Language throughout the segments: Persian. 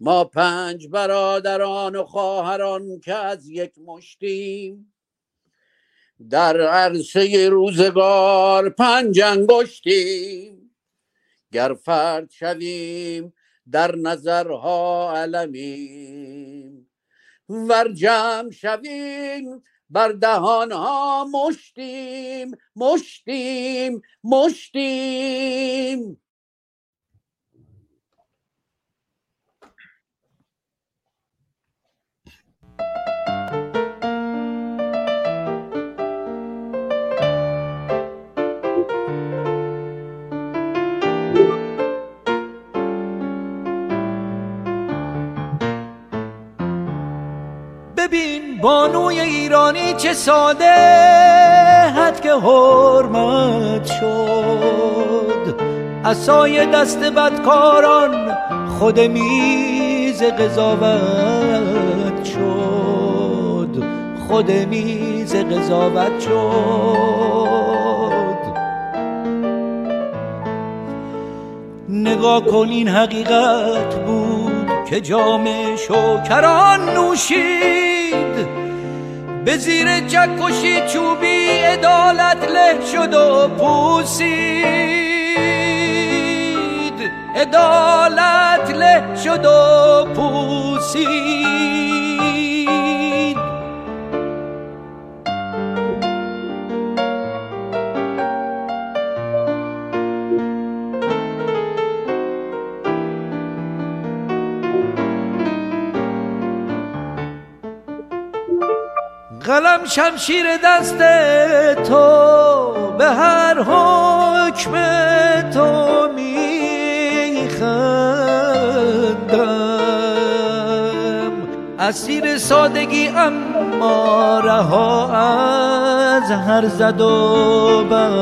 ما پنج برادران و خواهران که از یک مشتیم. در عرصه روزگار پنج انگشتیم. گر فرد شویم در نظرها علمیم. ور جمع شویم بر دهانها مشتیم مشتیم مشتیم. بانوی ایرانی چه ساده حد که حرمت شد. اسای دست بدکاران خود میز قضاوت شد. خود میز قضاوت شد. نگاه کن این حقیقت بود که جام شکران نوشید. به زیر چکشی چوبی عدالت له شد و پوسید. عدالت له شد و پوسید. قلم شمشیر دست تو به هر حکم تو میخندم. اسیر سادگی اما رها از هر زد و بندم.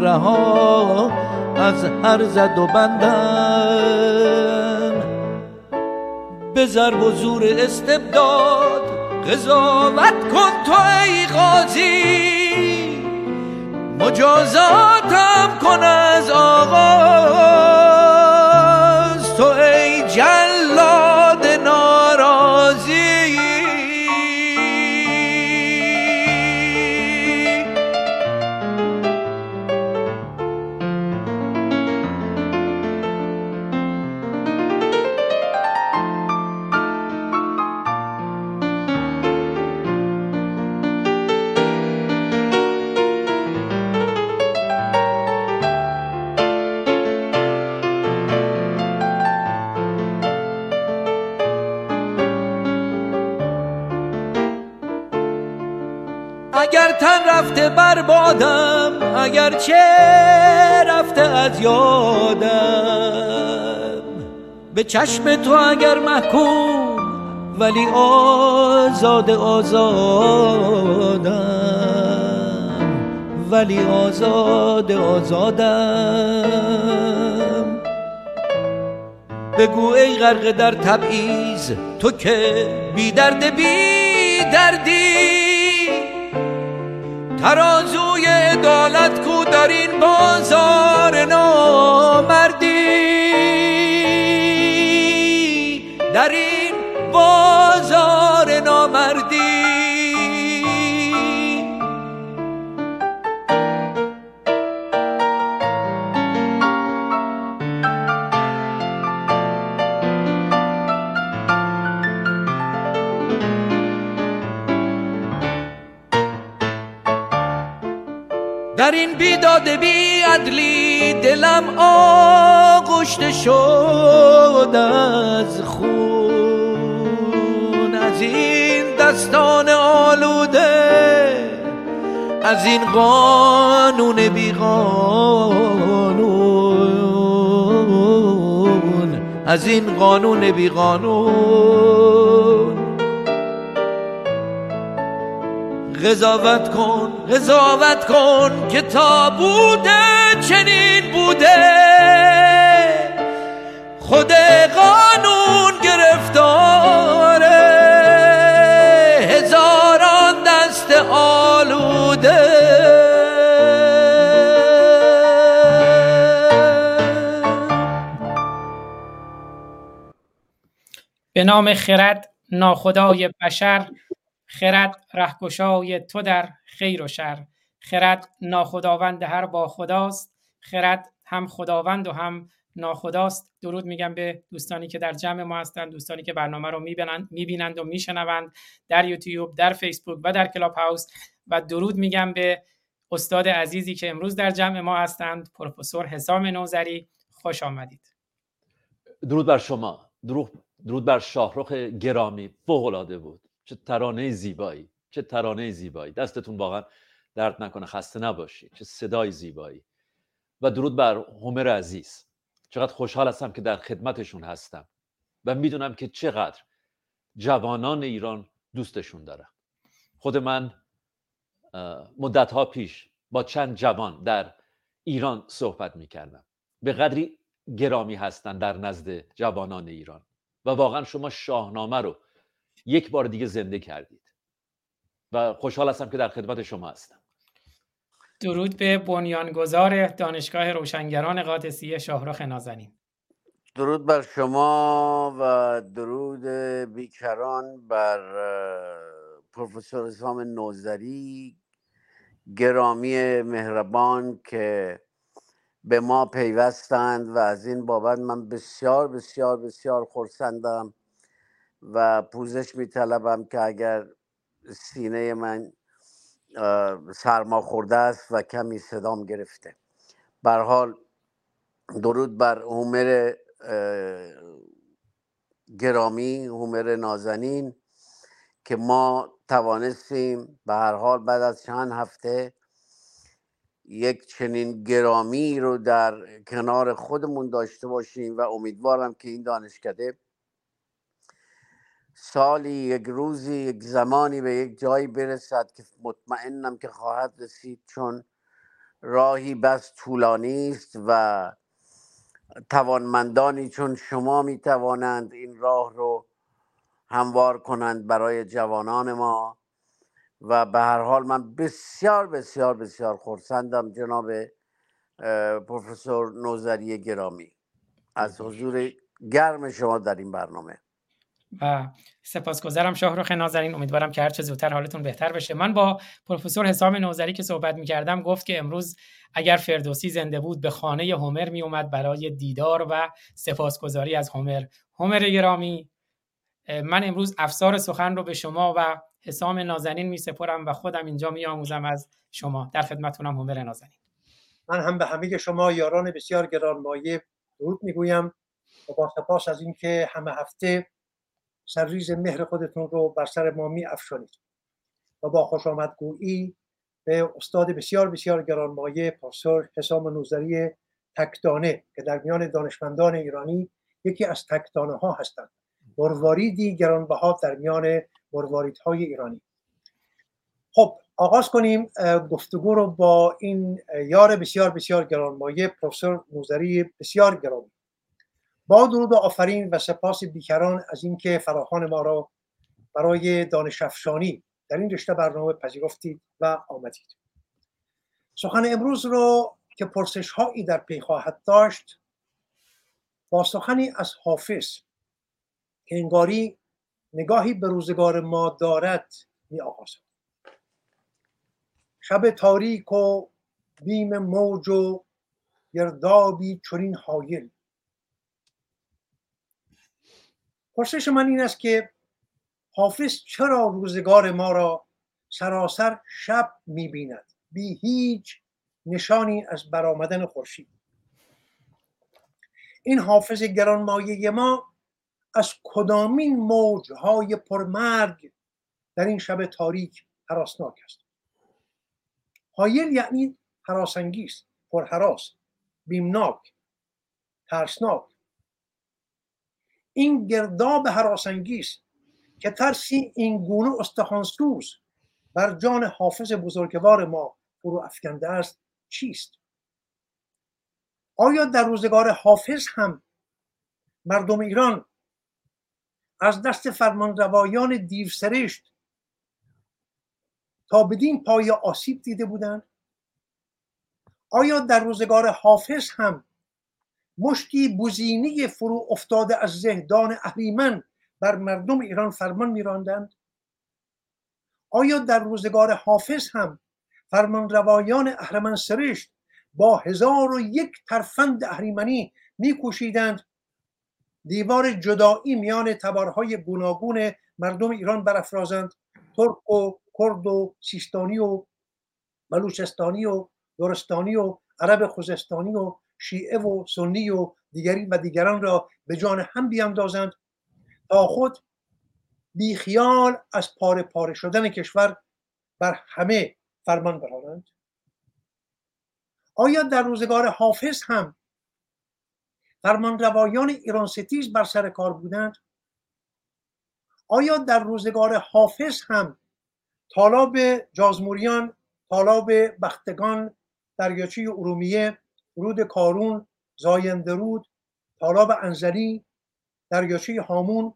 رها از هر زد و بندم. به ضرب و زور استبداد. قضاوت کن تو ای قاضی. مجازاتم کن از آغاز. رفته بربادم اگر چه رفته از یادم. به چشم تو اگر محکوم ولی آزاد آزادم. ولی آزاد آزادم. بگو ای غرق در تبعیض تو که بی درد بی دردی. ترازوی عدالت کو در این بازار نامردی در این بیداد بی عدلی دلم آغشته شد از خون از این دستان آلوده از این قانون بی قانون از این قانون بی قانون قضاوت کن قضاوت کن که تا بوده چنین بوده. خود قانون گرفتاره. هزاران دست آلوده. به نام خرد ناخدای بشر خرد رهگشای تو در خیر و شر. خرد ناخداوند هر با خداست. خرد هم خداوند و هم ناخداست. درود میگم به دوستانی که در جمع ما هستند دوستانی که برنامه رو می‌بینند و میشنوند در یوتیوب در فیسبوک و در کلاب هاوس و درود میگم به استاد عزیزی که امروز در جمع ما هستند پروفسور حسام نوزری خوش آمدید. درود بر شما. درود بر شاهرخ گرامی. فوق بود. چه ترانه زیبایی چه ترانه زیبایی. دستتون واقعا درد نکنه خسته نباشید چه صدای زیبایی. و درود بر هومر عزیز. چقدر خوشحال هستم که در خدمتشون هستم و می‌دونم که چقدر جوانان ایران دوستشون دارم خود من مدت ها پیش با چند جوان در ایران صحبت می‌کردم. به قدری گرامی هستند در نزد جوانان ایران. و واقعا شما شاهنامه رو یک بار دیگه زنده کردید. و خوشحال هستم که در خدمت شما هستم. درود به بنیانگذار دانشگاه روشنگران قادسیه شاهرخ نازنین. درود بر شما و درود بیکران بر پروفسور اسلام نوزری گرامی مهربان که به ما پیوستند و از این بابت من بسیار بسیار بسیار خورسندم و پوزش میطلبم که اگر سینه من سرما خورده است و کمی صدام گرفته. حال درود بر هومر گرامی هومر نازنین که ما توانستیم به هر حال بعد از چند هفته یک چنین گرامی رو در کنار خودمون داشته باشیم و امیدوارم که این دانشکده سالی یک روزی یک زمانی به یک جایی برسد که مطمئنم که خواهد رسید چون راهی بس طولانی است و توانمندانی چون شما می توانند این راه رو هموار کنند برای جوانان ما. و به هر حال من بسیار بسیار بسیار خورسندم جناب پروفسور نوزری گرامی. از حضور گرم شما در این برنامه. و سپاسگزارم شاهرخ نازنین. امیدوارم که هرچه زودتر حالتون بهتر بشه. من با پروفسور حسام نوزری که صحبت می‌کردم گفت که امروز اگر فردوسی زنده بود به خانه هومر می اومد برای دیدار و سپاسگزاری از هومر. هومر گرامی من امروز افسار سخن رو به شما و حسام نازنین می سپرم و خودم اینجا می آموزم از شما. در خدمتونم هومر نازنین. من هم به همه شما یاران بسیار گرانمایه درود می‌گویم و با سپاس از اینکه همه هفته سرریز مهر خودتون رو بر سر ما می افشانید و با خوش آمدگویی به استاد بسیار بسیار گرانمایه پاسور حسام نوزری تکدانه که در میان دانشمندان ایرانی یکی از تکدانه ها هستند. مرواریدی گرانبها در میان مرواریدهای ایرانی. خب آغاز کنیم گفتگو رو با این یار بسیار بسیار گرانمایه پروفسور نوزری بسیار گرامی. با درود و آفرین و سپاس بیکران از اینکه فراخان ما را برای دانش افشانی در این رشته برنامه پذیرفتید و آمدید. سخن امروز رو که پرسش هایی در پی خواهد داشت با سخنی از حافظ که انگاری نگاهی به روزگار ما دارد می آغازد. شب تاریک و بیم موج و گردابی چنین حایل پرسش من این است که حافظ چرا روزگار ما را سراسر شب می‌بیند؟ بی هیچ نشانی از برآمدن خورشید. این حافظ گرانمایه ما از کدامین موجهای پرمرگ در این شب تاریک حراسناک است؟ حایل یعنی حراسانگیز پرحراس بیمناک ترسناک این گرداب حراسانگیز که ترسی این گونه استخوانسوز بر جان حافظ بزرگوار ما فرو افکنده است چیست؟ آیا در روزگار حافظ هم مردم ایران از دست فرمانروایان دیوسرشت تا بدین پای آسیب دیده بودند؟ آیا در روزگار حافظ هم مشتی بزینی فرو افتاده از زهدان اهریمن بر مردم ایران فرمان میراندند. آیا در روزگار حافظ هم فرمان روایان اهرمن سرشت با هزار و یک ترفند اهریمنی میکوشیدند؟ دیوار جدایی میان تبارهای گوناگون مردم ایران برافرازند. ترک و کرد و سیستانی و بلوچستانی و دورستانی و عرب خوزستانی و شیعه و سنی و دیگری و دیگران را به جان هم بیاندازند تا خود بیخیال از پاره پاره شدن کشور بر همه فرمان برارند آیا در روزگار حافظ هم فرمانروایان ایران ستیز بر سر کار بودند؟ آیا در روزگار حافظ هم طالاب جازموریان طالاب بختگان دریاچه ارومیه رود کارون زایندرود طالاب انزلی دریاچه هامون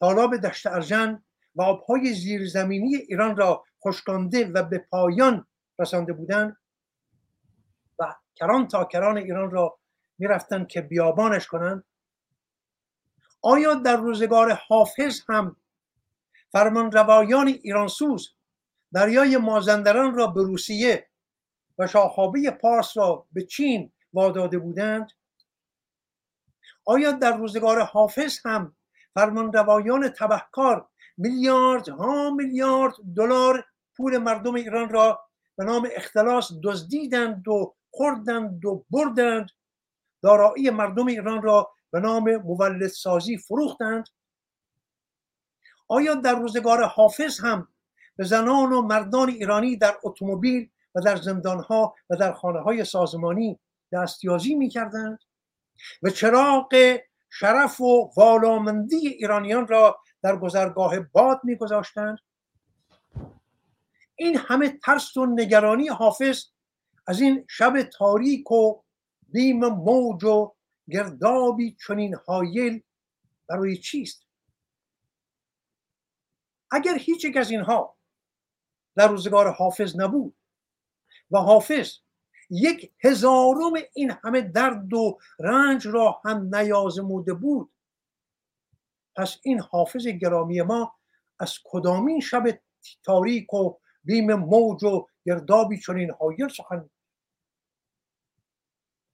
طالاب دشت ارجن و آبهای زیرزمینی ایران را خشکانده و به پایان رسانده بودند و کران تا کران ایران را می‌رفتند که بیابانش کنند. آیا در روزگار حافظ هم فرمان روایان ایرانسوز دریای مازندران را به روسیه و شاخابه پارس را به چین واداده بودند آیا در روزگار حافظ هم فرمان روایان تبهکار میلیارد ها میلیارد دلار پول مردم ایران را به نام اختلاس دزدیدند و خوردند و بردند دارایی مردم ایران را به نام مولدسازی فروختند؟ آیا در روزگار حافظ هم به زنان و مردان ایرانی در اتومبیل و در زندانها و در خانه های سازمانی دستیازی می کردند و چراغ شرف و والامندی ایرانیان را در گذرگاه باد می گذاشتند این همه ترس و نگرانی حافظ از این شب تاریک و بیم موج و گردابی چنین حایل برای چیست؟ اگر هیچ یک از اینها در روزگار حافظ نبود و حافظ یک هزارم این همه درد و رنج را هم نیازموده بود. پس این حافظ گرامی ما از کدامین شب تاریک و بیم موج و گردابی چنین حایل سخن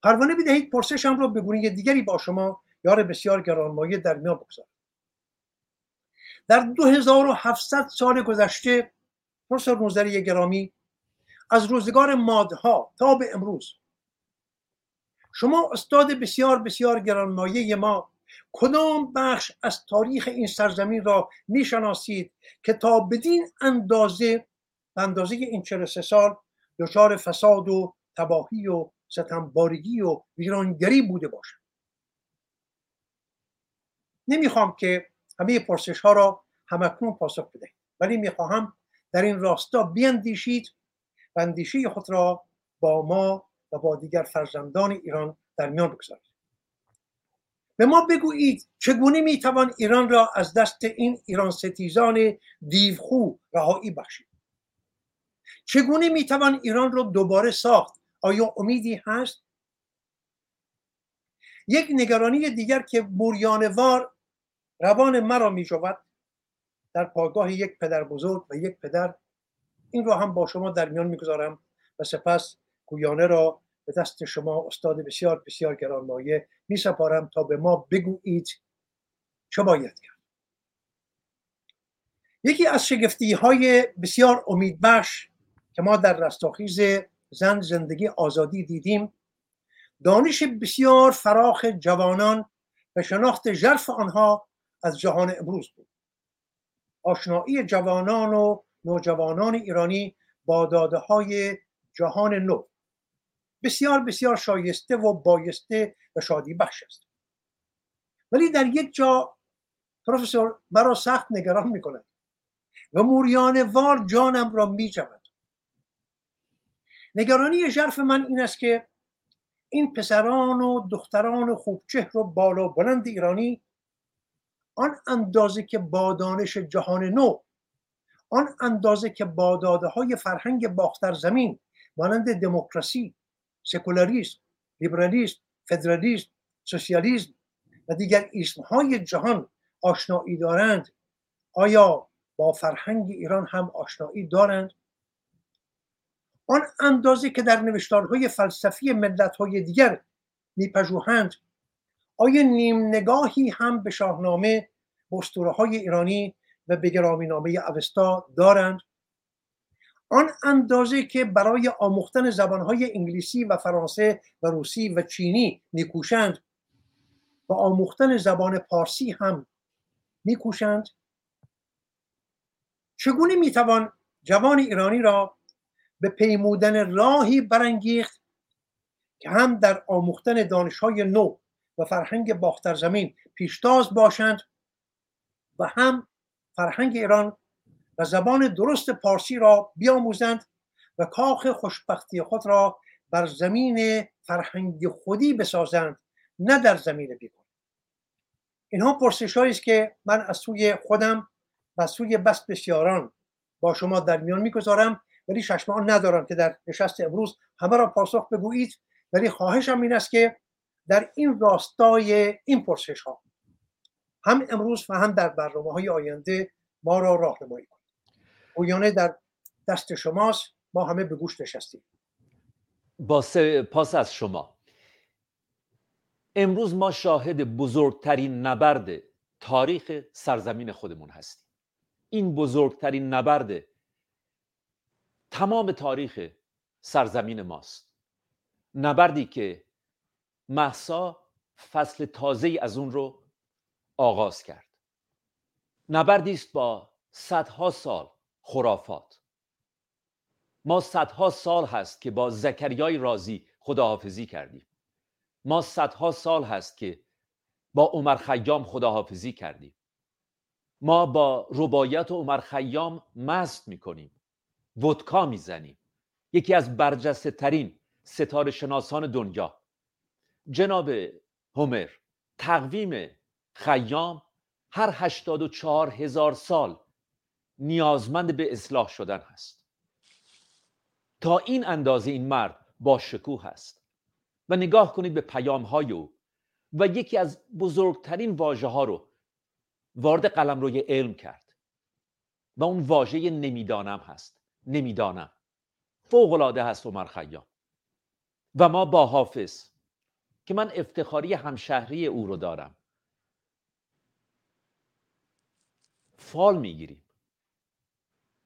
پروانه بدهید پرسشم را به گونه دیگری با شما یار بسیار گرانمایه در میان بگذارم. در 2700 سال گذشته پروفسور نوزری گرامی از روزگار مادها تا به امروز. شما استاد بسیار بسیار گرانمایه ما کدام بخش از تاریخ این سرزمین را می‌شناسید که تا بدین اندازه به اندازه این 43 سال دچار فساد و تباهی و ستمبارگی و ویرانگری بوده باشد؟ نمی‌خوام که همه پرسش ها را همکنون پاسخ بدهید ولی می‌خواهم در این راستا بیاندیشید و اندیشه خود را با ما و با دیگر فرزندان ایران در میان بگذارید. به ما بگویید چگونه می‌توان ایران را از دست این ایران ستیزان دیوخو رهایی بخشید؟ چگونه می‌توان ایران را دوباره ساخت؟ آیا امیدی هست؟ یک نگرانی دیگر که موریانوار روان مرا می در پاگاه یک پدر بزرگ و یک پدر این را هم با شما در میان می‌گذارم و سپس گویانه را به دست شما استاد بسیار بسیار گرانمایه می سپارم تا به ما بگویید چه باید کرد. یکی از شگفتی های بسیار امیدبخش که ما در رستاخیز زن زندگی آزادی دیدیم دانش بسیار فراخ جوانان و شناخت ژرف آنها از جهان امروز بود. آشنایی جوانان و نوجوانان ایرانی با داده های جهان نو بسیار بسیار شایسته و بایسته و شادی بخش است ولی در یک جا پروفسور مرا سخت نگران می کند و موریان وار جانم را می. نگرانی ژرف من این است که این پسران و دختران خوبچهر و بالا بلند ایرانی آن اندازه که با دانش جهان نو آن اندازه که با داده فرهنگ باختر زمین مانند دموکراسی سکولاریسم لیبرالیسم فدرالیسم سوسیالیسم و دیگر اسم های جهان آشنایی دارند آیا با فرهنگ ایران هم آشنایی دارند؟ آن اندازه که در نوشتارهای فلسفی ملتهای دیگر میپژوهند آیا نیم نگاهی هم به شاهنامه و های ایرانی و به گرامی نامه اوستا دارند. آن اندازه که برای آموختن زبانهای انگلیسی و فرانسه و روسی و چینی میکوشند و آموختن زبان پارسی هم میکوشند. چگونه می‌توان جوان ایرانی را به پیمودن راهی برانگیخت که هم در آموختن دانشهای نو و فرهنگ باختر زمین پیشتاز باشند و هم فرهنگ ایران و زبان درست پارسی را بیاموزند و کاخ خوشبختی خود را بر زمین فرهنگ خودی بسازند نه در زمین بیگانه اینها پرسش است که من از سوی خودم و سوی بس بسیاران با شما در میان می‌گذارم ولی ششمان ندارم که در نشست امروز همه را پاسخ بگویید ولی خواهشم این است که در این راستای این پرسش ها هم امروز و هم در برنامه های آینده ما را راهنمایی کنید. اویانه در دست شماست ما همه به گوش نشستیم. با پاس از شما. امروز ما شاهد بزرگترین نبرد تاریخ سرزمین خودمون هستیم. این بزرگترین نبرد تمام تاریخ سرزمین ماست. نبردی که محسا فصل تازه از اون رو آغاز کرد. نبردی است با صدها سال خرافات. ما صدها سال هست که با زکریای رازی خداحافظی کردیم. ما صدها سال هست که با عمر خیام خداحافظی کردیم. ما با ربایت عمر خیام مست می‌کنیم. ودکا می‌زنیم. یکی از برجسته ترین ستاره شناسان دنیا. جناب هومر تقویم خیام هر هشتاد و چهار هزار سال نیازمند به اصلاح شدن هست. تا این اندازه این مرد با شکوه هست. و نگاه کنید به پیام های او و یکی از بزرگترین واژه ها رو وارد قلم روی علم کرد. و اون واژه نمی‌دانم هست. نمی‌دانم. فوق العاده هست عمر خیام. و ما با حافظ که من افتخاری همشهری او رو دارم. فال می‌گیریم.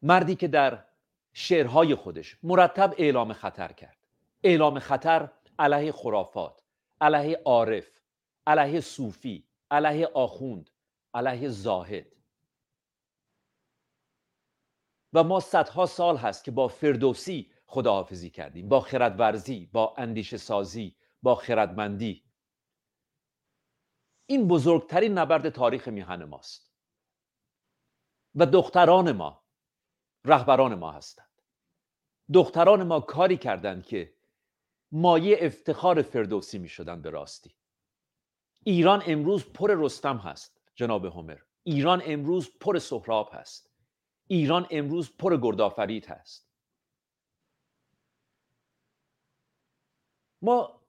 مردی که در شعرهای خودش مرتب اعلام خطر کرد. اعلام خطر علیه خرافات علیه عارف علیه صوفی علیه آخوند علیه زاهد. و ما صدها سال هست که با فردوسی خداحافظی کردیم با خردورزی با اندیشه سازی با خردمندی. این بزرگترین نبرد تاریخ میهن ماست. و دختران ما رهبران ما هستند. دختران ما کاری کردند که مایه افتخار فردوسی می شدن به راستی. ایران امروز پر رستم هست جناب هومر. ایران امروز پر سهراب هست. ایران امروز پر گردآفرید هست. ما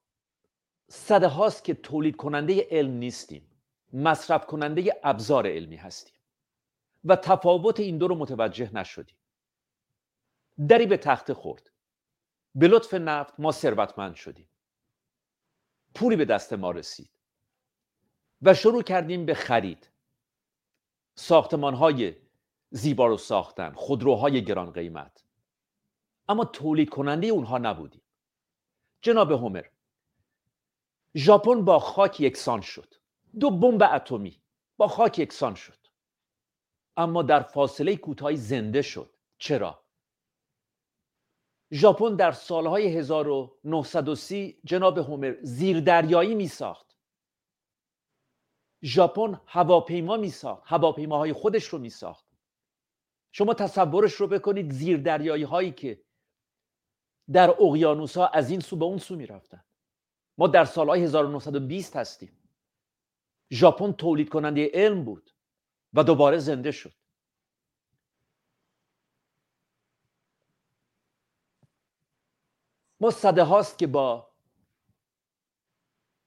صده هاست که تولید کننده علم نیستیم. مصرف کننده ابزار علمی هستیم. و تفاوت این دو رو متوجه نشدیم. دری به تخت خورد. به لطف نفت ما ثروتمند شدیم. پولی به دست ما رسید. و شروع کردیم به خرید. ساختمان های زیبا رو ساختن خودروهای گران قیمت. اما تولید کننده اونها نبودیم. جناب هومر ژاپن با خاک یکسان شد. دو بمب اتمی با خاک یکسان شد. اما در فاصله کوتاهی زنده شد. چرا؟ ژاپن در سالهای 1930 جناب هومر زیردریایی می ساخت ژاپن هواپیما می ساخت هواپیماهای خودش رو می ساخت شما تصورش رو بکنید زیردریایی هایی که در اقیانوس ها از این سو به اون سو می رفتن ما در سالهای 1920 هستیم. ژاپن تولید کننده علم بود. و دوباره زنده شد. ما صده هاست که با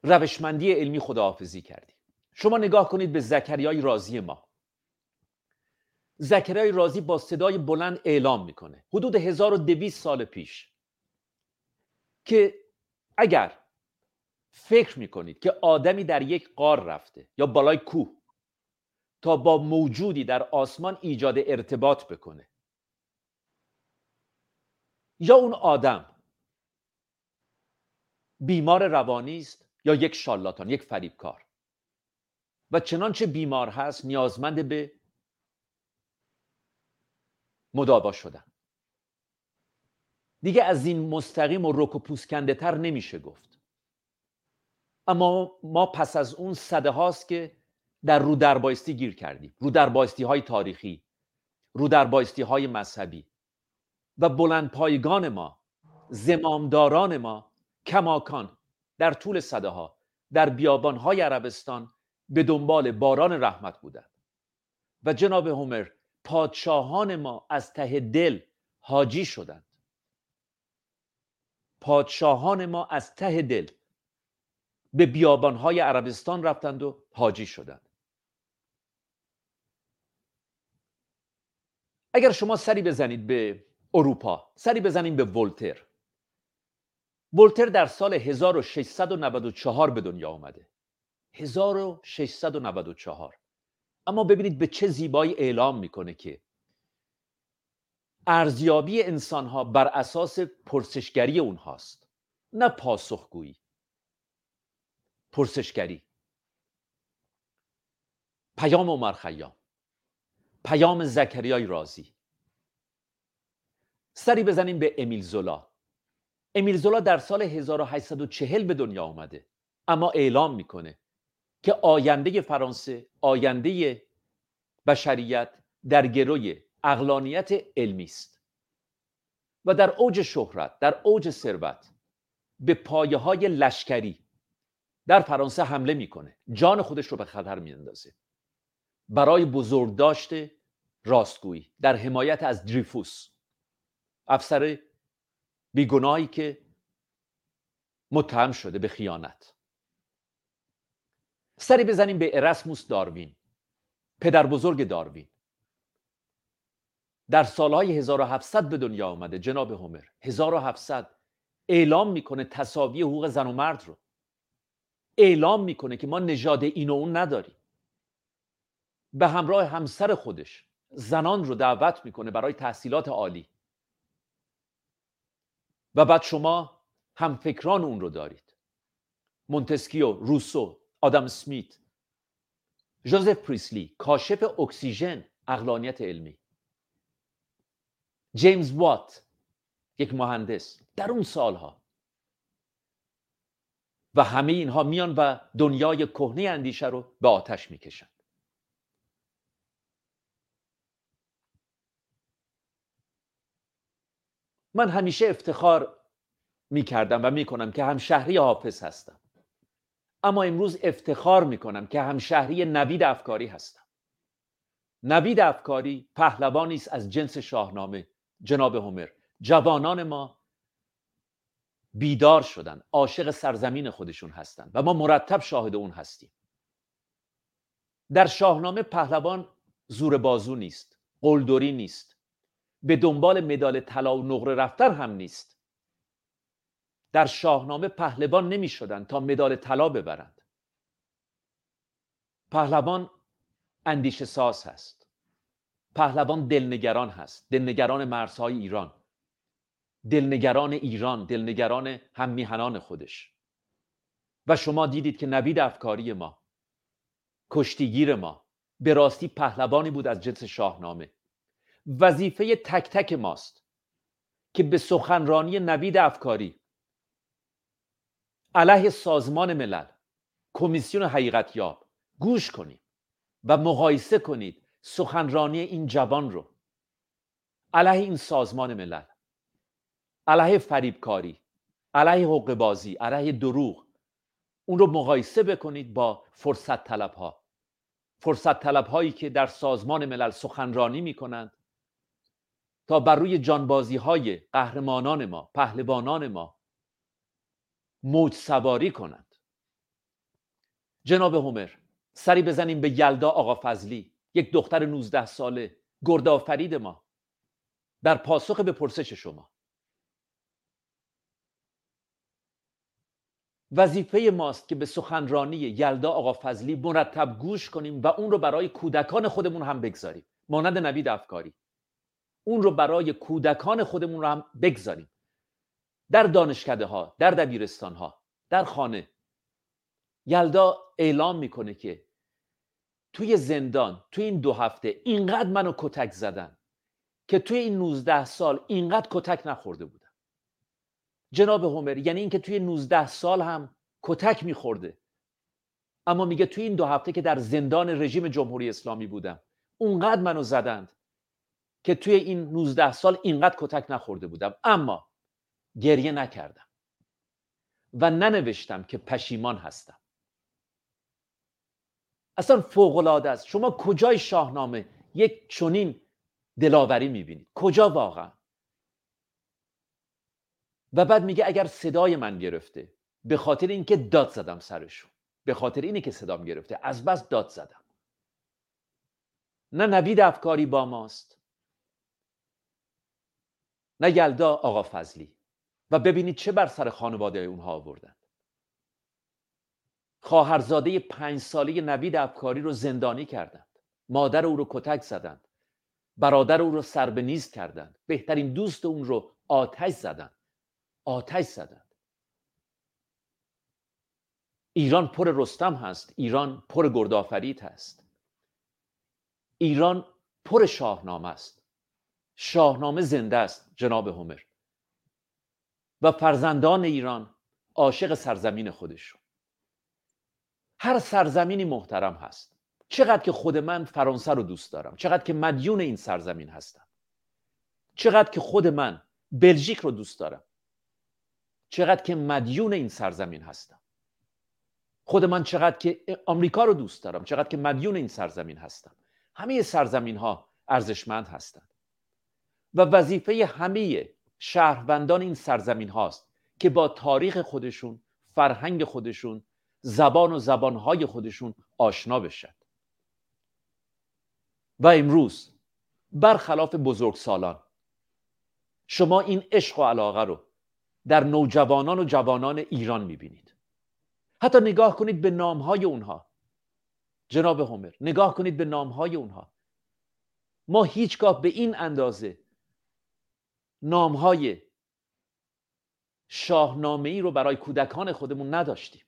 روشمندی علمی خداحافظی کردیم. شما نگاه کنید به زکریای رازی ما. زکریای رازی با صدای بلند اعلام می‌کنه. حدود 1200 سال پیش که اگر فکر می‌کنید که آدمی در یک قار رفته یا بالای کوه تا با موجودی در آسمان ایجاد ارتباط بکنه. یا اون آدم بیمار روانی است یا یک شالاتان یک فریبکار. و چنانچه بیمار هست نیازمند به مداوا شدن. دیگه از این مستقیم و رک و پوسکنده تر نمیشه گفت. اما ما پس از اون صده هاست که در رو دربایستی گیر کردیم. رو دربایستی های تاریخی رو دربایستی های مذهبی. و بلند پایگان ما زمامداران ما کماکان در طول صده ها در بیابان های عربستان به دنبال باران رحمت بودند. و جناب هومر پادشاهان ما از ته دل حاجی شدند. پادشاهان ما از ته دل به بیابانهای عربستان رفتند و حاجی شدند. اگر شما سری بزنید به اروپا سری بزنید به ولتر. ولتر در سال 1694 به دنیا آمده 1694 اما ببینید به چه زیبایی اعلام می‌کنه که ارزیابی انسان ها بر اساس پرسشگری اونهاست. نه پاسخگویی. پرسشگری. پیام عمر خیام. پیام زکریای رازی سری بزنیم به امیل زولا. امیل زولا در سال 1840 به دنیا آمده اما اعلام می‌کنه که آینده فرانسه آینده بشریت در گروی اقلانیت علمی است. و در اوج شهرت در اوج ثروت به پایه های لشکری در فرانسه حمله می‌کنه. جان خودش رو به خطر میاندازه. برای بزرگ داشته راستگویی در حمایت از دریفوس. افسر بیگناهی که متهم شده به خیانت. سری بزنیم به ارسموس داروین پدر بزرگ داروین. در سالهای 1700 به دنیا آمده جناب هومر. 1700 اعلام می‌کنه تصاوی حقوق زن و مرد رو. اعلام می‌کنه که ما نژاد این و اون نداریم. به همراه همسر خودش. زنان رو دعوت می‌کنه برای تحصیلات عالی. و بعد شما هم فکران اون رو دارید. مونتسکیو روسو آدام اسمیت جوزف پریستلی کاشف اکسیژن عقلانیت علمی. جیمز وات یک مهندس در اون سالها. و همه اینها میان و دنیای کهنه اندیشه رو به آتش می‌کشند من همیشه افتخار می‌کردم و می‌کنم که هم شهری حافظ هستم. اما امروز افتخار می‌کنم که همشهری نوید افکاری هستم. نوید افکاری پهلوانی است از جنس شاهنامه. جناب هومر جوانان ما بیدار شدن عاشق سرزمین خودشون هستند و ما مرتب شاهد اون هستیم. در شاهنامه پهلوان زور بازو نیست قلدری نیست. به دنبال مدال طلا و نقره رفتن هم نیست. در شاهنامه پهلوان نمی شدن تا مدال طلا ببرند. پهلوان اندیشه ساز هست. پهلوان دلنگران هست. دلنگران مرزهای ایران. دلنگران ایران دلنگران هم میهنان خودش. و شما دیدید که نوید افکاری ما کشتیگیر ما به راستی پهلوانی بود از جنس شاهنامه. وظیفه تک تک ماست که به سخنرانی نوید افکاری علیه سازمان ملل کمیسیون حقیقت یاب گوش کنید و مقایسه کنید سخنرانی این جوان رو. علیه این سازمان ملل علیه فریبکاری علیه حقوق بازی علیه دروغ اون رو مقایسه بکنید با فرصت طلب ها فرصت طلب هایی که در سازمان ملل سخنرانی می کنند تا بر روی جانبازی های قهرمانان ما پهلوانان ما موج سواری کنند جناب هومر سری بزنیم به یلدا آقا فضلی یک دختر 19 ساله گردآفرید ما. در پاسخ به پرسش شما. وظیفه ماست که به سخنرانی یلدا آقا فضلی مرتب گوش کنیم و اون رو برای کودکان خودمون هم بگذاریم. مانند نوید افکاری. اون رو برای کودکان خودمون رو هم بگذاریم. در دانشکده ها در دبیرستان ها در خانه. یلدا اعلام می‌کنه که توی زندان توی این دو هفته اینقدر منو کتک زدن که توی این 19 سال اینقدر کتک نخورده بودم. جناب هومر یعنی اینکه توی 19 سال هم کتک میخورده. اما میگه توی این دو هفته که در زندان رژیم جمهوری اسلامی بودم اونقدر منو زدند که توی این 19 سال اینقدر کتک نخورده بودم. اما گریه نکردم و ننوشتم که پشیمان هستم. اصلا فوق العاده است. شما کجای شاهنامه یک چنین دلاوری می‌بینید؟ کجا واقعا؟ و بعد میگه اگر صدای من گرفته به خاطر اینکه داد زدم سرشون. به خاطر اینه که صدام گرفته. از بس داد زدم. نه نوید افکاری با ماست. نه یلدا آقا فضلی. و ببینید چه بر سر خانواده اونها آوردن. خواهرزاده پنج ساله نوید افکاری رو زندانی کردند. مادر او رو کتک زدند. برادر او رو سر به نیست کردند. بهترین دوست اون رو آتش زدند. آتش زدند. ایران پر رستم هست. ایران پر گردآفرید هست. ایران پر شاهنامه است. شاهنامه زنده است جناب همر و فرزندان ایران عاشق سرزمین خودشون. هر سرزمینی محترم هست. چقدر که خود من فرانسه رو دوست دارم. چقدر که مدیون این سرزمین هستم. چقدر که خود من بلژیک رو دوست دارم. چقدر که مدیون این سرزمین هستم. خود من چقدر که آمریکا رو دوست دارم. چقدر که مدیون این سرزمین هستم. همه سرزمین ها ارزشمند هستند و وظیفه همه شهروندان این سرزمین هاست که با تاریخ خودشون فرهنگ خودشون زبان و زبانهای خودشون آشنا بشن. و امروز برخلاف بزرگسالان شما این عشق و علاقه رو در نوجوانان و جوانان ایران می‌بینید. حتی نگاه کنید به نامهای اونها. جناب همر نگاه کنید به نامهای اونها. ما هیچگاه به این اندازه نامهای شاهنامه ای رو برای کودکان خودمون نداشتیم.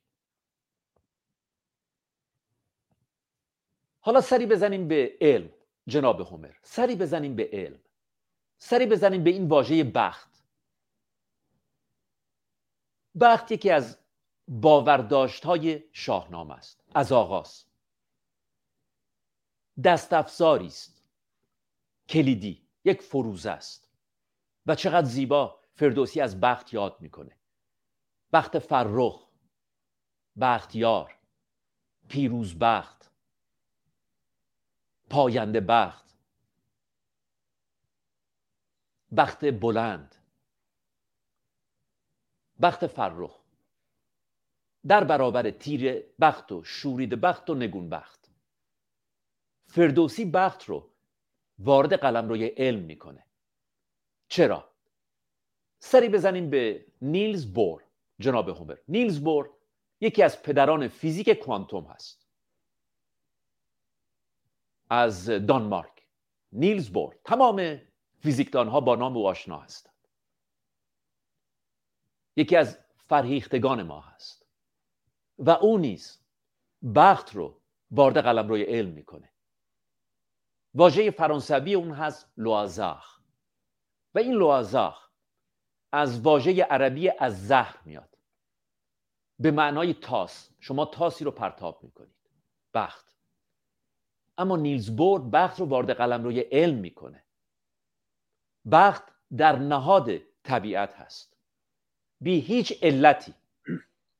حالا سری بزنیم به علم جناب همر سری بزنیم به علم. سری بزنیم به این واژه بخت. بخت یکی از باورداشت های شاهنامه است از آغاز. دست است. کلیدی یک فروزه است. و چقدر زیبا فردوسی از بخت یاد می‌کنه. بخت فرخ بختیار پیروز بخت پاینده بخت بخت بلند بخت فرخ. در برابر تیر بخت و شورید بخت و نگون بخت. فردوسی بخت رو وارد قلم روی علم می‌کنه. چرا؟ سری بزنیم به نیلز بور جناب هومر. نیلز بور یکی از پدران فیزیک کوانتوم هست. از دانمارک. نیلز بور. تمام فیزیکدان ها با نام او آشنا هستند. یکی از فرهیختگان ما هست. و او نیز بخت رو وارد قلم روی علم می‌کنه. واژه فرانسوی اون هست لوازاخ و این لوازاخ از واژه عربی از زهر میاد. به معنای تاس. شما تاسی رو پرتاب می‌کنید. بخت. اما نیلز بورد بخت رو وارد قلم روی علم می‌کنه. بخت در نهاد طبیعت هست. بی هیچ علتی.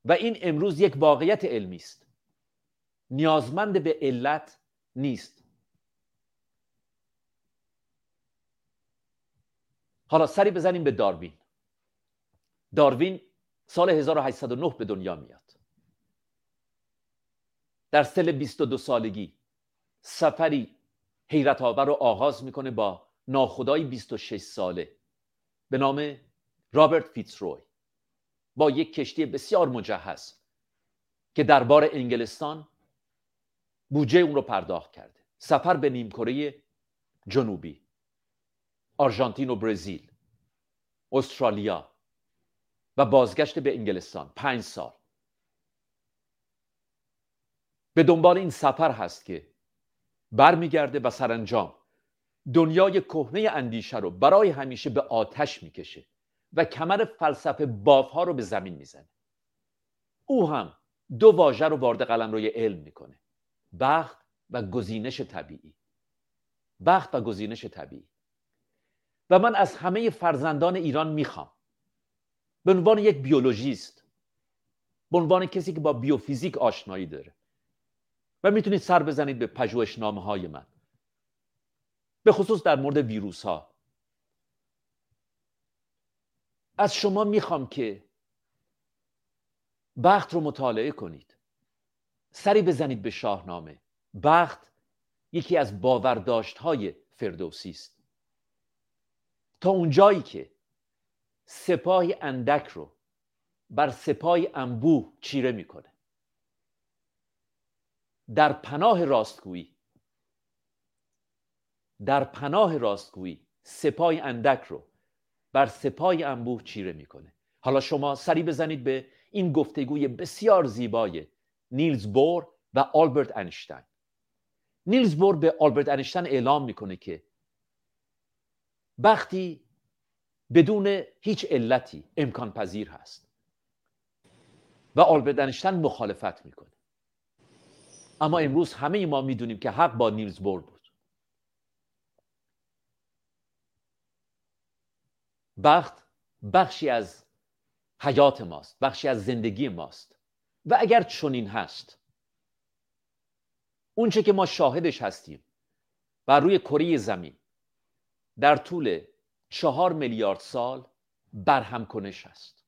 و این امروز یک واقعیت علمی است. نیازمند به علت نیست. حالا سری بزنیم به داروین. داروین سال 1809 به دنیا میاد. در سل 22 سالگی سفری حیرت آور رو آغاز می‌کنه با ناخدای 26 ساله به نام رابرت فیتزروی با یک کشتی بسیار مجهز که دربار انگلستان بودجه اون رو پرداخت کرده. سفر به نیمکره جنوبی. آرژانتین و برزیل استرالیا و بازگشت به انگلستان. پنج سال. به دنبال این سفر هست که برمیگرده و سرانجام دنیای کهنه اندیشه رو برای همیشه به آتش می‌کشه و کمر فلسفه بافها رو به زمین می‌زنه. او هم دو واژه رو وارد قلمروی علم می‌کنه. بخت و گزینش طبیعی. بخت و گزینش طبیعی. و من از همه فرزندان ایران می‌خوام. به عنوان یک بیولوژیست به عنوان کسی که با بیوفیزیک آشنایی داره. و می‌تونید سر بزنید به پژوهشنامه های من. به خصوص در مورد ویروس ها از شما می‌خوام که بخت رو مطالعه کنید. سری بزنید به شاهنامه. بخت یکی از باورداشت های فردوسی است. تا اونجایی که سپاهی اندک رو بر سپاهی انبوه چیره می‌کنه. در پناه راستگویی در پناه راستگویی سپاهی اندک رو بر سپاهی انبوه چیره می‌کنه. حالا شما سری بزنید به این گفتگوی بسیار زیبای نیلز بور و آلبرت انشتین. نیلز بور به آلبرت انشتین اعلام می‌کنه که وقتی بدون هیچ علتی امکان پذیر هست. و آلبرت انشتین مخالفت می‌کنه. اما امروز همه ما می‌دونیم که حق با نیلز بور بود. بخت بخشی از حیات ماست بخشی از زندگی ماست. و اگر چنین هست اونچه که ما شاهدش هستیم بر روی کره زمین در طول چهار میلیارد سال برهم کنش هست.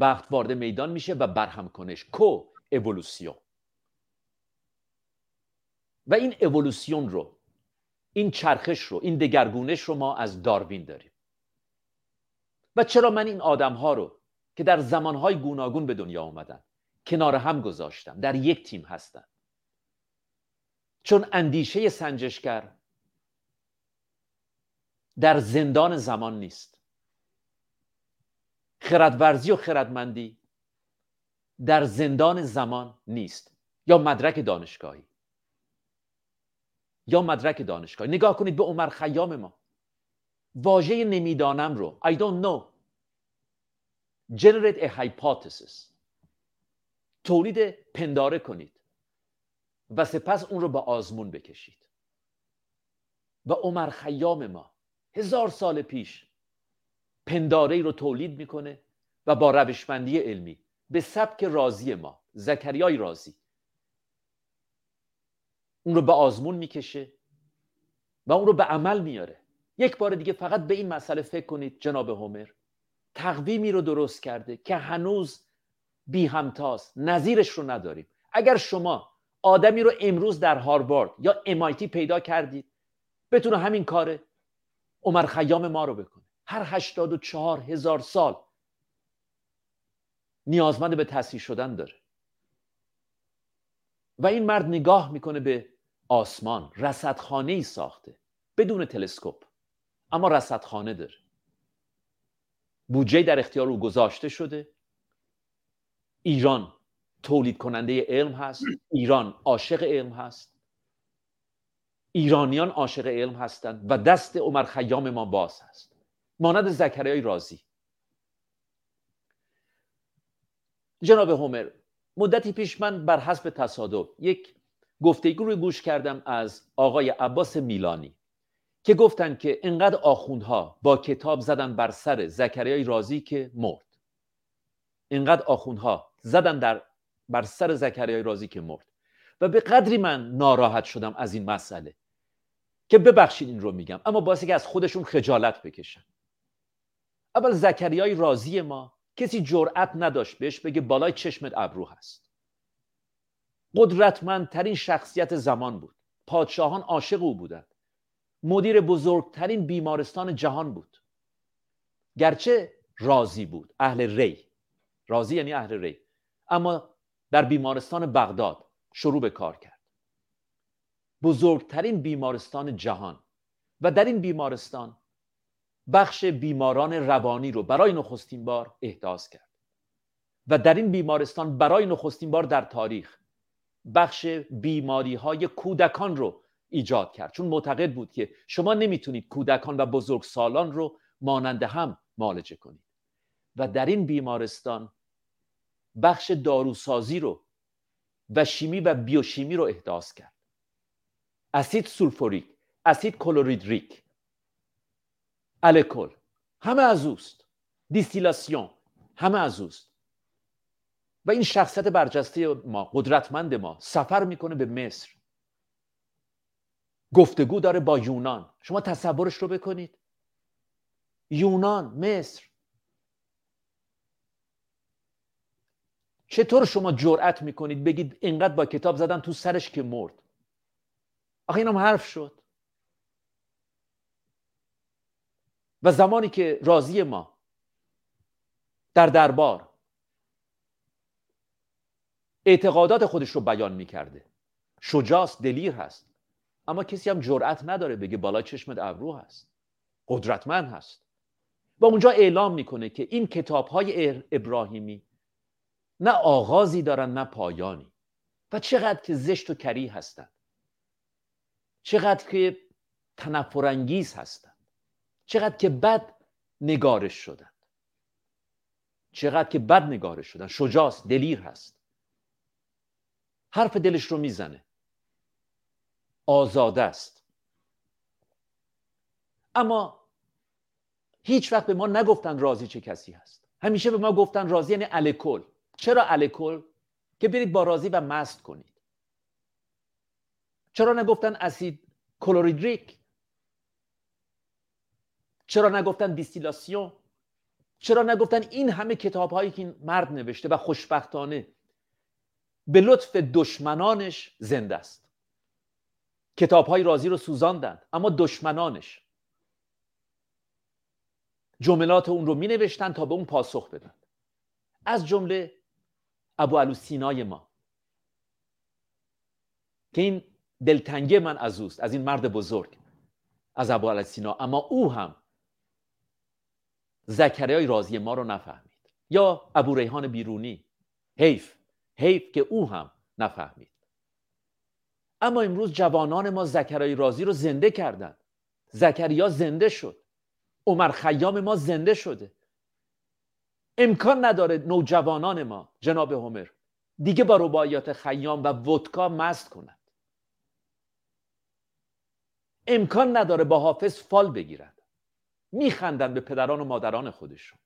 بخت وارد میدان میشه و برهم کنش. کو اولوسیون و این اولوسیون رو این چرخش رو این دگرگونش رو ما از داروین داریم. و چرا من این آدم ها رو که در زمانهای گوناگون به دنیا آمدن کنار هم گذاشتم در یک تیم هستن. چون اندیشه سنجشگر در زندان زمان نیست. خردورزی و خردمندی در زندان زمان نیست. یا مدرک دانشگاهی. یا مدرک دانشگاهی. نگاه کنید به عمر خیام ما. واژه نمی‌دانم رو. I don't know. Generate a hypothesis. تولید پنداره کنید. و سپس اون رو به آزمون بکشید. و عمر خیام ما هزار سال پیش پنداره رو تولید می‌کنه و با روشمندی علمی به سبک رازی ما زکریای رازی اون رو به آزمون می‌کشه و اون رو به عمل میاره یک بار دیگه فقط به این مسئله فکر کنید جناب هومر. تقویمی رو درست کرده که هنوز بی همتاست نظیرش رو نداریم. اگر شما آدمی رو امروز در هاروارد یا MIT پیدا کردید بتونه همین کار عمر خیام ما رو بکنه. هر 84 هزار سال نیازمند به تصحیح شدن داره. و این مرد نگاه می‌کنه به آسمان. رصدخانه ای ساخته بدون تلسکوپ. اما رصدخانه داره. بودجه در اختیار او گذاشته شده. ایران تولید کننده علم هست. ایران عاشق علم هست. ایرانیان عاشق علم هستند و دست عمر خیام ما باز هست مانند زکریای رازی. جناب هومر مدتی پیش من بر حسب تصادف یک گفتگو رو گوش کردم از آقای عباس میلانی که گفتن که انقدر آخوندها با کتاب زدن بر سر زکریای رازی که مرد. انقدر آخوندها زدن در بر سر زکریای رازی که مرد. و به قدری من ناراحت شدم از این مسئله. که ببخشید این رو میگم اما باعث که از خودشون خجالت بکشن. اول زکریای رازی ما کسی جرأت نداشت بهش بگه بالای چشمت ابرو هست. قدرتمندترین شخصیت زمان بود. پادشاهان عاشق او بودند. مدیر بزرگترین بیمارستان جهان بود. گرچه راضی بود اهل ری. راضی یعنی اهل ری. اما در بیمارستان بغداد شروع به کار کرد. بزرگترین بیمارستان جهان. و در این بیمارستان بخش بیماران روانی رو برای نخستین بار احداث کرد. و در این بیمارستان برای نخستین بار در تاریخ بخش بیماری های کودکان رو ایجاد کرد. چون معتقد بود که شما نمی‌تونید کودکان و بزرگ سالان رو مانند هم معالجه کنید. و در این بیمارستان بخش داروسازی رو و شیمی و بیوشیمی رو احداث کرد. اسید سولفوریک اسید کلوریدریک الکل همه از اوست. دیستیلاسیون همه از اوست. و این شخصیت برجسته ما قدرتمند ما سفر می‌کنه به مصر. گفتگو داره با یونان. شما تصورش رو بکنید. یونان مصر. چطور شما جرأت می‌کنید بگید اینقدر با کتاب زدن تو سرش که مرد؟ آخه اینم حرف شد. و زمانی که راضی ما در دربار اعتقادات خودش رو بیان می‌کرده. شجاست دلیر هست. اما کسی هم جرأت نداره بگه بالای چشمت ابرو هست. قدرتمند هست. و اونجا اعلام می‌کنه که این کتاب های ابراهیمی نه آغازی دارن نه پایانی. و چقدر که زشت و کری هستند چقدر که تنفرانگیز هستند. چقدر که بد نگارش شدند. چقدر که بد نگارش شدن شجاست دلیر هست. حرف دلش رو می‌زنه. آزاده است. اما هیچ وقت به ما نگفتن راضی چه کسی هست. همیشه به ما گفتن راضی یعنی الکل. چرا الکل؟ که برید با راضی و مست کنید. چرا نگفتن اسید کلوریدریک؟ چرا نگفتن دیستیلاسیون؟ چرا نگفتن این همه کتاب هایی که این مرد نوشته و خوشبختانه به لطف دشمنانش زنده است؟ کتاب های رازی رو سوزاندند اما دشمنانش. جملات اون رو می نوشتن تا به اون پاسخ بدن. از جمله ابو علو ما که این دلتنگی من از اوست از این مرد بزرگ از ابو سینا. اما او هم زکریای رازی ما رو نفهمید. یا ابو ریحان بیرونی حیف حیف که او هم نفهمید. اما امروز جوانان ما زکرای رازی رو زنده کردند زکریا زنده شد. عمر خیام ما زنده شده. امکان نداره نوجوانان ما جناب همر دیگه با رباعیات خیام و ودکا مست کنند امکان نداره با حافظ فال بگیرند میخندن به پدران و مادران خودشون.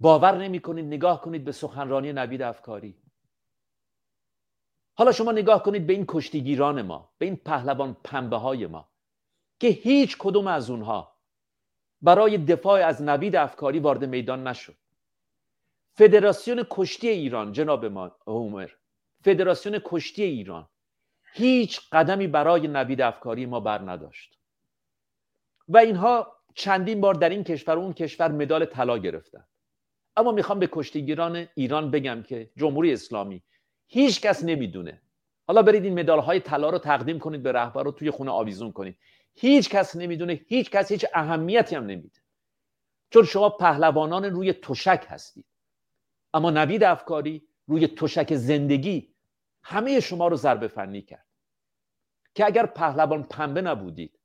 باور نمی کنید نگاه کنید به سخنرانی نوید افکاری. حالا شما نگاه کنید به این کشتیگیران ما به این پهلوان پنبه های ما که هیچ کدوم از اونها برای دفاع از نوید افکاری وارد میدان نشد. فدراسیون کشتی ایران جناب ما عمر. فدراسیون کشتی ایران. هیچ قدمی برای نوید افکاری ما بر نداشت. و اینها چندین بار در این کشور و اون کشور مدال طلا گرفتن. اما می‌خوام به کشتیگیران ایران بگم که جمهوری اسلامی هیچ کس نمی‌دونه. حالا برید این مدال های طلا رو تقدیم کنید به رهبر رو توی خونه آویزون کنید. هیچ کس نمی‌دونه هیچ کس هیچ اهمیتی هم نمیده. چون شما پهلوانان روی تشک هستید. اما نوید افکاری روی تشک زندگی همه شما رو ضربه فنی کرد. که اگر پهلوان پنبه نبودید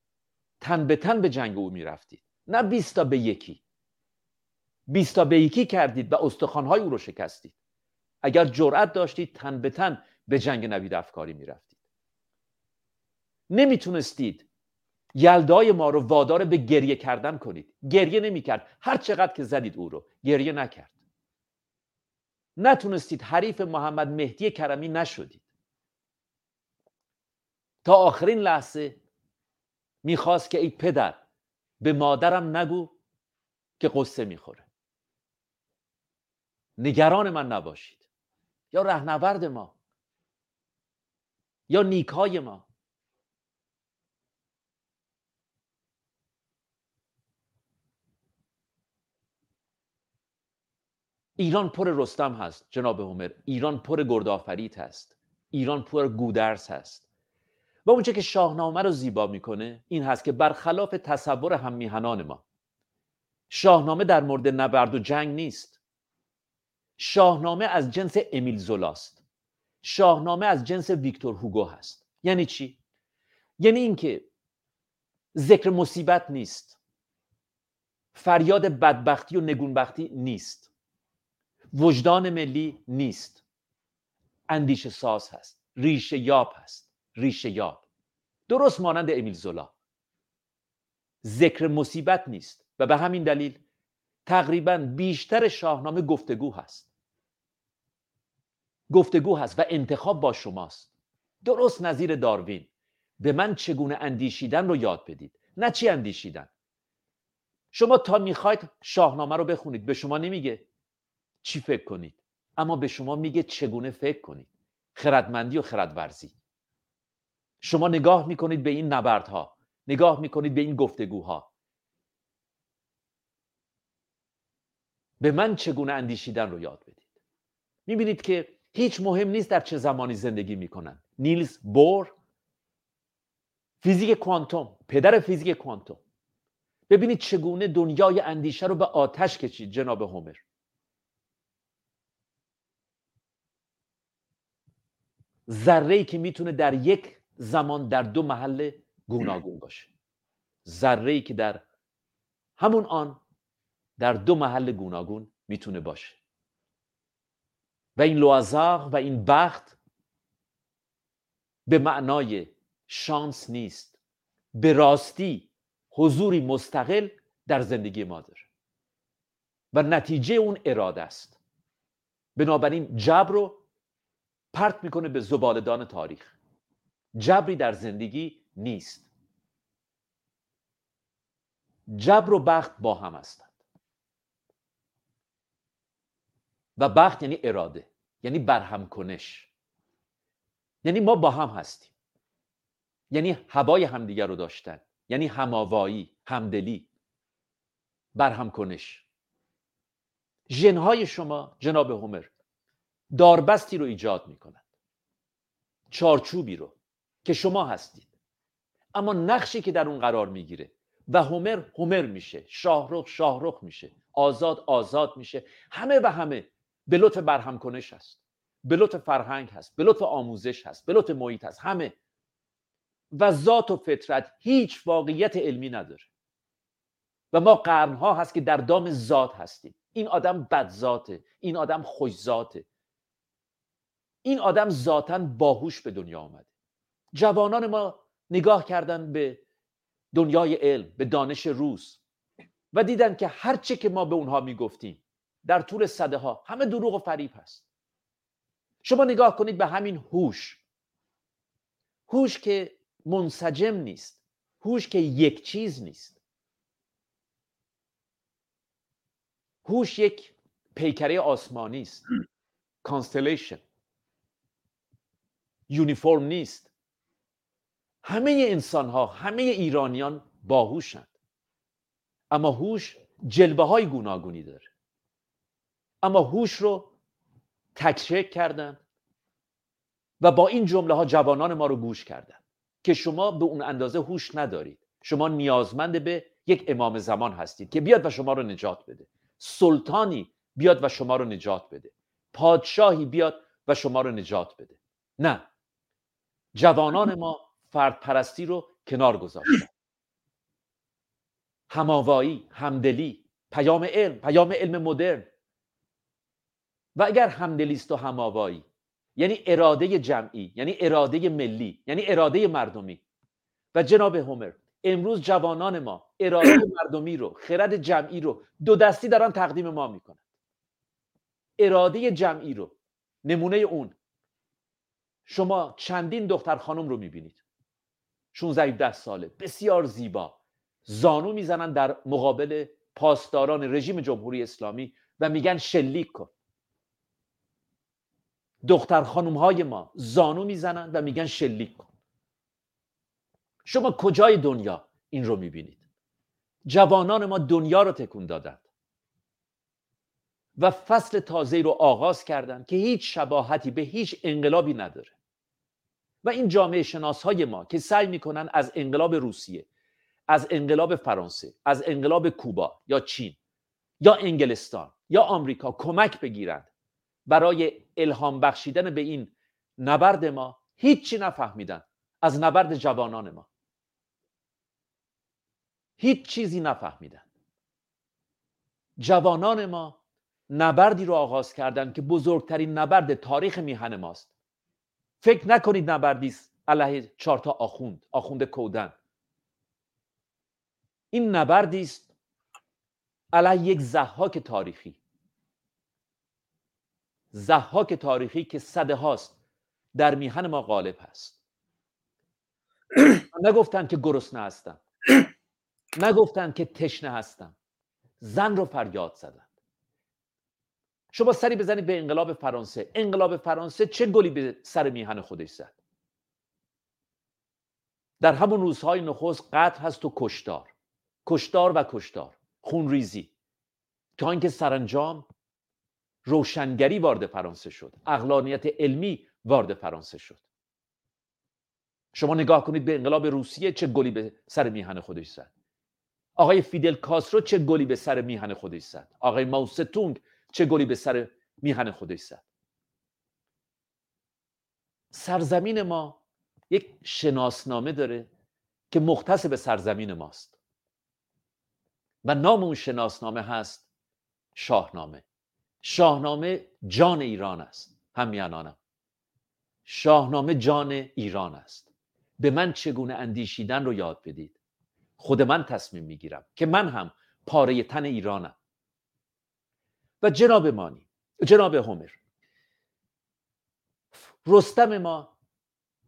تن به تن به جنگ او می‌رفتید. نه بیستا به یکی. بیستا به یکی کردید و استخوانهای او رو شکستید. اگر جرأت داشتید تن به تن به جنگ نوید افکاری می‌رفتید. نمی‌تونستید یلدای ما رو وادار به گریه کردن کنید. گریه نمی‌کرد. هر چقدر که زدید او رو گریه نکرد. نتونستید حریف محمد مهدی کرمی نشدید. تا آخرین لحظه می‌خواست که ای پدر به مادرم نگو که قصه می‌خوره. نگران من نباشید. یا رهنورد ما یا نیکای ما. ایران پر رستم هست جناب هومر ایران پر گردآفرید هست. ایران پر گودرس هست. و اونچه که شاهنامه رو زیبا می‌کنه این هست که برخلاف تصور هم میهنان ما شاهنامه در مورد نبرد و جنگ نیست. شاهنامه از جنس امیل زولاست شاهنامه از جنس ویکتور هوگو هست. یعنی چی؟ یعنی اینکه ذکر مصیبت نیست. فریاد بدبختی و نگونبختی نیست. وجدان ملی نیست. اندیشه ساز هست. ریشه یاب هست. ریشه یاب. درست مانند امیل زولا. ذکر مصیبت نیست. و به همین دلیل تقریبا بیشتر شاهنامه گفتگو هست. گفتگو هست و انتخاب با شماست. درست نظیر داروین. به من چگونه اندیشیدن رو یاد بدید؟ نه چی اندیشیدن؟ شما تا می‌خواید شاهنامه رو بخونید. به شما نمیگه. چی فکر کنید؟ اما به شما میگه چگونه فکر کنید؟ خردمندی و خردورزی. شما نگاه می‌کنید به این نبردها نگاه می‌کنید به این گفتگوها. به من چگونه اندیشیدن رو یاد بدید؟ می‌بینید که هیچ مهم نیست در چه زمانی زندگی می‌کنن. نیلز بور فیزیک کوانتوم پدر فیزیک کوانتوم. ببینید چگونه دنیای اندیشه رو به آتش کشید جناب هومر. ذره که می‌تونه در یک زمان در دو محل گوناگون باشه. ذره که در همون آن در دو محل گوناگون می‌تونه باشه. و این لوازاق و این بخت به معنای شانس نیست. به راستی حضوری مستقل در زندگی ما داره. و نتیجه اون اراده است. بنابراین جبر رو پرت می‌کنه به زبالدان تاریخ. جبری در زندگی نیست. جبر و بخت با هم هستند. و بخت یعنی اراده یعنی برهم کنش یعنی ما با هم هستیم. یعنی هوای همدیگر رو داشتن. یعنی هماوایی همدلی برهم کنش ژنهای شما جناب هومر داربستی رو ایجاد می‌کنند. چارچوبی رو که شما هستید. اما نقشی که در اون قرار می‌گیره و هومر هومر میشه شاهرخ شاهرخ میشه آزاد آزاد میشه همه و همه به لطف برهم کنش هست به لطف فرهنگ هست به لطف آموزش هست به لطف محیط هست همه. و ذات و فطرت هیچ واقعیت علمی نداره. و ما قرنها هست که در دام ذات هستیم. این آدم بد ذاته این آدم خوش ذاته این آدم ذاتا باهوش به دنیا آمده. جوانان ما نگاه کردن به دنیای علم به دانش روز و دیدن که هرچه که ما به اونها می‌گفتیم در طول صده ها همه دروغ و فریب هست. شما نگاه کنید به همین هوش. هوش که منسجم نیست. هوش که یک چیز نیست. هوش یک پیکره آسمانی است. کانستلیشن یونیفرم نیست. همه انسان ها همه ایرانیان باهوشند. اما هوش جلوه های گوناگونی داره. اما هوش رو تکشک کردن و با این جمله ها جوانان ما رو گوش کردن که شما به اون اندازه هوش ندارید. شما نیازمند به یک امام زمان هستید که بیاد و شما رو نجات بده. سلطانی بیاد و شما رو نجات بده. پادشاهی بیاد و شما رو نجات بده. نه. جوانان ما فرد پرستی رو کنار گذاشتن. هماوایی همدلی پیام علم پیام علم مدرن. و اگر همدلیست و هماوایی یعنی اراده جمعی یعنی اراده ملی یعنی اراده مردمی. و جناب هومر امروز جوانان ما اراده مردمی رو خرد جمعی رو دو دستی دارن تقدیم ما می‌کنن. اراده جمعی رو نمونه اون شما چندین دختر خانم رو می‌بینید. 16 17 ساله بسیار زیبا. زانو می‌زنن در مقابل پاسداران رژیم جمهوری اسلامی و میگن شلیک کن. دختر خانوم های ما زانو می‌زنن و میگن شلیک کن. شما کجای دنیا این رو می‌بینید؟ جوانان ما دنیا رو تکون دادند و فصل تازه رو آغاز کردن که هیچ شباهتی به هیچ انقلابی نداره. و این جامعه شناس های ما که سعی می‌کنن از انقلاب روسیه از انقلاب فرانسه از انقلاب کوبا یا چین یا انگلستان یا آمریکا کمک بگیرند. برای الهام بخشیدن به این نبرد ما هیچی نفهمیدن از نبرد جوانان ما. هیچ چیزی نفهمیدن. جوانان ما نبردی رو آغاز کردن که بزرگترین نبرد تاریخ میهن ماست. فکر نکنید نبردی است علیه چهار تا آخوند آخوند کودن. این نبردی است علیه یک زحاک تاریخی. زحاک تاریخی که صده هاست در میهن ما غالب هست. نگفتن که گرسنه هستم. نگفتن که تشنه هستم. زن رو فریاد زدن شما سری بزنید به انقلاب فرانسه. انقلاب فرانسه چه گلی به سر میهن خودش زد؟ در همون روزهای نخست قتل هست و کشتار. کشتار و کشتار. خونریزی. تا اینکه سرانجام روشنگری وارد فرانسه شد. اقلانیت علمی وارد فرانسه شد. شما نگاه کنید به انقلاب روسیه چه گلی به سر میهن خودش زد. آقای فیدل کاسترو چه گلی به سر میهن خودش زد؟ آقای ماوستونگ چه گلی به سر میهن خودش زد سرزمین ما یک شناسنامه داره که مختص به سرزمین ماست. و نام اون شناسنامه هست شاهنامه. شاهنامه جان ایران است. همیانانم شاهنامه جان ایران است. به من چگونه اندیشیدن رو یاد بدید. خود من تصمیم می‌گیرم که من هم پاره تن ایرانم. و جناب مانی جناب همر رستم ما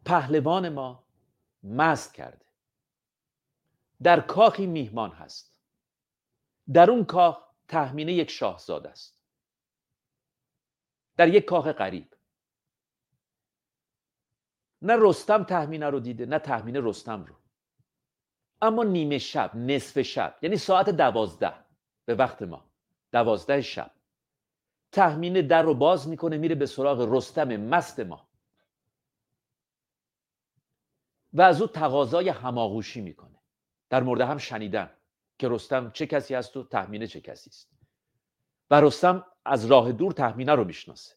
پهلوان ما مست کرده. در کاخی میهمان هست. در اون کاخ تحمینه یک شاهزاده است. در یک کاخ غریب. نه رستم تحمینه رو دیده نه تحمینه رستم رو. اما نیمه شب نصف شب یعنی ساعت دوازده به وقت ما. دوازده شب. تحمینه در رو باز می‌کنه میره به سراغ رستم مست ما. و از او تقاضای هماغوشی می‌کنه. در مورد هم شنیدن که رستم چه کسی است و تحمینه چه کسی است. و رستم از راه دور تحمینه رو می‌شناسه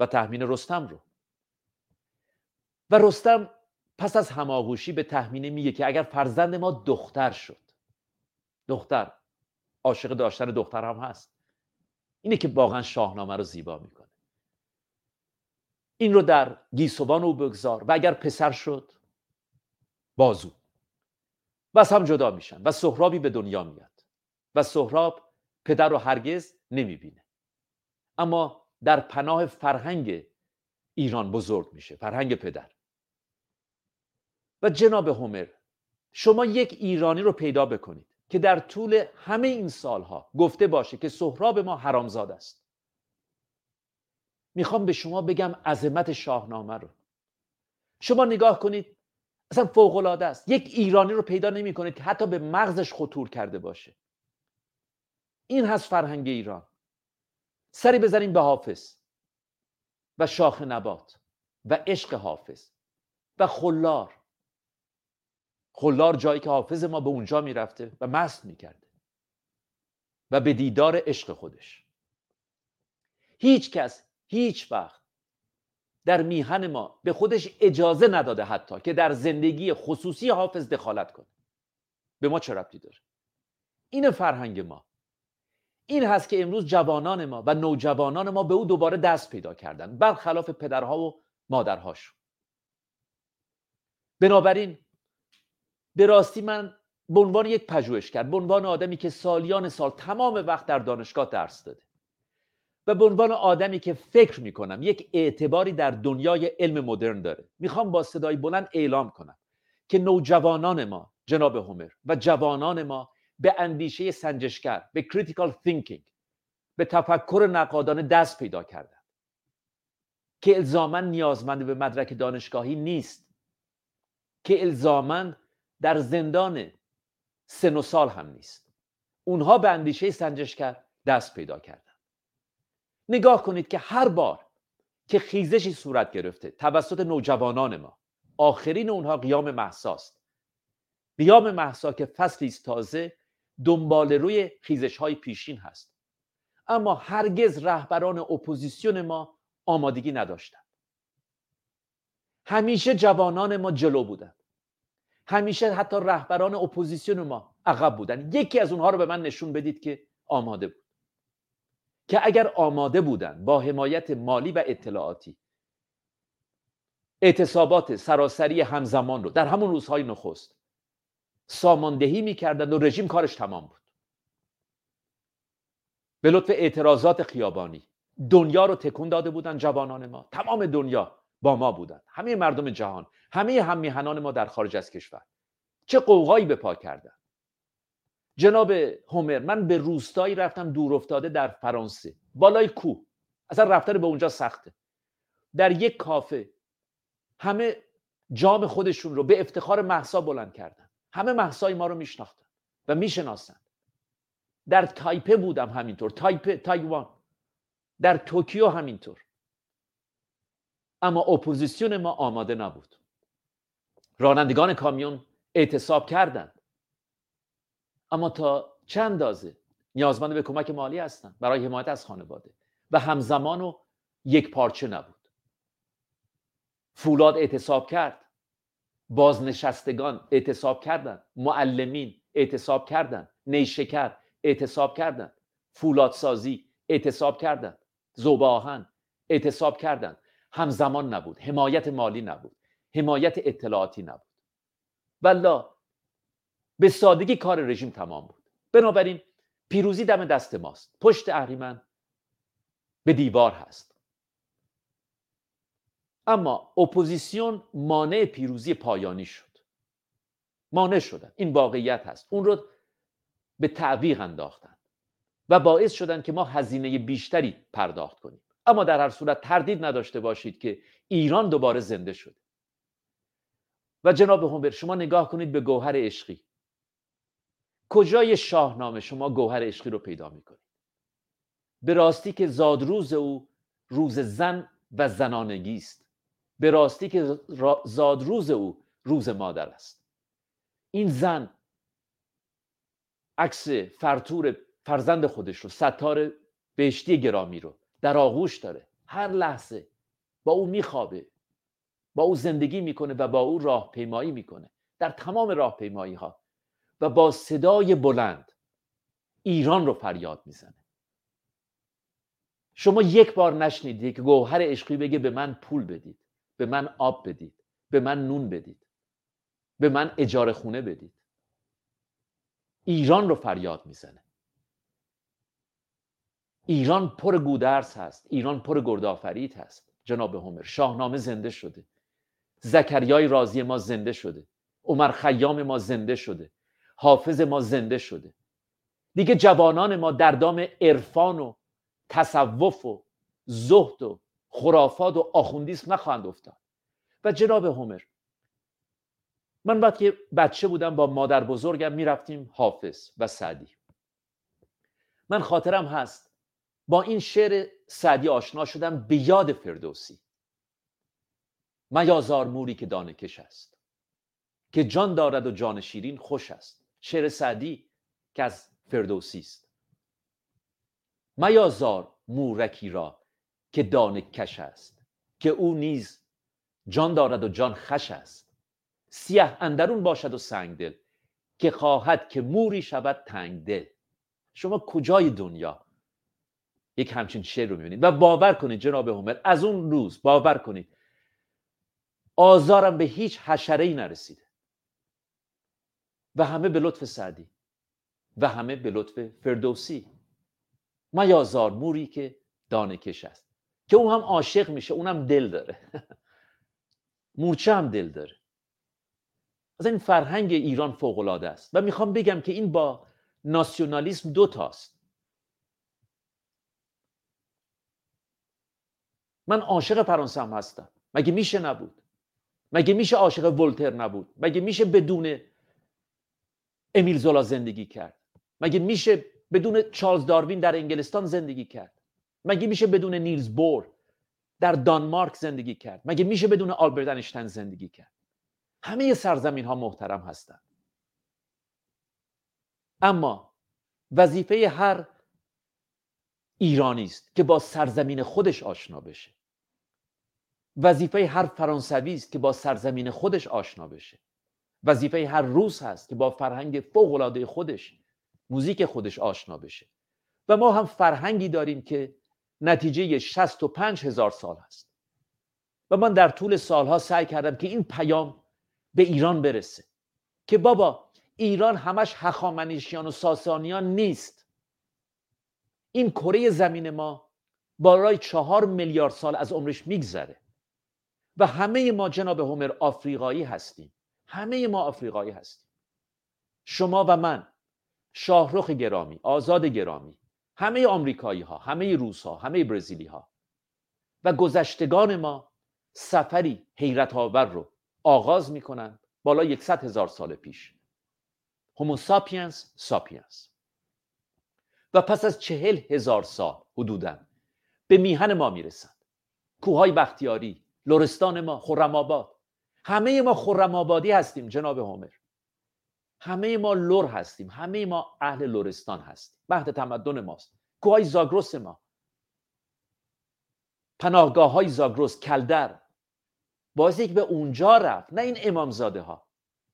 و تحمینه رستم رو. و رستم پس از هماغوشی به تحمینه میگه که اگر فرزند ما دختر شد دختر عاشق داشتن دختر هم هست. اینه که واقعا شاهنامه رو زیبا می‌کنه. این رو در گیسوان او بگذار و اگر پسر شد بازو. و از هم جدا میشن و سهرابی به دنیا میاد و سهراب پدر رو هرگز نمی‌بینه. اما در پناه فرهنگ ایران بزرگ میشه فرهنگ پدر. و جناب هومر شما یک ایرانی رو پیدا بکنید. که در طول همه این سالها گفته باشه که سهراب ما حرامزاد است. می‌خوام به شما بگم عظمت شاهنامه رو. شما نگاه کنید اصلا فوق العاده است. یک ایرانی رو پیدا نمی کنید که حتی به مغزش خطور کرده باشه. این هست فرهنگ ایران. سری بزنیم به حافظ و شاخ نبات و عشق حافظ و خلار. خلار جایی که حافظ ما به اونجا می‌رفته و مست می‌کرده و به دیدار عشق خودش. هیچ کس هیچ وقت در میهن ما به خودش اجازه نداده حتی که در زندگی خصوصی حافظ دخالت کنه. به ما چه ربطی داره؟ این فرهنگ ما. این هست که امروز جوانان ما و نوجوانان ما به او دوباره دست پیدا کردن. برخلاف پدرها و مادرهاشون. بنابراین به راستی من به عنوان یک پژوهشگر به عنوان آدمی که سالیان سال تمام وقت در دانشگاه درس داده و به عنوان آدمی که فکر می‌کنم یک اعتباری در دنیای علم مدرن داره. می‌خوام با صدای بلند اعلام کنم که نوجوانان ما جناب هومر و جوانان ما به اندیشه سنجشگر به کریتیکال thinking به تفکر نقادانه دست پیدا کردن که الزامن نیازمند به مدرک دانشگاهی نیست که الزامن در زندان سن و سال هم نیست. اونها به اندیشه سنجشگر دست پیدا کردن نگاه کنید که هر بار که خیزشی صورت گرفته توسط نوجوانان ما آخرین اونها قیام محساست قیام محسا که فصلی تازه دنبال روی خیزش های پیشین هست. اما هرگز رهبران اپوزیسیون ما آمادگی نداشتند. همیشه جوانان ما جلو بودند. همیشه حتی رهبران اپوزیسیون ما عقب بودن. یکی از اونها رو به من نشون بدید که آماده بود. که اگر آماده بودن با حمایت مالی و اطلاعاتی اعتصابات سراسری همزمان رو در همون روزهای نخست ساماندهی می‌کردند و رژیم کارش تمام بود. به لطف اعتراضات خیابانی دنیا رو تکون داده بودن جوانان ما. تمام دنیا با ما بودن. همه مردم جهان همه هممیهنان ما در خارج از کشور. چه قوقایی به پا کردن. جناب هومر من به روستایی رفتم دور افتاده در فرانسه. بالای کوه. اصلا رفتن به اونجا سخته. در یک کافه. همه جام خودشون رو به افتخار محسا بلند کردن. همه محسای ما رو میشناختن و می‌شناسن. در تایپه بودم همینطور. تایپه تایوان. در توکیو همینطور. اما اپوزیسیون ما آماده نبود. رانندگان کامیون اعتصاب کردند. اما تا چند اندازه نیازمند به کمک مالی هستند؟ برای حمایت از خانواده. و همزمان و یک پارچه نبود. فولاد اعتصاب کرد. بازنشستگان اعتصاب کردند. معلمین اعتصاب کردند. نیشکر اعتصاب کردند. فولادسازی اعتصاب کردند. زوب آهن اعتصاب کردند. همزمان نبود. حمایت مالی نبود. حمایت اطلاعاتی نبود. والله به سادگی کار رژیم تمام بود. بنابراین پیروزی دم دست ماست. پشت اهریمن به دیوار هست. اما اپوزیسیون مانع پیروزی پایانی شد. مانع شدن. این واقعیت هست. اون رو به تعویق انداختن و باعث شدن که ما هزینه بیشتری پرداخت کنیم. اما در هر صورت تردید نداشته باشید که ایران دوباره زنده شده. و جناب همبر شما نگاه کنید به گوهر عشقی. کجای شاهنامه شما گوهر عشقی رو پیدا می‌کنید؟ به راستی که زادروز او روز زن و زنانگی است. به راستی که زادروز او روز مادر است. این زن عکس فرتور فرزند خودش رو ستار بهشتی گرامی رو در آغوش داره. هر لحظه با او میخوابه. با او زندگی می‌کنه و با او راهپیمایی می‌کنه. در تمام راهپیمایی ها و با صدای بلند ایران رو فریاد می‌زنه. شما یک بار نشنیدید که گوهر عشقی بگه به من پول بدید به من آب بدید به من نون بدید به من اجاره خونه بدید. ایران رو فریاد می‌زنه. ایران پر گودرس هست. ایران پر گردآفرید هست. جناب همر شاهنامه زنده شده. زکریای رازی ما زنده شده. عمر خیام ما زنده شده. حافظ ما زنده شده. دیگه جوانان ما در دام عرفان و تصوف و زهد و خرافات و آخوندیسم نخواهند افتاد. و جناب همر من وقتی بچه بودم با مادر بزرگم می‌رفتیم حافظ و سعدی. من خاطرم هست با این شعر سعدی آشنا شدم به یاد فردوسی. میازار موری که دانه کش است که جان دارد و جان شیرین خوش است. شعر سعدی که از فردوسی است. میازار مورکی را که دانه کش است که او نیز جان دارد و جان خش است. سیه اندرون باشد و سنگ دل که خواهد که موری شود تنگ دل شما کجای دنیا؟ یک همچین شعر رو می‌بینید. و باور کنید جناب همر از اون روز باور کنید آزارم به هیچ حشره ای نرسیده. و همه به لطف سعدی. و همه به لطف فردوسی. میازار موری که دانه کش است. که اون هم عاشق میشه اونم دل داره. مورچه هم دل داره. از این فرهنگ ایران فوق العاده است. و می‌خوام بگم که این با ناسیونالیسم دو تاست. من عاشق فرانسه هم هستم. مگه میشه نبود؟ مگه میشه عاشق ولتر نبود؟ مگه میشه بدون امیل زولا زندگی کرد؟ مگه میشه بدون چارلز داروین در انگلستان زندگی کرد؟ مگه میشه بدون نیلز بور در دانمارک زندگی کرد؟ مگه میشه بدون آلبرت انشتن زندگی کرد؟ همه سرزمین ها محترم هستند اما وظیفه هر ایرانی است که با سرزمین خودش آشنا بشه. وظیفه هر فرانسوی است که با سرزمین خودش آشنا بشه. وظیفه هر روس هست که با فرهنگ فوق خودش موزیک خودش آشنا بشه. و ما هم فرهنگی داریم که نتیجه 65 هزار سال هست. و من در طول سالها سعی کردم که این پیام به ایران برسه که بابا ایران همش هخامنشیان و ساسانیان نیست. این کره زمین ما بالای چهار میلیارد سال از عمرش میگذره. و همه ما جناب همر آفریقایی هستیم. همه ما آفریقایی هستیم. شما و من شاهرخ گرامی آزاد گرامی همه آمریکایی ها همه روس ها همه برزیلی ها و گذشتگان ما سفری حیرت آور رو آغاز می‌کنن بالا یکصد هزار سال پیش. هومو ساپینس ساپینس و پس از چهل هزار سال حدودا به میهن ما می‌رسند کوههای بختیاری لرستان ما خرم آباد. همه ما خرم آبادی هستیم جناب هومر همه ما لر هستیم همه ما اهل لرستان هستیم. مهد تمدن ماست. کوهای زاگرس ما. پناهگاه های زاگرس کلدر. بازی که به اونجا رفت نه این امامزاده ها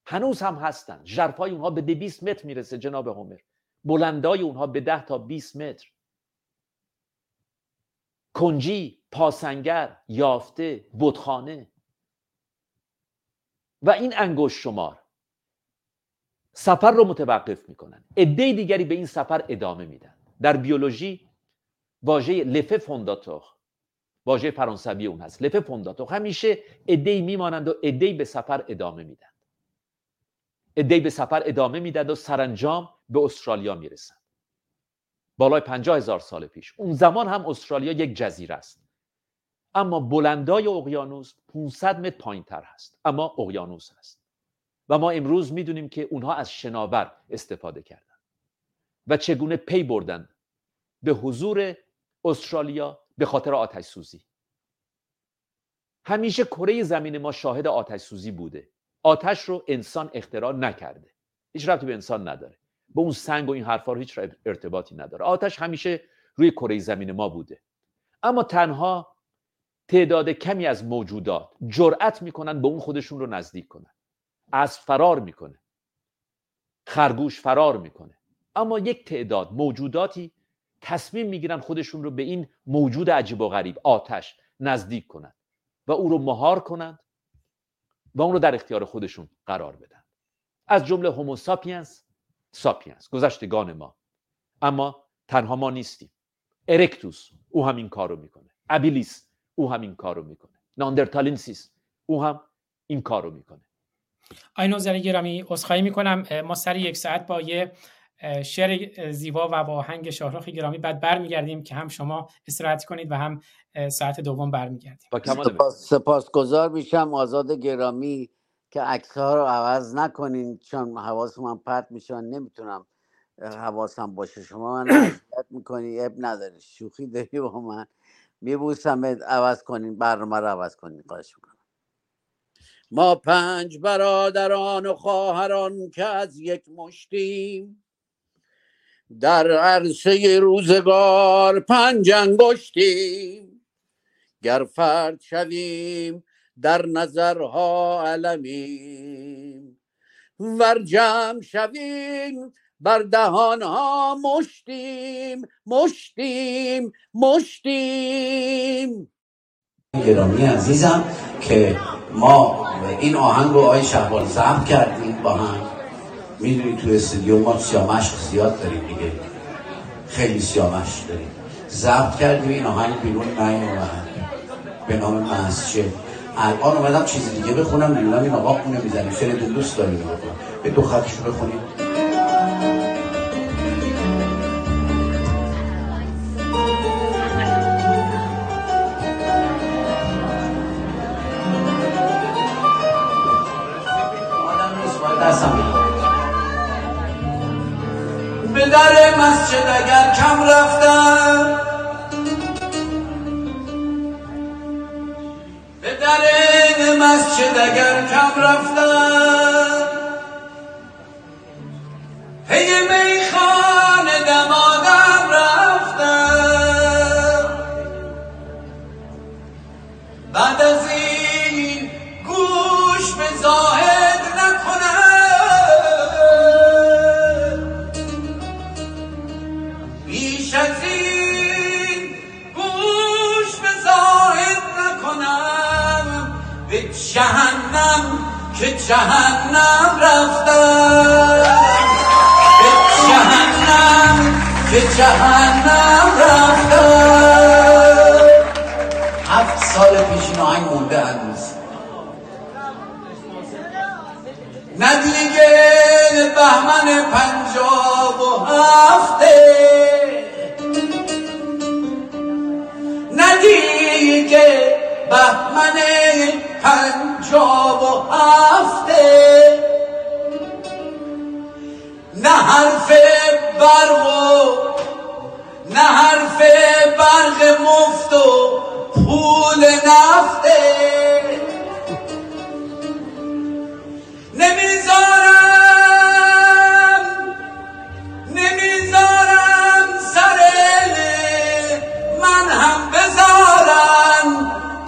هنوز هم هستن. ژرفای اونها به 200 متر می‌رسه جناب همر بلندای اونها به 10 تا 20 متر. کنجی پاسنگر یافته بودخانه و این انگشت شمار. سفر رو متوقف می‌کنن. عده دیگری به این سفر ادامه میدن. در بیولوژی واژه لفه فونداتور واژه فرانسوی اون هست. لفه فونداتور همیشه عده میمانند و عده به سفر ادامه میدن. عده به سفر ادامه میدن و سرانجام به استرالیا می‌رسن. بالای پنجاه هزار سال پیش. اون زمان هم استرالیا یک جزیره است. اما بلندای اقیانوس 500 متر پایین تر هست. اما اقیانوس هست. و ما امروز می‌دونیم که اونها از شناور استفاده کردن. و چگونه پی بردن به حضور استرالیا به خاطر آتش سوزی. همیشه کره زمین ما شاهد آتش سوزی بوده. آتش رو انسان اختراع نکرده. هیچ ربطی به انسان نداره. به اون سنگ و این حرفا رو هیچ ارتباطی نداره. آتش همیشه روی کره زمین ما بوده. اما تنها تعداد کمی از موجودات جرأت می‌کنن به اون خودشون رو نزدیک کنن. اسب فرار می‌کنه. خرگوش فرار می‌کنه. اما یک تعداد موجوداتی تصمیم می‌گیرن خودشون رو به این موجود عجیب و غریب آتش نزدیک کنند و او رو مهار کنند و اون رو در اختیار خودشون قرار بدن. از جمله Homo sapiens sapiens گذشتگان ما. اما تنها ما نیستیم. Erectus او هم این کارو می‌کنه. Habilis او هم این کارو می‌کنه. Neanderthalensis او هم این کارو می‌کنه. آقای نوزری گرامی عذرخواهی می‌کنم. ما سر یک ساعت با یه شعر زیبا و با آهنگ شاهرخ گرامی بعد برمیگردیم که هم شما استراحت کنید و هم ساعت دوم برمیگردیم. سپاس سپاسگزار میشم آزاد گرامی که عکس ها رو عوض نکنین چون حواس من پرت میشه نمی‌تونم حواسم باشه. شما من اذیت می‌کنی اب نداره. شوخی داری با من. میبوسم عوض کنین برنامه رو عوض کنین خواهش می‌کنم. ما پنج برادران و خواهران که از یک مشتیم در عرصه روزگار پنج انگشتیم. گر فرد شویم در نظرها علمیم. ور جمع شویم بر دهانها مشتیم مشتیم مشتیم. گرامی عزیزم که ما این آهنگ رو آی شهبال ضبط کردیم با هم. می‌دونی تو استودیو ما سیامشق زیاد داریم دیگه. خیلی سیامشق داریم. ضبط کردیم این آهنگ بیرون نیومد. به نام مسجد. الان اومدم چیز دیگه بخونم می‌دونم این آقا خونه می‌زنیم دوست داریم به دو خطشو بخونیم در مسجد اگر کم رفتم به در مسجد اگر کم رفتم پی جهنم که جهنم رفتم به جهنم که جهنم رفتم هفت سال پیش این آهنگ مونده هنوز. نه دیگه بهمن پنجاب و هفته. نه دیگه بهمن پنجاب و هفته. نه حرف برق و نه حرف برق مفت و پول نفته. نمی‌ذارم نمی‌ذارم سر من هم بذارم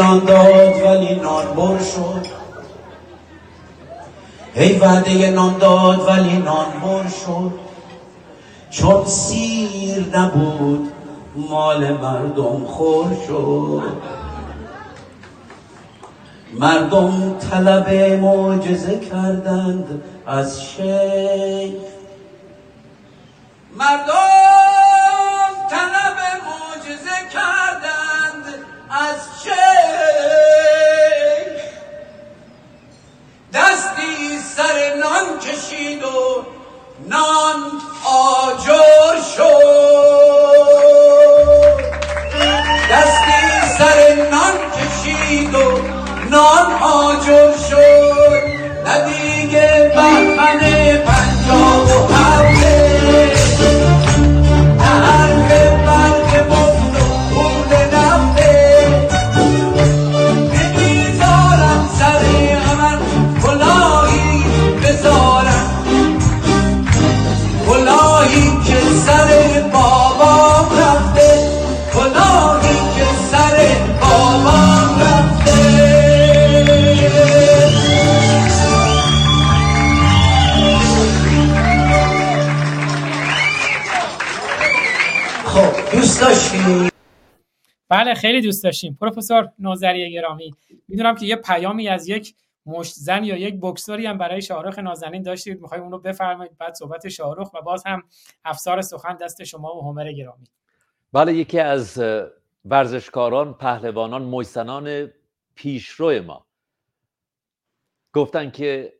نان داد ولی نان بر شد. ای وعده نان داد ولی نان بر شد. چون سیر نبود مال مردم خور شد. مردم طلب معجزه کردند از شیخ. مردم طلب معجزه کردند از شیخ. دستی سر نان کشید و نان آجر شد. دستی سر نان کشید و نان آجر شد. نه دیگه بهمن بله خیلی دوست داشتیم. پروفسور نوذری گرامی می‌دونم که یه پیامی از یک مشت زن یا یک بکسوری هم برای شاهرخ نازنین داشتید. می‌خوایم اون رو بفرمایید بعد صحبت شاهرخ و باز هم افسار سخن دست شما و همر گرامی. بله یکی از ورزشکاران پهلوانان مجسنان پیشرو ما. گفتن که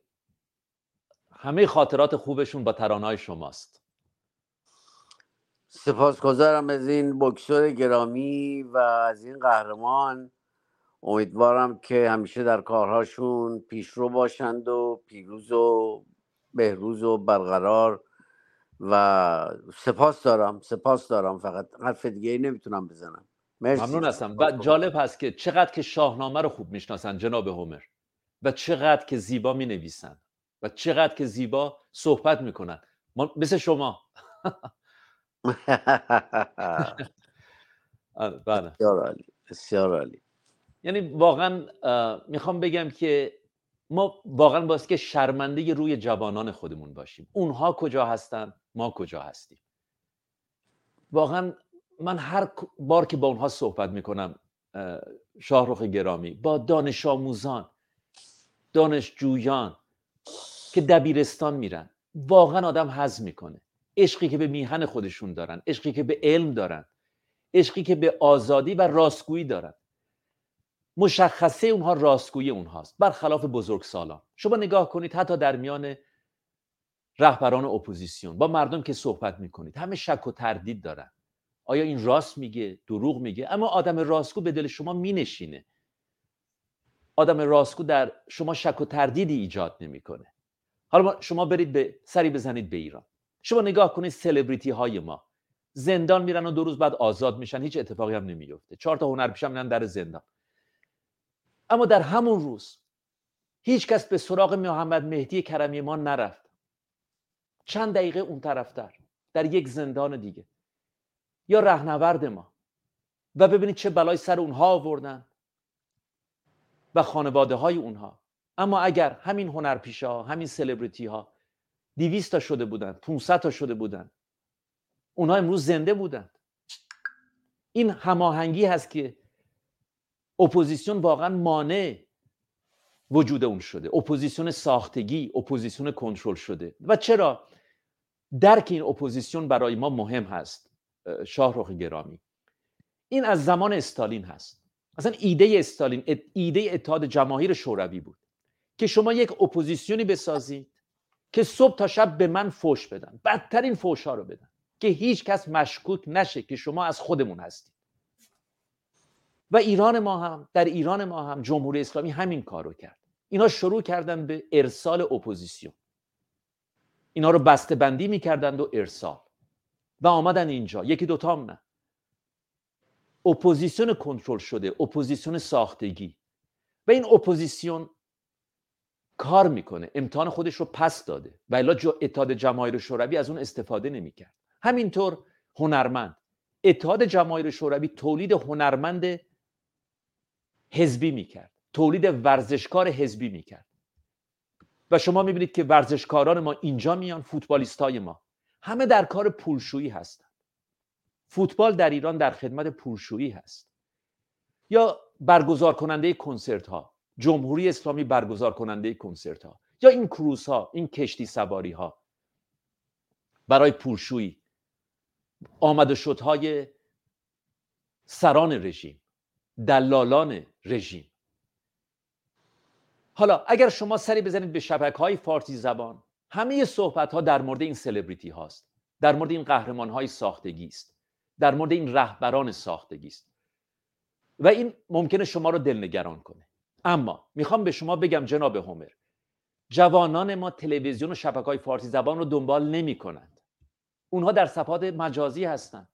همه خاطرات خوبشون با ترانه‌های شماست. سپاسگزارم از این بکسور گرامی و از این قهرمان. امیدوارم که همیشه در کارهاشون پیشرو باشند و پیروز و بهروز و برقرار و سپاس دارم سپاس دارم. فقط حرف دیگه ای نمی‌تونم بزنم. مرسی. ممنون هستم. و جالب هست که چقدر که شاهنامه رو خوب می‌شناسن جناب هومر و چقدر که زیبا می نویسن و چقدر که زیبا صحبت می‌کنن. مثل شما. بله. بسیار عالی بسیار عالی. یعنی واقعا می‌خوام بگم که ما واقعا باید که شرمنده روی جوانان خودمون باشیم. اونها کجا هستن؟ ما کجا هستیم؟ واقعا من هر بار که با اونها صحبت می‌کنم شاهرخ گرامی با دانش آموزان دانشجویان که دبیرستان میرن واقعا آدم حز می‌کنه. عشقی که به میهن خودشون دارن عشقی که به علم دارن عشقی که به آزادی و راستگویی دارن. مشخصه اونها راستگویی اونهاست. برخلاف بزرگسالان. شما نگاه کنید حتی در میان رهبران اپوزیسیون با مردم که صحبت می‌کنید همه شک و تردید دارن. آیا این راست میگه؟ دروغ میگه؟ اما آدم راستگو به دل شما مینشینه. آدم راستگو در شما شک و تردیدی ایجاد نمی‌کنه. حالا ما- شما برید به سری بزنید به ایران. شما نگاه کنید سلبریتی های ما. زندان میرن و دو روز بعد آزاد میشن هیچ اتفاقی هم نمیفته چهار تا هنرپیشه میرن در زندان. اما در همون روز هیچ کس به سراغ محمد مهدی کرمی ما نرفت. چند دقیقه اون طرفتر در یک زندان دیگه. یا رهنورد ما. و ببینید چه بلای سر اونها آوردن و خانواده های اونها. اما اگر همین هنرپیشه ها همین سلبریتی ها 200 تا شده بودن 500 تا شده بودن. اونها امروز زنده بودند این هماهنگی هست که اپوزیسیون واقعا مانع وجود اون شده. اپوزیسیون ساختگی اپوزیسیون کنترل شده. و چرا؟ درک این اپوزیسیون برای ما مهم هست اه، شاهرخ گرامی. این از زمان استالین هست. اصلا ایده استالین ایده اتحاد جماهیر شوروی بود که شما یک اپوزیسیونی بسازید که صبح تا شب به من فوش بدن. بدترین فوش ها رو بدن. که هیچ کس مشکوک نشه که شما از خودمون هستید. و ایران ما هم در ایران ما هم جمهوری اسلامی همین کار رو کرد. اینا شروع کردن به ارسال اپوزیسیون. اینا رو بسته بندی می‌کردند و ارسال. و آمدن اینجا. یکی دوتا هم نه. اپوزیسیون کنترل شده اپوزیسیون ساختگی. و این اپوزیسیون کار می‌کنه امتحان خودش رو پس داده. و الا اتحاد جماهیر شوروی از اون استفاده نمی‌کرد. همینطور هنرمند. اتحاد جماهیر شوروی تولید هنرمند حزبی می‌کرد. تولید ورزشکار حزبی می‌کرد. و شما می‌بینید که ورزشکاران ما اینجا میان فوتبالیست های ما. همه در کار پولشویی هستند فوتبال در ایران در خدمت پولشویی هست. یا برگزار کننده کنسرت ها جمهوری اسلامی برگزار کننده کنسرت ها یا این کروز ها این کشتی سواری ها. برای پولشویی. آمد و سران رژیم دلالان رژیم. حالا اگر شما سری بزنید به شبکه های فارسی زبان همه صحبت ها در مورد این سلبریتی هاست. در مورد این قهرمان های ساختگی است. در مورد این رهبران ساختگی است. و این ممکنه شما رو دلنگران کنه. اما می‌خوام به شما بگم جناب هومر جوانان ما تلویزیون و شبکه های فارسی زبان رو دنبال نمی کنند اونها در صفحات مجازی هستند.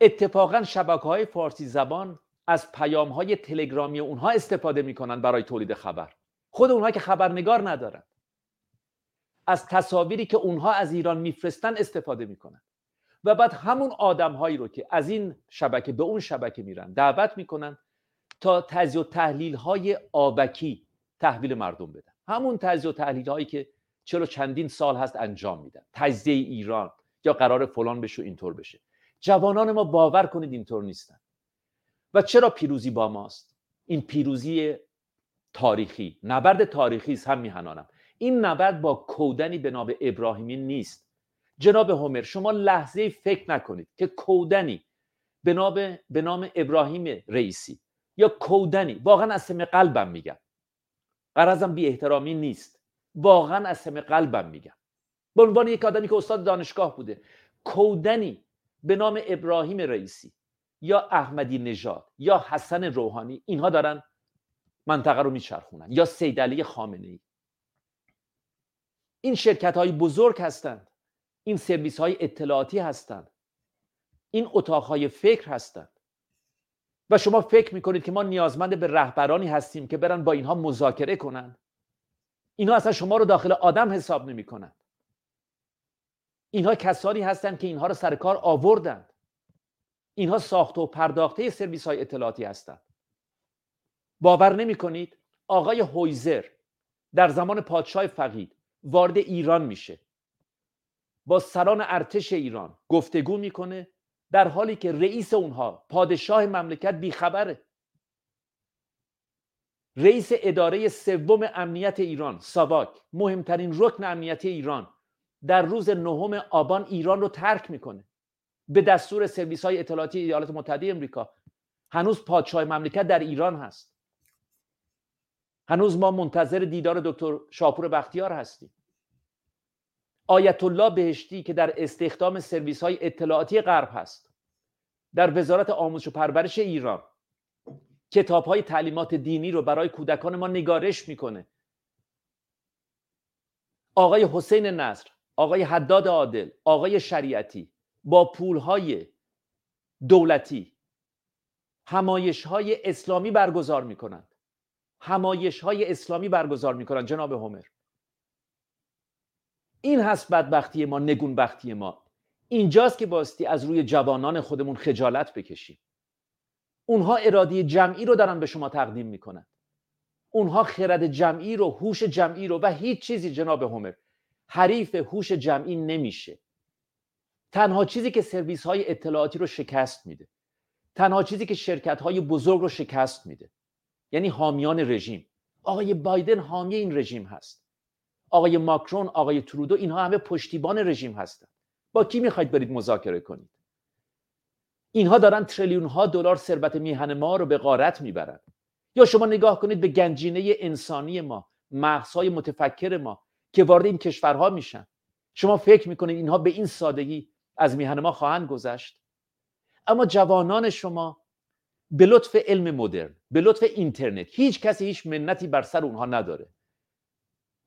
اتفاقا شبکه های فارسی زبان از پیام های تلگرامی اونها استفاده می‌کنن برای تولید خبر. خود اونها که خبرنگار ندارن از تصاویری که اونها از ایران میفرستن استفاده می‌کنن و بعد همون آدم هایی رو که از این شبکه به اون شبکه میرن دعوت می‌کنن تا تجزیه و تحلیل های آبکی تحویل مردم بدن. همون تجزیه و تحلیل هایی که چلو چندین سال هست انجام میدن. تجزیه ایران یا قرار فلان بشه اینطور بشه. جوانان ما باور کنید اینطور نیستن. و چرا پیروزی با ماست؟ این پیروزی تاریخی نبرد تاریخی است هم میهنانم. این نبرد با کودنی به نام ابراهیمی نیست. جناب هومر شما لحظه فکر نکنید که کودنی به نام به نام ابراهیم رئیسی یا کودنی. واقعا از سم قلبم میگم. قرضم بی احترامی نیست. واقعا از سم قلبم میگم. به عنوان یک آدمی که استاد دانشگاه بوده. کودنی به نام ابراهیم رئیسی یا احمدی نژاد یا حسن روحانی اینها دارن منطقه رو میچرخونن. یا سید علی خامنه ای این شرکت های بزرگ هستند. این سرویس های اطلاعاتی هستند. این اتاق های فکر هستند. و شما فکر می‌کنید که ما نیازمند به رهبرانی هستیم که برن با اینها مذاکره کنن. اینها اصلا شما رو داخل آدم حساب نمی‌کنن. اینها کسانی هستند که اینها رو سر کار آوردند اینها ساخته و پرداخته سرویس های اطلاعاتی هستند باور نمی کنید آقای هویزر در زمان پادشاه فقید وارد ایران میشه. با سران ارتش ایران گفتگو می‌کنه در حالی که رئیس اونها پادشاه مملکت بیخبره. رئیس اداره سوم امنیت ایران ساواک مهمترین رکن امنیتی ایران در روز نهم آبان ایران رو ترک می‌کنه. به دستور سرویس های اطلاعاتی ایالات متحده امریکا هنوز پادشاه مملکت در ایران هست. هنوز ما منتظر دیدار دکتر شاپور بختیار هستیم. آیت الله بهشتی که در استخدام سرویس های اطلاعاتی غرب هست. در وزارت آموزش و پرورش ایران. کتاب های تعلیمات دینی رو برای کودکان ما نگارش می‌کنه. آقای حسین نصر آقای حداد عادل آقای شریعتی با پول های دولتی همایش های اسلامی برگزار می‌کنند. همایش های اسلامی برگزار می‌کنند جناب همر این هست بدبختی ما نگون بختی ما. اینجاست که باستی از روی جوانان خودمون خجالت بکشیم. اونها ارادی جمعی رو دارن به شما تقدیم می‌کنن. اونها خرد جمعی رو هوش جمعی رو و هیچ چیزی جناب همر حریف هوش جمعی نمیشه. تنها چیزی که سرویس های اطلاعاتی رو شکست میده. تنها چیزی که شرکت های بزرگ رو شکست میده. یعنی حامیان رژیم. آقای بایدن حامی این رژیم هست. آقای ماکرون آقای ترودو اینها همه پشتیبان رژیم هستند با کی می‌خواید برید مذاکره کنید؟ اینها دارن تریلیون ها دلار ثروت میهن ما رو به غارت می‌برند یا شما نگاه کنید به گنجینه انسانی ما مغزهای متفکر ما که وارد این کشورها میشن. شما فکر می‌کنید اینها به این سادگی از میهن ما خواهند گذشت؟ اما جوانان شما به لطف علم مدرن به لطف اینترنت هیچ کسی هیچ منتی بر سر اونها نداره.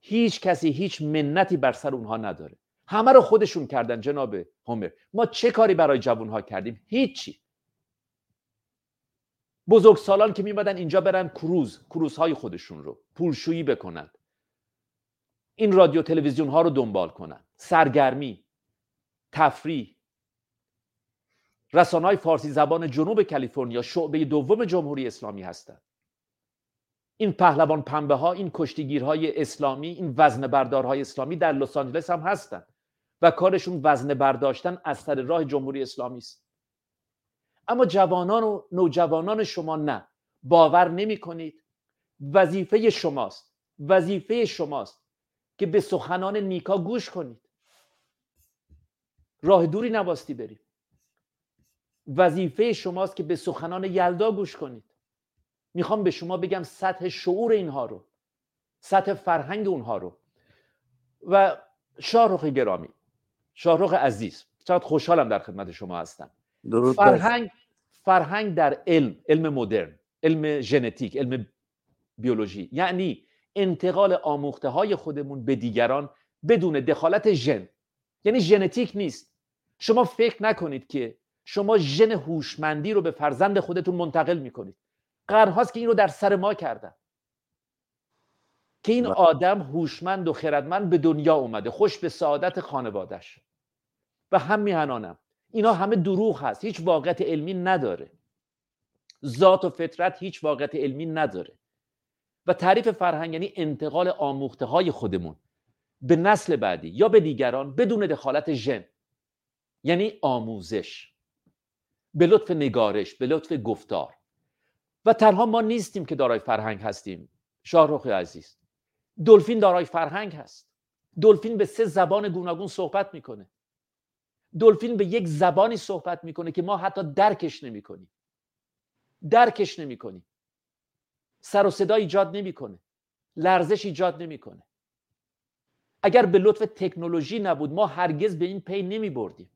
هیچ کسی هیچ منتی بر سر اونها نداره. همه رو خودشون کردن جناب همر ما چه کاری برای جوانها کردیم؟ هیچی. بزرگ سالان که میمدن اینجا برن کروز کروزهای خودشون رو پولشویی بکنند این رادیو تلویزیون ها رو دنبال کنند سرگرمی تفریح. رسانه های فارسی زبان جنوب کالیفرنیا شعبه دوم جمهوری اسلامی هستند این پهلوان پنبه ها این کشتیگیرهای اسلامی این وزن بردارهای اسلامی در لس آنجلس هم هستند و کارشون وزن برداشتن از سر راه جمهوری اسلامی است. اما جوانان و نوجوانان شما نه. باور نمی کنید وظیفه شماست. وظیفه شماست که به سخنان نیکا گوش کنید. راه دوری نباستی برید وظیفه شماست که به سخنان یلدا گوش کنید. می‌خوام به شما بگم سطح شعور اینها رو سطح فرهنگ اونها رو. و شاهرخ گرامی شاهرخ عزیز چقدر خوشحالم در خدمت شما هستم. فرهنگ فرهنگ در علم علم مدرن علم ژنتیک علم بیولوژی. یعنی انتقال آموخته های خودمون به دیگران بدون دخالت ژن. یعنی ژنتیک نیست. شما فکر نکنید که شما ژن هوشمندی رو به فرزند خودتون منتقل می‌کنید. قرنهاست که این رو در سر ما کردن. که این آدم هوشمند و خردمند به دنیا اومده خوش به سعادت خانوادش و هم میهنانم اینا همه دروغ هست هیچ واقعیت علمی نداره. ذات و فطرت هیچ واقعیت علمی نداره. و تعریف فرهنگ یعنی انتقال آموخته های خودمون. به نسل بعدی یا به دیگران بدون دخالت ژن. یعنی آموزش. به لطف نگارش به لطف گفتار. و تنها ما نیستیم که دارای فرهنگ هستیم. شاهرخ عزیز. دلفین دارای فرهنگ هست. دلفین به سه زبان گوناگون صحبت می‌کنه. دلفین به یک زبانی صحبت می‌کنه که ما حتی درکش نمی‌کنیم. درکش نمی‌کنیم. سر و صدا ایجاد نمی‌کنه. لرزش ایجاد نمی‌کنه. اگر به لطف تکنولوژی نبود ما هرگز به این پی نمی بردیم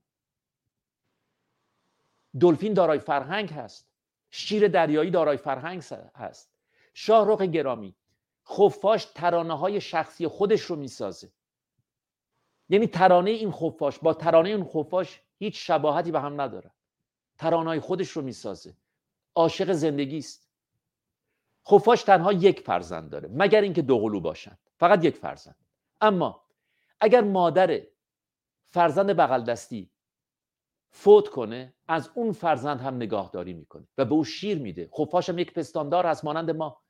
دلفین دارای فرهنگ هست. شیر دریایی دارای فرهنگ هست. شاهرخ گرامی. خفاش ترانه های شخصی خودش رو می‌سازه. یعنی ترانه این خفاش با ترانه این خفاش هیچ شباهتی به هم نداره. ترانه خودش رو می‌سازه. عاشق زندگی است. خفاش تنها یک فرزند داره مگر اینکه دوقلو باشند فقط یک فرزند. اما اگر مادر فرزند بغل دستی فوت کنه از اون فرزند هم نگاهداری می‌کنه و به او شیر میده. خفاش هم یک پستاندار هست مانند ما.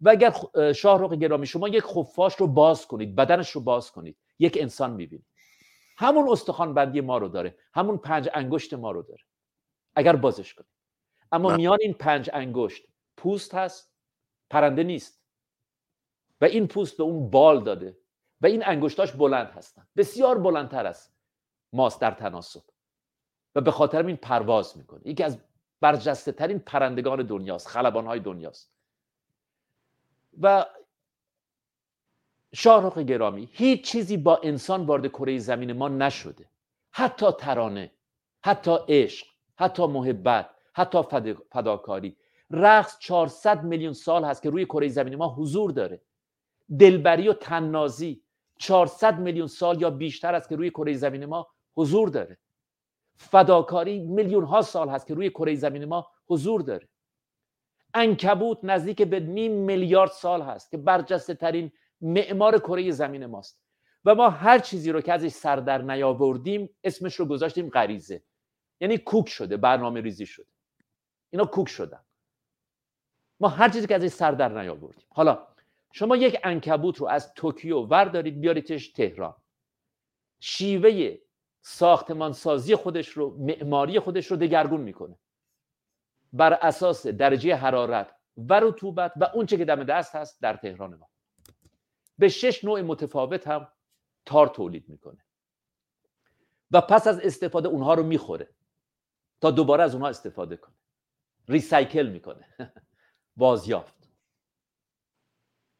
و اگر شاهرخ گرامی شما یک خفاش رو باز کنید بدنش رو باز کنید یک انسان می‌بینید. همون استخوان بندی ما رو داره همون پنج انگشت ما رو داره اگر بازش کنید. اما میان این پنج انگشت پوست هست پرنده نیست. و این پوست به اون بال داده و این انگشتاش بلند هستن. بسیار بلندتر است ماست در تناسب. و به خاطر این پرواز می‌کنه. یکی از برجسته ترین پرندگان دنیاست خلبان های دنیاست. و شاهرخ گرامی هیچ چیزی با انسان وارد کره زمین ما نشده. حتی ترانه حتی عشق حتی محبت حتی فداکاری. رقص 400 میلیون سال هست که روی کره زمین ما حضور داره. دلبری و تننازی 400 میلیون سال یا بیشتر است که روی کره زمین ما حضور داره. فداکاری میلیون ها سال هست که روی کره زمین ما حضور داره. انکبوت نزدیک به نیم میلیارد سال هست که برجسته ترین معمار کره زمین ماست. و ما هر چیزی رو که ازش سر در نیاوردیم اسمش رو گذاشتیم غریزه. یعنی کوک شده برنامه ریزی شده. اینا کوک شدن. ما هر چیزی که ازش سر در نیاوردیم. حالا شما یک انکبوت رو از توکیو وردارید بیاریدش تهران. شیوه ساختمان سازی خودش رو معماری خودش رو دگرگون می‌کنه. بر اساس درجه حرارت و رطوبت و اونچه که دم دست هست در تهران ما. به شش نوع متفاوت هم تار تولید می‌کنه. و پس از استفاده اونها رو می‌خوره تا دوباره از اونها استفاده کنه. ریسایکل می‌کنه. بازیافت.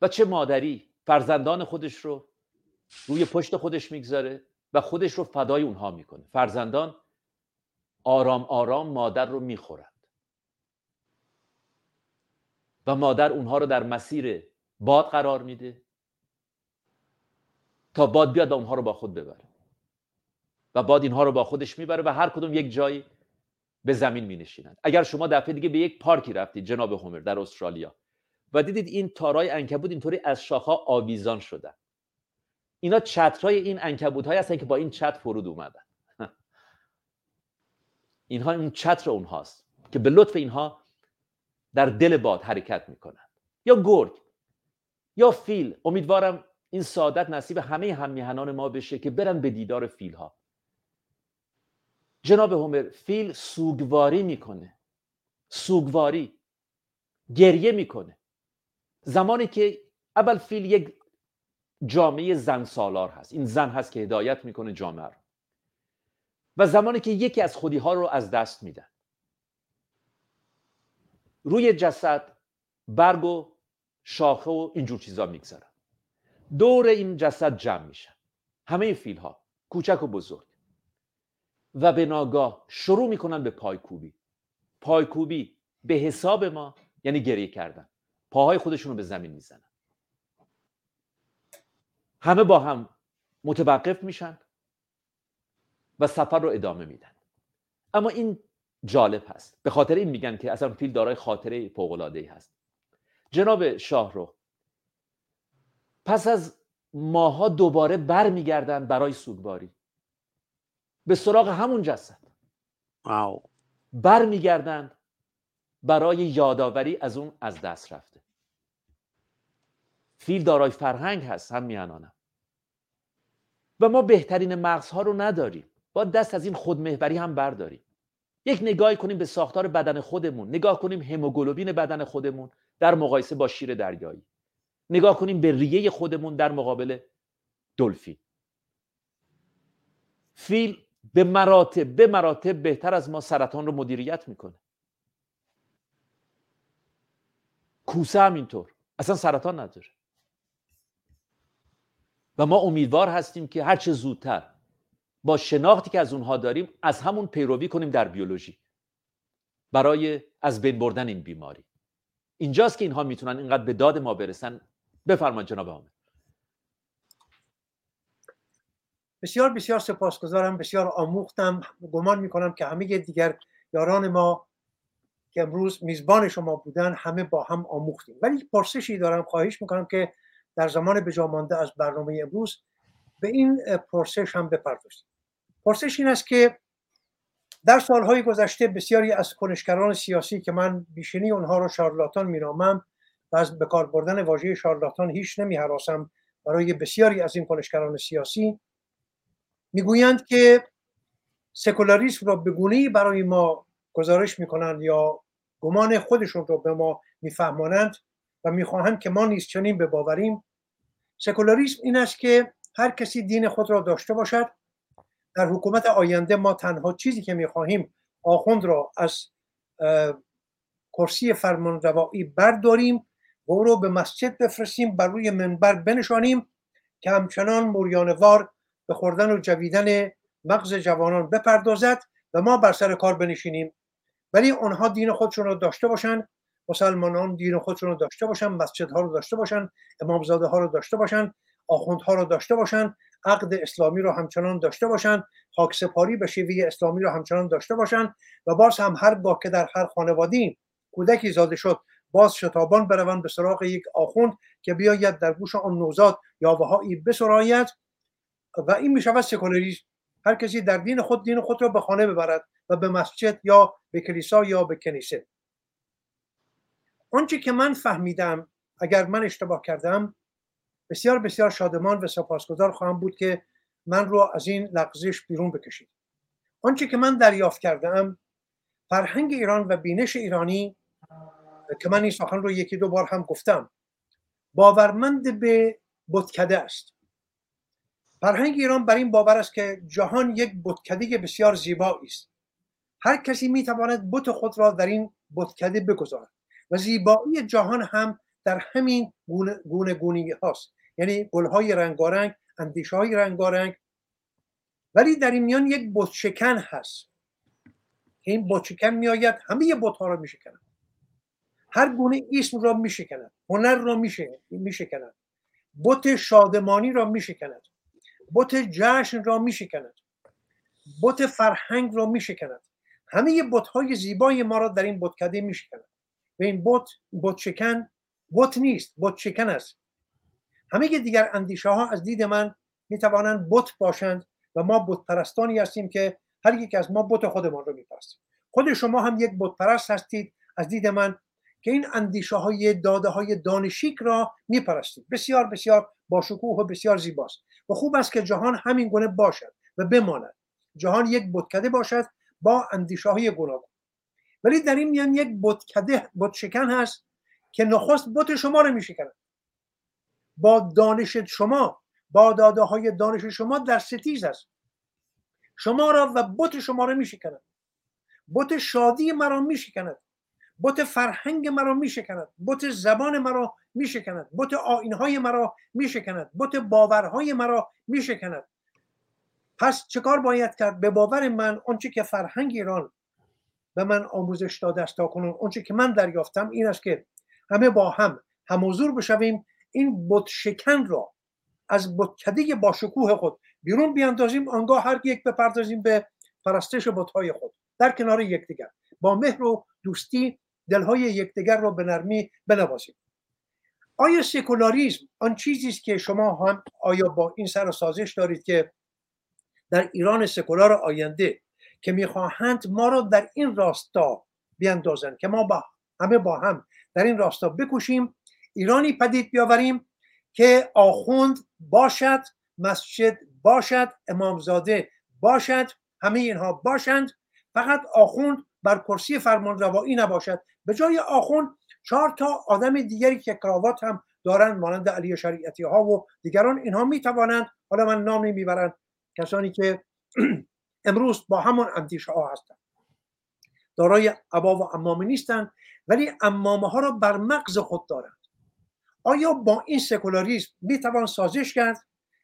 و چه مادری فرزندان خودش رو روی پشت خودش می‌گذاره و خودش رو فدای اونها می‌کنه. فرزندان آرام آرام مادر رو می‌خورند. و مادر اونها رو در مسیر باد قرار میده تا باد بیاد و اونها رو با خود ببره. و باد اینها رو با خودش می‌بره و هر کدوم یک جایی به زمین می نشینند اگر شما دفعه دیگه به یک پارکی رفتید جناب هومر در استرالیا و دیدید این تارای انکبوت اینطوری از شاخها آویزان شدن. اینا چترهای این انکبوت های هستن که با این چتر فرود اومدن. اینها این چتر اونهاست که به لطف اینها در دل باد حرکت می‌کنن. یا گرگ یا فیل. امیدوارم این سعادت نصیب همه هم ما بشه که برن به دیدار فیل ها جناب هومر فیل سوگواری می‌کنه. سوگواری گریه می‌کنه. زمانی که اول فیل یک جامعه زن سالار هست. این زن هست که هدایت می‌کنه جامعه رو. و زمانی که یکی از خودی ها رو از دست میدن. روی جسد برگ و شاخه و اینجور چیزا می‌گذارن. دور این جسد جمع میشن. همه فیل ها کوچک و بزرگ. و به ناگاه شروع می‌کنن به پایکوبی. پایکوبی به حساب ما یعنی گریه کردن. پاهای خودشون رو به زمین می‌زنن. همه با هم متوقف میشن و سفر رو ادامه میدن. اما این جالب هست. به خاطر این میگن که اصلا فیل دارای خاطره فوق العاده هست. جناب شاه رو پس از ماها دوباره برمیگردن برای سوگواری. به سراغ همون جسد. واو. برمیگردند برای یادآوری از اون از دست رفته. فیل دارای فرهنگ هست هم میانانم. و ما بهترین مغزها رو نداریم. با دست از این خودمهوری هم برداریم. یک نگاهی کنیم به ساختار بدن خودمون نگاه کنیم هموگلوبین بدن خودمون در مقایسه با شیر دریایی. نگاه کنیم به ریه خودمون در مقابل دلفین. فیل به مراتب به مراتب بهتر از ما سرطان رو مدیریت می‌کنه. کوسه هم اینطور. اصلا سرطان نداره. و ما امیدوار هستیم که هرچه زودتر با شناختی که از اونها داریم از همون پیروی کنیم در بیولوژی. برای از بین بردن این بیماری. اینجاست که اینها می‌تونن اینقدر به داد ما برسن. بفرمایید جناب حامد بسیار بسیار سپاسگزارم بسیار آموختم. گمان می‌کنم که همه دیگر یاران ما که امروز میزبان شما بودن همه با هم آموختیم. ولی پرسشی دارم خواهش می‌کنم که در زمان بجا مانده از برنامه امروز به این پرسش هم بپردازیم. پرسش این است که در سالهای گذشته بسیاری از کنشگران سیاسی که من بیشینی اونها رو شارلاتان مینامم و از به کار بردن واژه شارلاتان هیچ نمی حراسم برای بسیاری از این کنشگران سیاسی می‌گویند که سکولاریسم را به برای ما گزارش می‌کنند یا گمان خودشون رو به ما میفهمانند و می‌خواهند که ما نیز چنین بباوریم سکولاریسم این است که هر کسی دین خود را داشته باشد. در حکومت آینده ما تنها چیزی که می‌خواهیم آخوند را از کرسی فرمانروایی برداریم و او رو به مسجد بفرستیم بر روی منبر بنشانیم که همچنان موریانوار به خوردن و جویدن مغز جوانان بپردازد و ما بر سر کار بنشینیم. ولی آنها دین خودشون رو داشته باشن مسلمانان دین خودشون رو داشته باشن مسجدها رو داشته باشن امامزاده ها رو داشته باشن آخوندها رو داشته باشن عقد اسلامی رو همچنان داشته باشن خاک سپاری به شیوه اسلامی رو همچنان داشته باشن و باز هم هر گاه که در هر خانوادی کودکی زاده شد باز شتابان بروند به سراغ یک آخوند که بیاید در گوش آن نوزاد یاوههایی بسراید و این می شود سکولاریسم. هر کسی در دین خود دین خود را به خانه ببرد و به مسجد یا به کلیسا یا به کنیسه. آنچه که من فهمیدم اگر من اشتباه کردم بسیار بسیار شادمان و سپاسگزار خواهم بود که من رو از این لغزش بیرون بکشید. آنچه که من دریافت کردم فرهنگ ایران و بینش ایرانی که من این سخن رو یکی دو بار هم گفتم باورمند به بتکده است. فرهنگ ایران بر این باور است که جهان یک بتکده بسیار زیبایی است. هر کسی می‌تواند بت خود را در این بتکده بگذارد. و زیبایی جهان هم در همین گونه, گونی هاست یعنی گلهای رنگارنگ اندیشه های رنگارنگ. ولی در این میان یک بت شکن هست. که این بت شکن میآید همه بت ها را میشکند. هر گونه اسم را میشکند. هنر را میشکند. بت شادمانی را میشکند. بت جشن را میشکند. بت فرهنگ را میشکند. همه بت های زیبای ما را در این بتکده میشکند. و این بت بت شکن بت نیست بت شکن است. همه دیگر اندیشه ها از دید من می توانند بت باشند و ما بت پرستانی هستیم که هر یک از ما بت خودمان رو میپرستیم. خود شما هم یک بت پرست هستید از دید من که این اندیشه های داده های دانشیک را میپرستید. بسیار بسیار با شکوه و بسیار زیباست. و خوب است که جهان همین گونه باشد و بماند. جهان یک بتکده باشد با اندیشه های گوناگون. ولی در این میان یک بتکده بت شکن هست که نخست بت شما رو میشکند. با دانش شما با داده های دانش شما در ستیز است. شما را و بت شما را میشکند. بت شادی مرا میشکند. بت فرهنگ مرا میشکند. بت زبان مرا میشکند. بت آینهای مرا میشکند. بت باورهای مرا میشکند. پس چه کار باید کرد؟ به باور من آنچه که فرهنگ ایران به من آموزش داده است تا کنون. آنچه که من دریافتم این است که همه با هم هموزور بشویم. این بت شکن را از بتکده با شکوه خود بیرون بیاندازیم آنگاه هر یک بپردازیم به پرستش بتهای خود در کنار یکدیگر. با مهر و دوستی دلهای یکدیگر را به نرمی بنوازیم. آیا سکولاریزم آن چیزی است که شما هم آیا با این سر سازش دارید که در ایران سکولار آینده که می‌خواهند ما را در این راستا بیاندازند که ما با همه با هم در این راستا بکوشیم ایرانی پدید بیاوریم که آخوند باشد مسجد باشد امامزاده باشد همه اینها باشند. فقط آخوند بر کرسی فرمان روایی نباشد. به جای آخوند چهار تا آدم دیگری که کراوات هم دارند مانند علی شریعتی ها و دیگران اینها می توانند حالا من نام می‌برند کسانی که امروز با همون اندیشه ها هستند دارای عبا و امامه نیستند ولی امامه ها را بر مغز خود دارند. آیا با این سکولاریسم می توان سازش کرد؟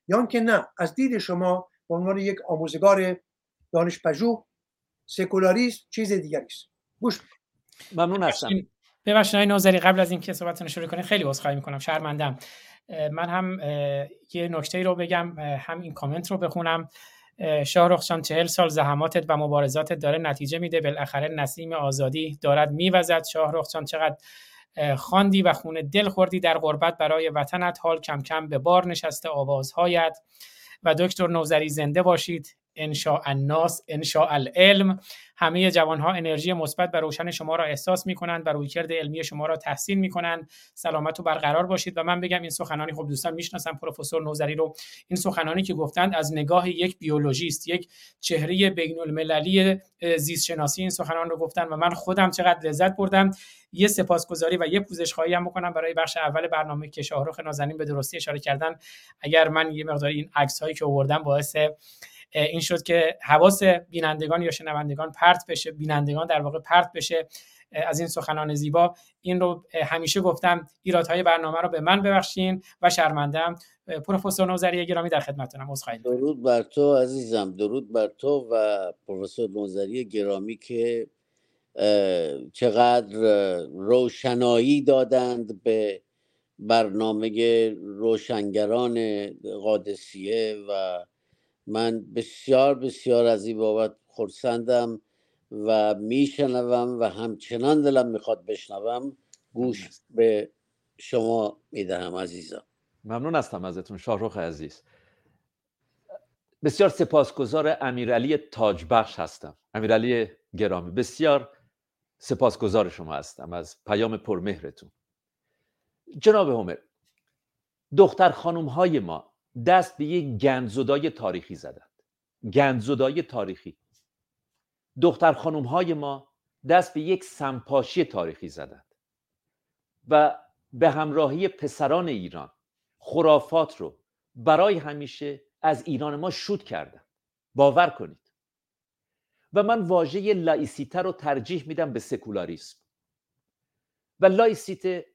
یا که نه از دید شما به عنوان یک آموزگار دانش پژوه سکولاریسم چیز دیگری است. گوش. ممنون هستم. ببخشید. آقای نوزری قبل از اینکه صحبتتون شروع کنید خیلی عذرخواهی می‌کنم. شرمندم من هم یه نکته رو بگم هم این کامنت رو بخونم. شاهرخ جان چهل سال زحماتت و مبارزاتت داره نتیجه میده. بالاخره نسیم آزادی دارد میوزد. شاهرخ جان چقدر خواندی و خونه دل خوردی در غربت برای وطنت. حال کم کم به بار نشسته آوازهایت. و دکتر نوزری زنده باشید. انشاء الناس انشاء العلم. همه جوان ها انرژی مثبت و روشن شما را احساس می کنند و رویکرد علمی شما را تحسین می کنند سلامت و برقرار باشید و من بگم این سخنانی خب دوستان می‌شناسن پروفسور نوزری رو این سخنانی که گفتند از نگاه یک بیولوژیست یک چهره بین المللی زیست شناسی این سخنان رو گفتن و من خودم چقدر لذت بردم. یه سپاسگزاری و یه پوزش خواهی هم بکنم برای بخش اول برنامه که شاهرخ نازنین به درستی اشاره کردن. اگر من یه مقدار این عکس هایی که آوردم باعث این شد که حواس بینندگان یا شنوندگان پرت بشه بینندگان در واقع پرت بشه. از این سخنان زیبا این رو همیشه گفتم ایرادهای برنامه رو به من ببخشین و شرمندم پروفسور نوزری گرامی در خدمتتونم. عذرخواهی درود بر تو عزیزم. درود بر تو و پروفسور نوزری گرامی که چقدر روشنایی دادند به برنامه روشنگران قادسیه و من بسیار بسیار از این بابت خرسندم و میشنوم و همچنان دلم می‌خواد بشنوم. گوش به شما می‌دهم عزیزم ممنون هستم ازتون شاهروخ عزیز. بسیار سپاسگزار امیرعلی تاجبخش هستم. امیرعلی گرامی بسیار سپاسگزار شما هستم از پیام پرمهرتون. جناب همر دختر خانم های ما دست به یک گندزدای تاریخی زدند. گندزدای تاریخی. دختر خانم های ما دست به یک سمپاشی تاریخی زدند و به همراهی پسران ایران خرافات رو برای همیشه از ایران ما شوت کردند. باور کنید. و من واژه laïcité رو ترجیح میدم به سکولاریسم. و laïcité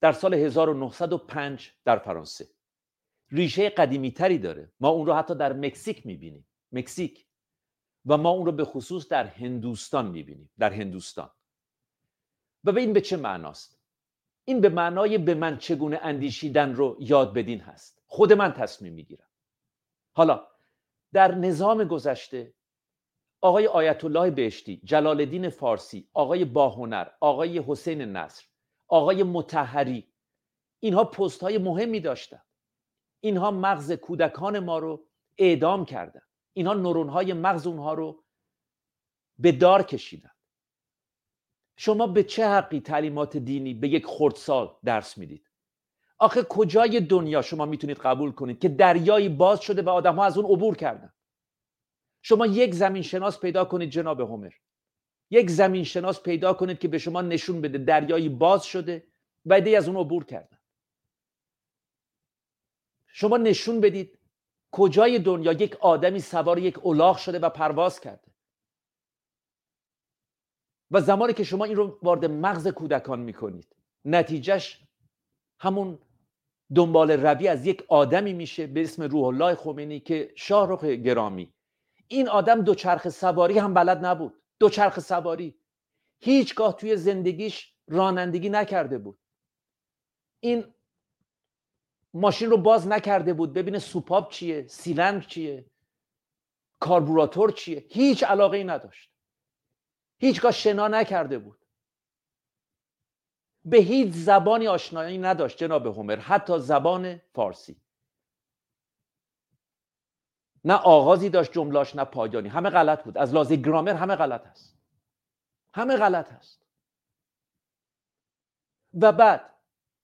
در سال 1905 در فرانسه. ریشه قدیمی تری داره. ما اون رو حتی در مکزیک می‌بینیم. مکزیک. و ما اون رو به خصوص در هندوستان می‌بینیم. در هندوستان. و به این به چه معناست. این به معنای به من چگونه اندیشیدن رو یاد بدین هست. خود من تصمیم می‌گیرم. حالا در نظام گذشته آقای آیت الله بهشتی جلال الدین فارسی آقای باهنر آقای حسین نصر آقای متحری اینها پست های مهمی داشتن. اینها مغز کودکان ما رو اعدام کردن. اینها نورون های مغز اونها رو به دار کشیدن. شما به چه حقی تعلیمات دینی به یک خردسال درس می‌دید؟ آخه کجای دنیا شما می‌تونید قبول کنید که دریایی باز شده و آدم ها از اون عبور کردن؟ شما یک زمین شناس پیدا کنید جناب همر یک زمین شناس پیدا کنید که به شما نشون بده دریایی باز شده و از اون عبور کردن. شما نشون بدید کجای دنیا یک آدمی سوار یک الاغ شده و پرواز کرده. و زمانی که شما این رو وارد مغز کودکان می‌کنید نتیجهش همون دنبال روی از یک آدمی میشه به اسم روح الله خمینی که شاهرخ گرامی. این آدم دوچرخ سواری هم بلد نبود. دوچرخ سواری. هیچگاه توی زندگیش رانندگی نکرده بود. این ماشین رو باز نکرده بود. ببینه سوپاپ چیه سیلندر چیه کاربوراتور چیه. هیچ علاقه ای نداشت هیچگاه شنا نکرده بود. به هیچ زبانی آشنایی نداشت جناب هومر حتی زبان فارسی. نه آغازی داشت جملاش نه پایانی همه غلط بود. از لحاظ گرامر همه غلط هست همه غلط هست و بعد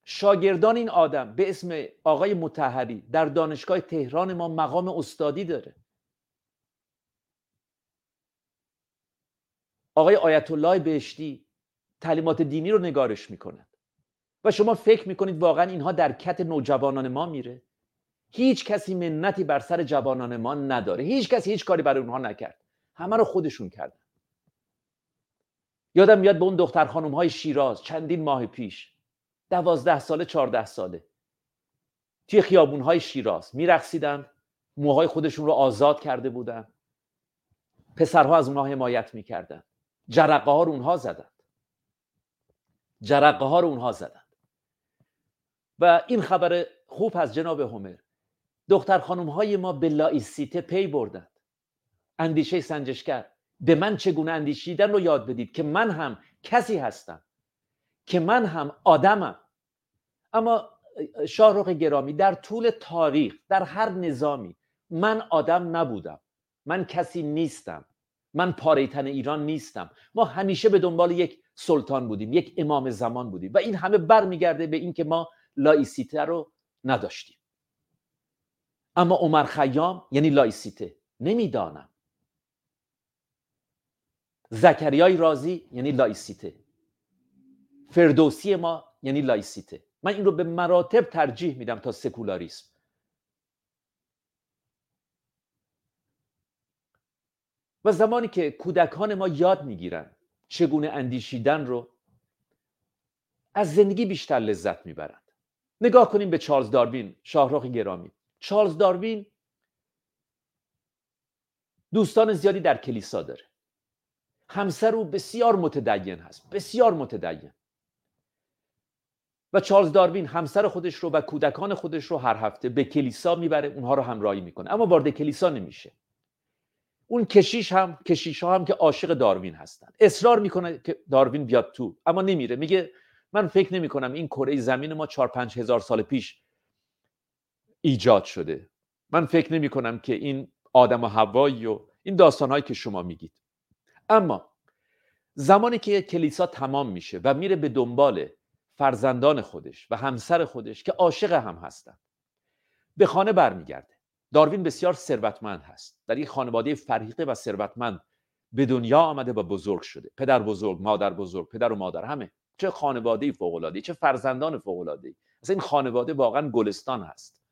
شاگردان این آدم به اسم آقای متحری در دانشگاه تهران ما مقام استادی داره. آقای آیت الله بهشتی تعلیمات دینی رو نگارش می‌کنند و شما فکر می‌کنید واقعا اینها در کت نوجوانان ما میره؟ هیچ کسی منتی بر سر جوانان ما نداره. هیچ کسی هیچ کاری برای اونها نکرد. همه رو خودشون کردن. یادم میاد به اون دختر خانم های شیراز چندین ماه پیش دوازده ساله چهارده ساله. توی خیابون های شیراز میرقصیدن موهای خودشون رو آزاد کرده بودن. پسرها از اونها حمایت می‌کردن. جرقه ها رو اونها زدند جرقه ها رو اونها زدند و این خبر خوب از جناب همر دختر خانم های ما به لایسیته پی بردند اندیشه سنجشگر. به من چگونه اندیشیدن رو یاد بدید که من هم کسی هستم. که من هم آدمم. اما شاهرخ گرامی در طول تاریخ در هر نظامی من آدم نبودم. من کسی نیستم. من پاریتن ایران نیستم. ما همیشه به دنبال یک سلطان بودیم یک امام زمان بودیم و این همه برمیگرده به اینکه ما laïcité رو نداشتیم. اما عمر خیام یعنی laïcité نمی‌دانم. زکریای رازی یعنی laïcité. فردوسی ما یعنی laïcité. من این رو به مراتب ترجیح میدم تا سکولاریسم. و زمانی که کودکان ما یاد می‌گیرن چگونه اندیشیدن رو از زندگی بیشتر لذت می‌برند. نگاه کنیم به چارلز داروین شاهرخ گرامی. چارلز داروین دوستان زیادی در کلیسا داره. همسر او بسیار متدین هست بسیار متدین. و چارلز داروین همسر خودش رو و کودکان خودش رو هر هفته به کلیسا می‌بره اونها رو همراهی می‌کنه. اما وارد کلیسا نمیشه. اون کشیش هم کشیش ها هم که عاشق داروین هستن. اصرار می‌کنه که داروین بیاد تو اما نمیره. میگه من فکر نمی کنم این کره زمین ما چهار پنج هزار سال پیش ایجاد شده. من فکر نمی کنم که این آدم و هوایی و این داستانهایی که شما میگید. اما زمانی که کلیسا تمام میشه و میره به دنبال فرزندان خودش و همسر خودش که عاشق هم هستن. به خانه برمیگرده. داروین بسیار ثروتمند هست. در یک خانواده فرهیقه و ثروتمند به دنیا آمده و بزرگ شده. پدر بزرگ مادر بزرگ پدر و مادر همه. چه خانواده فوق العاده چه فرزندان فوق العاده این خانواده واقعا گلستان هست.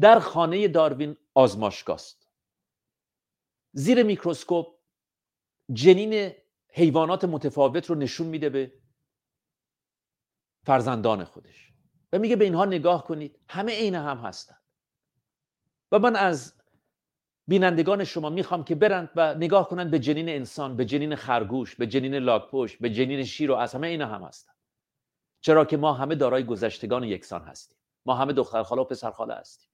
در خانه داروین آزمایشگاست زیر میکروسکوپ جنین حیوانات متفاوت رو نشون میده به فرزندان خودش. و میگه به اینها نگاه کنید. همه عین هم هستند و من از بینندگان شما می‌خوام که برند و نگاه کنند به جنین انسان به جنین خرگوش به جنین لاکپشت به جنین شیر و از همه اینا هم هستند چرا که ما همه دارای گذشتگان یکسان هستیم. ما همه دخترخاله و پسرخاله هستیم.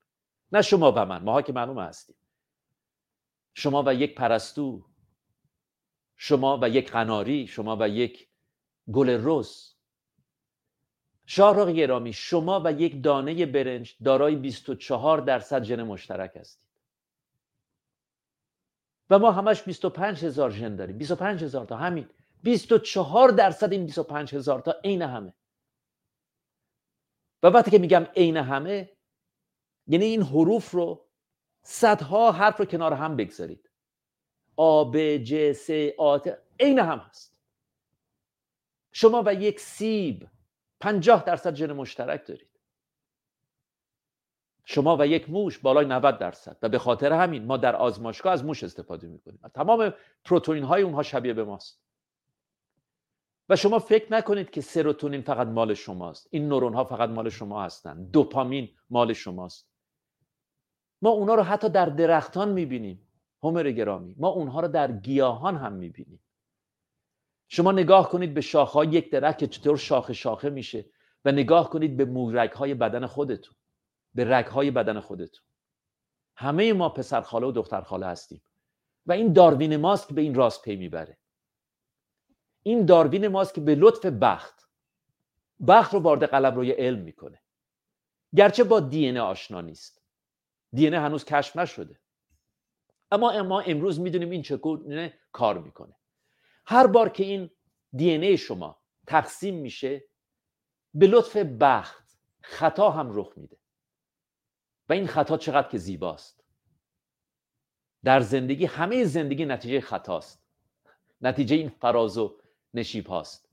نه شما و من ماها که معلوم هستیم. شما و یک پرستو شما و یک قناری شما و یک گل روز شاهرخ گرامی شما و یک دانه برنج دارای 24 درصد ژن مشترک هستید. و ما همش 25 هزار ژن داریم. 25 هزار تا. همین. 24 درصد این 25 هزار تا عین همه. و وقتی که میگم عین همه یعنی این حروف رو صدها حرف رو کنار هم بگذارید. آ ب ج س آ عین هم هست. شما و یک سیب پنجاه درصد ژن مشترک دارید. شما و یک موش بالای 90 درصد. و به خاطر همین ما در آزمایشگاه از موش استفاده می‌کنیم. تمام پروتئین های اونها شبیه به ماست. و شما فکر نکنید که سروتونین فقط مال شماست. این نورون ها فقط مال شما هستند دوپامین مال شماست. ما اونها رو حتی در درختان می‌بینیم. همر گرامی. ما اونها رو در گیاهان هم می‌بینیم. شما نگاه کنید به شاخه یک درخت که چطور شاخه شاخه میشه و نگاه کنید به مورک های بدن خودتون به رگ های بدن خودتون. همه ما پسرخاله و دخترخاله هستیم و این داروین ماست که به این راست پی می‌بره. این داروین ماست که به لطف بخت بخت رو وارد قلب روی علم می‌کنه. گرچه با دی آشنا نیست. دی هنوز کشف نشده. اما اما امروز می‌دونیم این چگونه کار می‌کنه. هر بار که این دی ای شما تقسیم میشه به لطف بخت خطا هم رخ میده. و این خطا چقدر که زیباست. در زندگی همه زندگی نتیجه خطاست. نتیجه این فراز و نشیب هاست.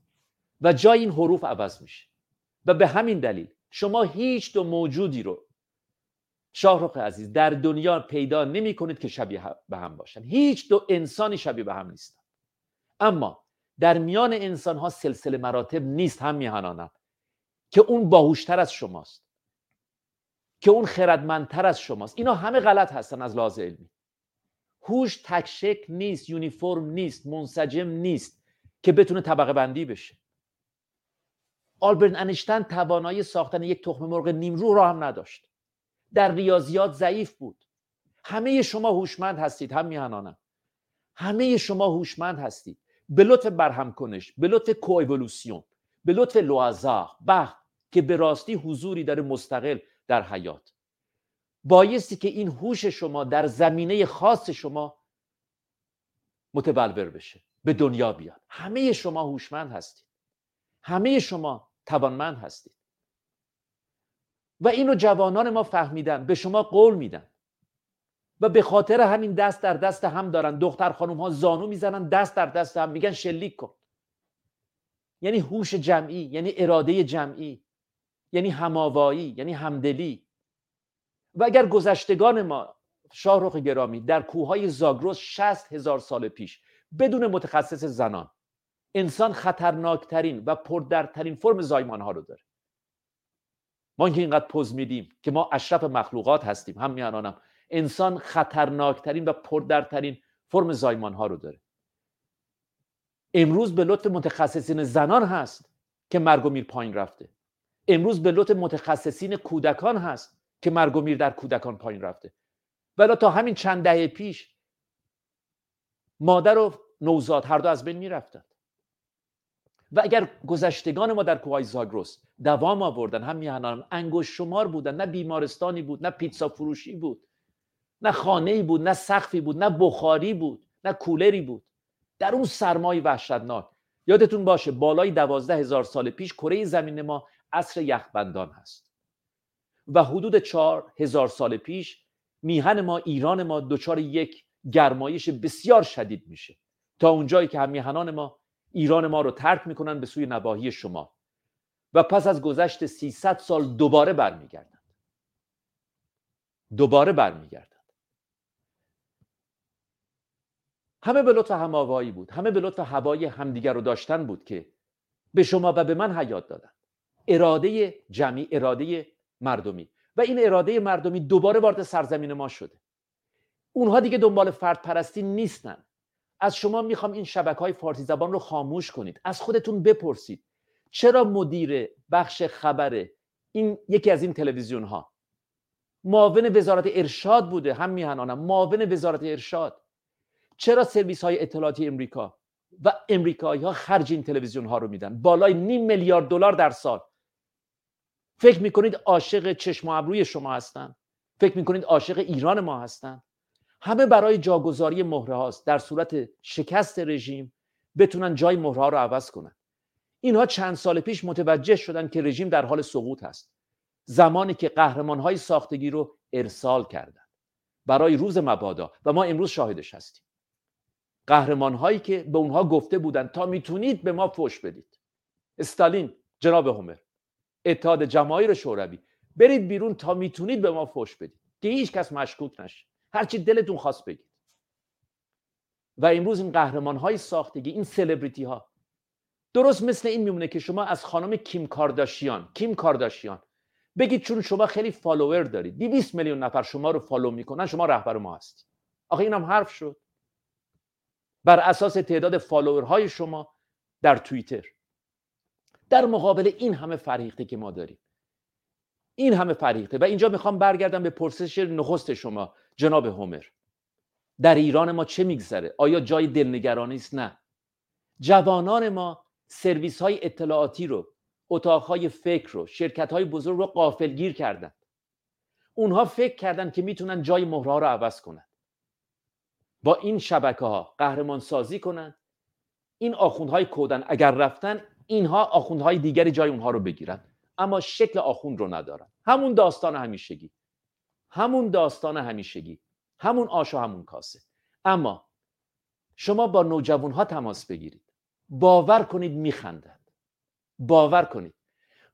و جای این حروف عوض میشه. و به همین دلیل شما هیچ دو موجودی رو شاهرخ عزیز در دنیا پیدا نمی کنید که شبیه به هم باشن. هیچ دو انسانی شبیه به هم نیستن. اما در میان انسان ها سلسله مراتب نیست هم میهنانم که اون باهوشتر از شماست که اون خردمندتر از شماست. اینا همه غلط هستن از لحاظ علمی. هوش تکشک نیست یونیفرم نیست منسجم نیست که بتونه طبقه بندی بشه. آلبرت انشتن توانایی ساختن یک تخم مرغ نیمرو را هم نداشت. در ریاضیات ضعیف بود. همه شما هوشمند هستید هم میهنانم. همه شما هوشمند هستید. به لطف برهم کنش به لطف کوایولوسیون به لطف لوازار. بخت که به راستی حضوری داره مستقل در حیات. بایستی که این هوش شما در زمینه خاص شما متبلور بشه به دنیا بیاد. همه شما هوشمند هستید. همه شما توانمند هستید. و اینو جوانان ما فهمیدن به شما قول میدن. و به خاطر همین دست در دست هم دارن. دختر خانم ها زانو می‌زنن دست در دست هم میگن شلیک کن. یعنی هوش جمعی یعنی اراده جمعی یعنی هماوایی یعنی همدلی. و اگر گذشتگان ما شاهرخ گرامی در کوههای زاگرس 60 هزار سال پیش بدون متخصص زنان انسان خطرناکترین و پردرترین فرم زایمان ها رو داره. ما که اینقدر پوز میدیم که ما اشرف مخلوقات هستیم. هم میانانم انسان خطرناکترین و پردرترین فرم زایمان ها رو داره. امروز به لطف متخصصین زنان هست که مرگ و میر پایین رفته. امروز به لطف متخصصین کودکان هست که مرگ و میر در کودکان پایین رفته. ولی تا همین چند دهه پیش مادر و نوزاد هر دو از بین می‌رفتند و اگر گذشتگان ما در کوهای زاگرس دوام آوردن هم میهنان انگوش شمار بودن نه بیمارستانی بود نه پیتزا فروشی بود نه خانه بود نه سقفی بود نه بخاری بود نه کولری بود. در اون سرمای وحشتناک. یادتون باشه بالای دوازده هزار سال پیش کره زمین ما عصر یخبندان هست. و حدود چهار هزار سال پیش میهن ما ایران ما دچار یک گرمایش بسیار شدید میشه. تا اونجایی که هم میهنان ما ایران ما رو ترک می‌کنن به سوی نواحی شما. و پس از گذشت 300 سال دوباره برمیگردند دوباره برمیگردند همه به لطف هماوایی بود همه به لطف هوای همدیگر رو داشتن بود که به شما و به من حیات دادن. اراده جمعی اراده مردمی. و این اراده مردمی دوباره وارد سرزمین ما شده. اونها دیگه دنبال فرد پرستی نیستن. از شما می‌خوام این شبکه های فارسی زبان رو خاموش کنید. از خودتون بپرسید. چرا مدیر بخش خبر این یکی از این تلویزیون ها معاون وزارت ارشاد بوده هم میهنانم. معاون وزارت ارشاد. چرا سرویس های اطلاعاتی امریکا و امریکایی ها خرج این تلویزیون ها رو میدن؟ بالای نیم میلیارد دلار در سال. فکر می‌کنید عاشق چشم و ابروی شما هستن؟ فکر می‌کنید عاشق ایران ما هستن؟ همه برای جاگذاری مهره هاست. در صورت شکست رژیم بتونن جای مهره ها رو عوض کنن. اینها چند سال پیش متوجه شدن که رژیم در حال سقوط هست. زمانی که قهرمان های ساختگی رو ارسال کردن. برای روز مبادا. و ما امروز شاهدش هستیم. قهرمان هایی که به اونها گفته بودن تا می‌تونید به ما فوش بدید. استالین جناب هومر اتحاد جماهیر شوروی برید بیرون تا می‌تونید به ما فوش بدید. که هیچ کس مشکوک نشه. هرچی دلتون خواست بگید. و امروز این قهرمان های ساختگی این سلبریتی ها درست مثل این میمونه که شما از خانم کیم کارداشیان کیم کارداشیان بگید چون شما خیلی follower دارید. 200 میلیون نفر شما رو follow می‌کنن شما رهبر ما هستید. آخه اینم حرف شد. بر اساس تعداد follower های شما در توییتر. در مقابل این همه فرهیخته که ما داریم. این همه فرهیخته و اینجا می‌خوام برگردم به پرسش نخست شما جناب هومر. در ایران ما چه میگذره؟ آیا جای دلنگرانی است؟ نه. جوانان ما سرویس های اطلاعاتی رو اتاقهای فکر رو شرکت های بزرگ رو قافلگیر کردن اونها فکر کردن که می‌تونن جای مهرها رو عوض کنن. با این شبکه ها قهرمان سازی کنن این آخوندهای کودن اگر رفتن اینها آخوندهای دیگری جای اونها رو بگیرن. اما شکل آخوند رو ندارن. همون داستان همیشگی. همون داستان همیشگی. همون آش و همون کاسه. اما شما با نوجوان ها تماس بگیرید. باور کنید میخندند. باور کنید.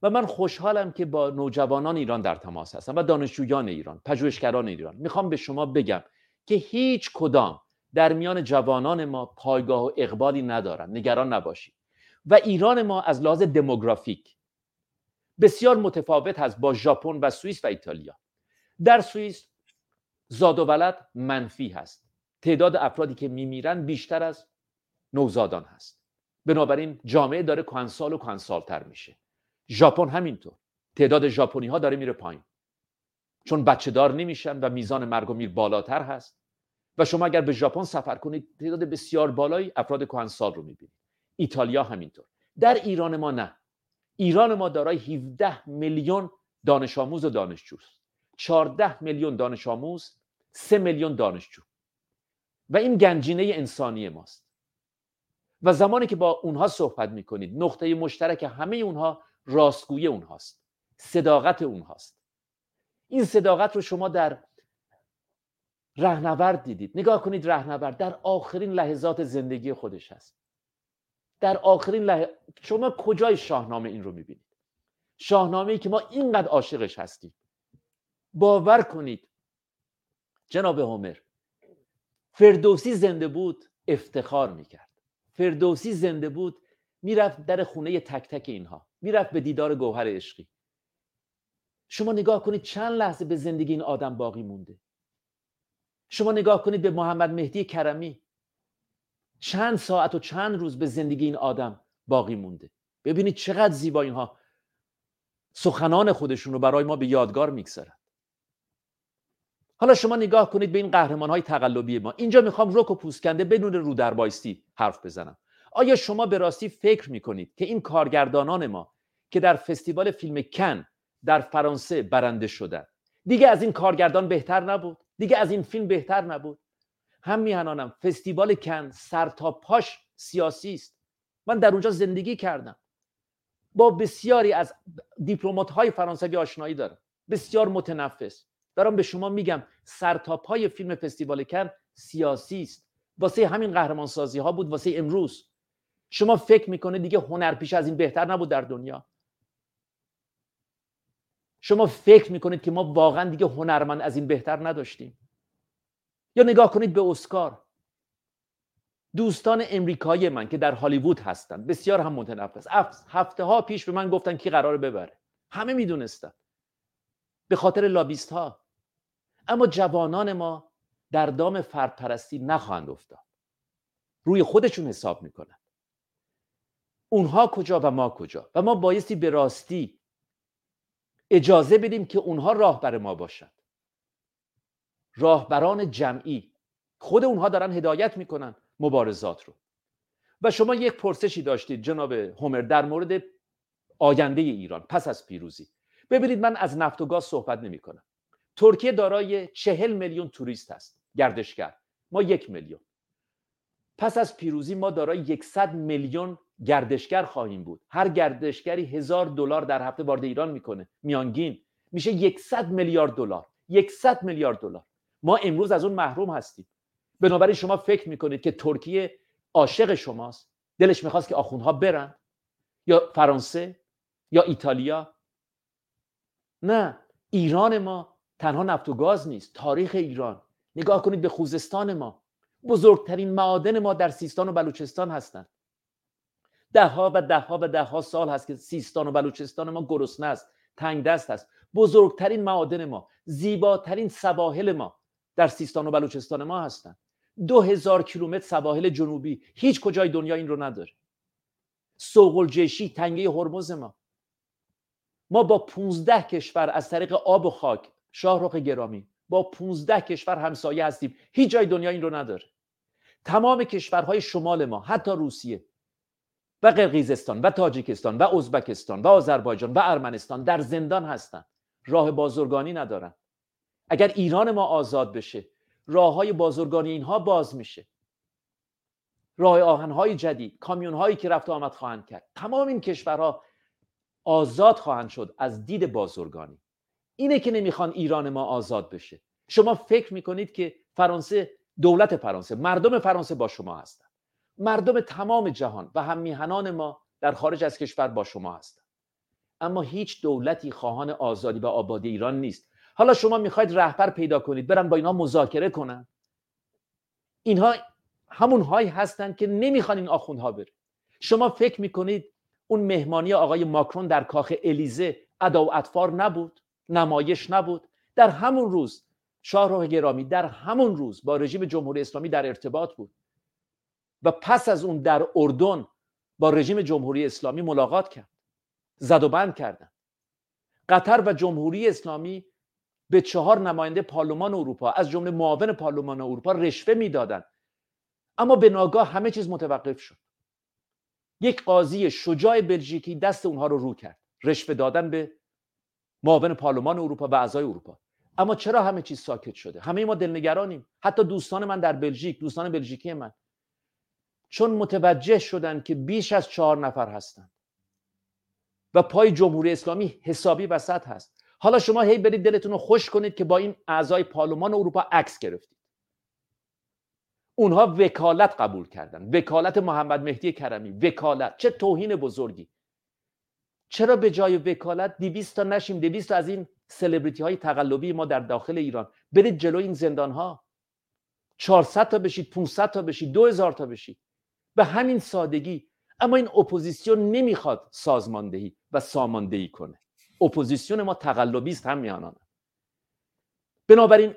و من خوشحالم که با نوجوانان ایران در تماس هستم و دانشجویان ایران پژوهشگران ایران. می‌خوام به شما بگم که هیچ کدام در میان جوانان ما پایگاه و اقبالی ندارن. نگران نباشید و ایران ما از لحاظ دموگرافیک بسیار متفاوت هست با ژاپن و سوئیس و ایتالیا. در سوئیس زاد و ولد منفی هست. تعداد افرادی که میمیرن بیشتر از نوزادان هست. بنابراین جامعه داره کهنسال و کهنسالتر میشه. ژاپن همینطور. تعداد ژاپنی ها داره میره پایین. چون بچه دار نمیشن و میزان مرگ و میر بالاتر هست. و شما اگر به ژاپن سفر کنید تعداد بسیار بالایی افراد کهنسال رو می‌بینید. ایتالیا همینطور. در ایران ما نه. ایران ما دارای 17 میلیون دانش آموز و دانشجوست 14 میلیون دانش آموز 3 میلیون دانشجو. و این گنجینه انسانی ماست. و زمانی که با اونها صحبت می‌کنید نقطه مشترک همه اونها راستگویی اونهاست. صداقت اونهاست. این صداقت رو شما در رهنورد دیدید. نگاه کنید رهنورد در آخرین لحظات زندگی خودش هست. در آخرین لح... شما کجای شاهنامه این رو می‌بینید؟ شاهنامه ای که ما اینقدر عاشقش هستیم. باور کنید. جناب هومر فردوسی زنده بود افتخار می‌کرد. فردوسی زنده بود می‌رفت در خونه تک تک اینها. می‌رفت به دیدار گوهر عشقی. شما نگاه کنید چند لحظه به زندگی این آدم باقی مونده. شما نگاه کنید به محمد مهدی کرمی. چند ساعت و چند روز به زندگی این آدم باقی مونده. ببینید چقدر زیبا اینها سخنان خودشون رو برای ما به یادگار می‌گذارن. حالا شما نگاه کنید به این قهرمان های تقلبی ما. اینجا می‌خوام رک و پوسکنده بدون رو در بایستی حرف بزنم. آیا شما به راستی فکر می‌کنید که این کارگردانان ما که در فستیوال فیلم کن در فرانسه برنده شدن. دیگه از این کارگردان بهتر نبود. دیگه از این فیلم بهتر نبود. هم میهنانم فستیوال کن سر تا پاش سیاسی است. من در اونجا زندگی کردم. با بسیاری از دیپلمات های فرانسوی آشنایی دارم. بسیار متنفس. دارم به شما میگم سر تا پای فیلم فستیوال کن سیاسی است. واسه همین قهرمان سازی ها بود واسه امروز. شما فکر می‌کنه دیگه هنر پیش از این بهتر نبود در دنیا؟ شما فکر می‌کنید که ما واقعا دیگه هنرمند از این بهتر نداشتیم. یا نگاه کنید به اسکار. دوستان امریکایی من که در هالیوود هستن بسیار هم متنفس. هفته ها پیش به من گفتن کی قرار ببره. همه می‌دونستن. به خاطر لابیست ها اما جوانان ما در دام فردپرستی نخواهند افتاد. روی خودشون حساب می‌کنن. اونها کجا و ما کجا؟ و ما بایستی به راستی اجازه بدیم که اونها راهبر ما باشند راهبران جمعی. خود اونها دارن هدایت می‌کنن مبارزات رو. و شما یک پرسشی داشتید جناب هومر در مورد آینده ایران پس از پیروزی. ببینید من از نفت و گاز صحبت نمی کنم ترکیه دارای چهل میلیون توریست هست. گردشگر. ما یک میلیون. پس از پیروزی ما دارای یکصد میلیون گردشگر خواهیم بود. هر گردشگری هزار دلار در هفته وارد ایران می‌کنه. میانگین. میشه یکصد میلیارد دلار. یکصد میلیارد دلار. ما امروز از اون محروم هستیم. بنابراین شما فکر می‌کنید که ترکیه عاشق شماست. دلش می‌خواست که آخوندها برن. یا فرانسه. یا ایتالیا. نه. ایران ما تنها نفت و گاز نیست. تاریخ ایران. نگاه کنید به خوزستان ما. بزرگترین معادن ما در سیستان و بلوچستان هستند ده ها و ده ها و ده ها سال هست که سیستان و بلوچستان ما گرسنه است تنگ دست است. بزرگترین معادن ما زیباترین سواحل ما در سیستان و بلوچستان ما هستند دو هزار کیلومتر سواحل جنوبی هیچ کجای دنیا این رو نداره. سوق الجشی تنگه هرمز ما. ما با 15 کشور از طریق آب و خاک شاهرخ گرامی با 15 کشور همسایه هستیم. هیچ جای دنیا این رو نداره. تمام کشورهای شمال ما حتی روسیه و قرقیزستان و تاجیکستان و ازبکستان و آذربایجان و ارمنستان در زندان هستند. راه بازرگانی ندارن. اگر ایران ما آزاد بشه راه های بازرگانی اینها باز میشه. راه آهنهای جدید کامیون هایی که رفت آمد خواهند کرد. تمام این کشورها آزاد خواهند شد از دید بازرگانی. اینه که نمی‌خوان ایران ما آزاد بشه. شما فکر می‌کنید که فرانسه دولت فرانسه مردم فرانسه با شما هستند مردم تمام جهان و هم میهنان ما در خارج از کشور با شما هستند. اما هیچ دولتی خواهان آزادی و آبادی ایران نیست. حالا شما می‌خواید رهبر پیدا کنید برن با اینها مذاکره کنن. اینها همون هایی هستند که نمی‌خوان این آخوندها بره. شما فکر می‌کنید اون مهمانی آقای ماکرون در کاخ الیزه ادا و اطفار نبود؟ نمایش نبود؟ در همون روز شاهرخ گرامی در همون روز با رژیم جمهوری اسلامی در ارتباط بود. و پس از اون در اردن با رژیم جمهوری اسلامی ملاقات کرد. زد و بند کردن. قطر و جمهوری اسلامی به چهار نماینده پارلمان اروپا از جمله معاون پارلمان اروپا رشوه می‌دادند اما به ناگاه همه چیز متوقف شد. یک قاضی شجاع بلژیکی دست اونها رو رو کرد. رشوه دادن به معاون پارلمان اروپا و اعضای اروپا. اما چرا همه چیز ساکت شده؟ همه ما دلنگرانیم. حتی دوستان من در بلژیک دوستان بلژیکی من. چون متوجه شدن که بیش از چهار نفر هستند. و پای جمهوری اسلامی حسابی وسط هست. حالا شما هی برید دلتون رو خوش کنید که با این اعضای پارلمان اروپا عکس گرفتید. اونها وکالت قبول کردن. وکالت محمد مهدی کرمی. وکالت. چه توهین بزرگی. چرا به جای وکالت 200 تا نشیم؟ 200 تا از این سلبریتی های تقلبی ما در داخل ایران. برید جلو این زندان ها 400 تا بشید 500 تا بشید 2000 تا بشید. به همین سادگی. اما این اپوزیسیون نمی‌خواد سازماندهی و ساماندهی کنه. اپوزیسیون ما تقلبی است هم‌میهنان بنابراین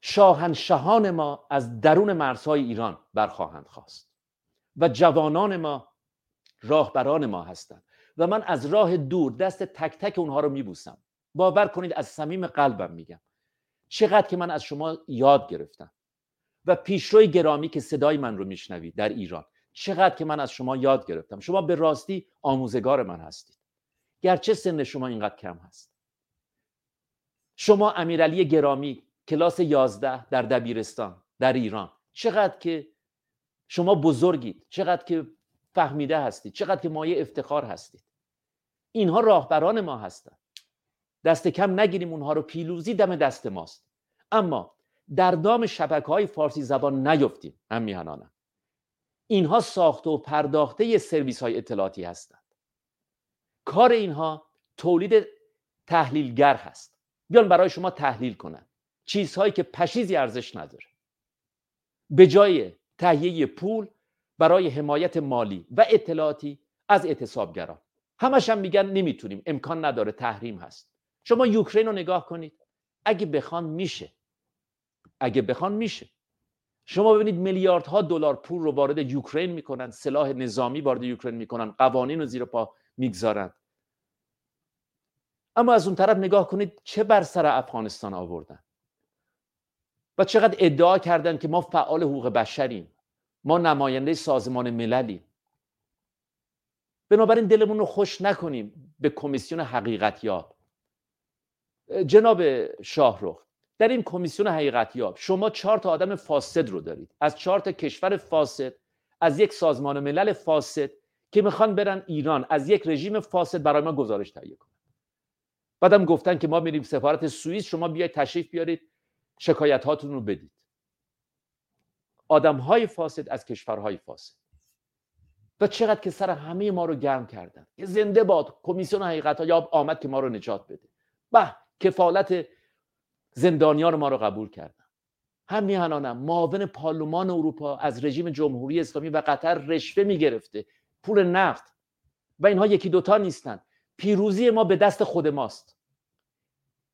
شاهنشاهان ما از درون مرزهای ایران برخواهند خاست و جوانان ما راهبران ما هستند و من از راه دور دست تک تک اونها رو میبوسم. باور کنید از صمیم قلبم میگم. چقدر که من از شما یاد گرفتم. و پیشروی گرامی که صدای من رو میشنوید در ایران. چقدر که من از شما یاد گرفتم. شما به راستی آموزگار من هستید. گرچه سن شما اینقدر کم هست. شما امیرعلی گرامی کلاس 11 در دبیرستان در ایران. چقدر که شما بزرگید. چقدر که فهمیده هستید. چقدر که مایه افتخار هستید. اینها راهبران ما هستند دست کم نگیریم اونها رو پیلوزی دم دست ماست. اما در دام شبکه های فارسی زبان نیفتیم هم میهنانم اینها ساخته و پرداخته سرویس های اطلاعاتی هستند. کار اینها تولید تحلیلگر هست. بیان برای شما تحلیل کنند چیزهایی که پشیزی ارزش نداره. به جای تهیه پول برای حمایت مالی و اطلاعاتی از اعتصابگران. همش هم میگن نمی‌تونیم امکان نداره تحریم هست. شما یوکرین رو نگاه کنید. اگه بخوان میشه. اگه بخوان میشه. شما ببینید میلیاردها دلار پول رو وارد یوکرین می‌کنن سلاح نظامی وارد یوکرین می‌کنن قوانین رو زیر پا می‌گذارند اما از اون طرف نگاه کنید چه بر سر افغانستان آوردن؟ و چقدر ادعا کردن که ما فعال حقوق بشریم ما نماینده سازمان مللیم. بنابراین دلمون رو خوش نکنیم به کمیسیون حقیقت یاب جناب شاهرخ در این کمیسیون حقیقت یاب شما چهار تا آدم فاسد رو دارید. از چهار تا کشور فاسد از یک سازمان ملل فاسد که می‌خوان برن ایران از یک رژیم فاسد برای ما گزارش تهیه کنن. بعدم گفتن که ما میریم سفارت سوئیس شما بیاید تشریف بیارید شکایت هاتون رو بدید. آدم های فاسد از کشورهای فاسد. و چقدر که سر همه ما رو گرم کردن. که زنده باد کمیسیون حقیقت یاب آمد که ما رو نجات بده. به کفالت زندانیان ما رو قبول کردن. هم میهنانم معاون پارلمان اروپا از رژیم جمهوری اسلامی و قطر رشوه می‌گرفته. پول نفت و اینها یکی دوتا نیستن. پیروزی ما به دست خود ماست.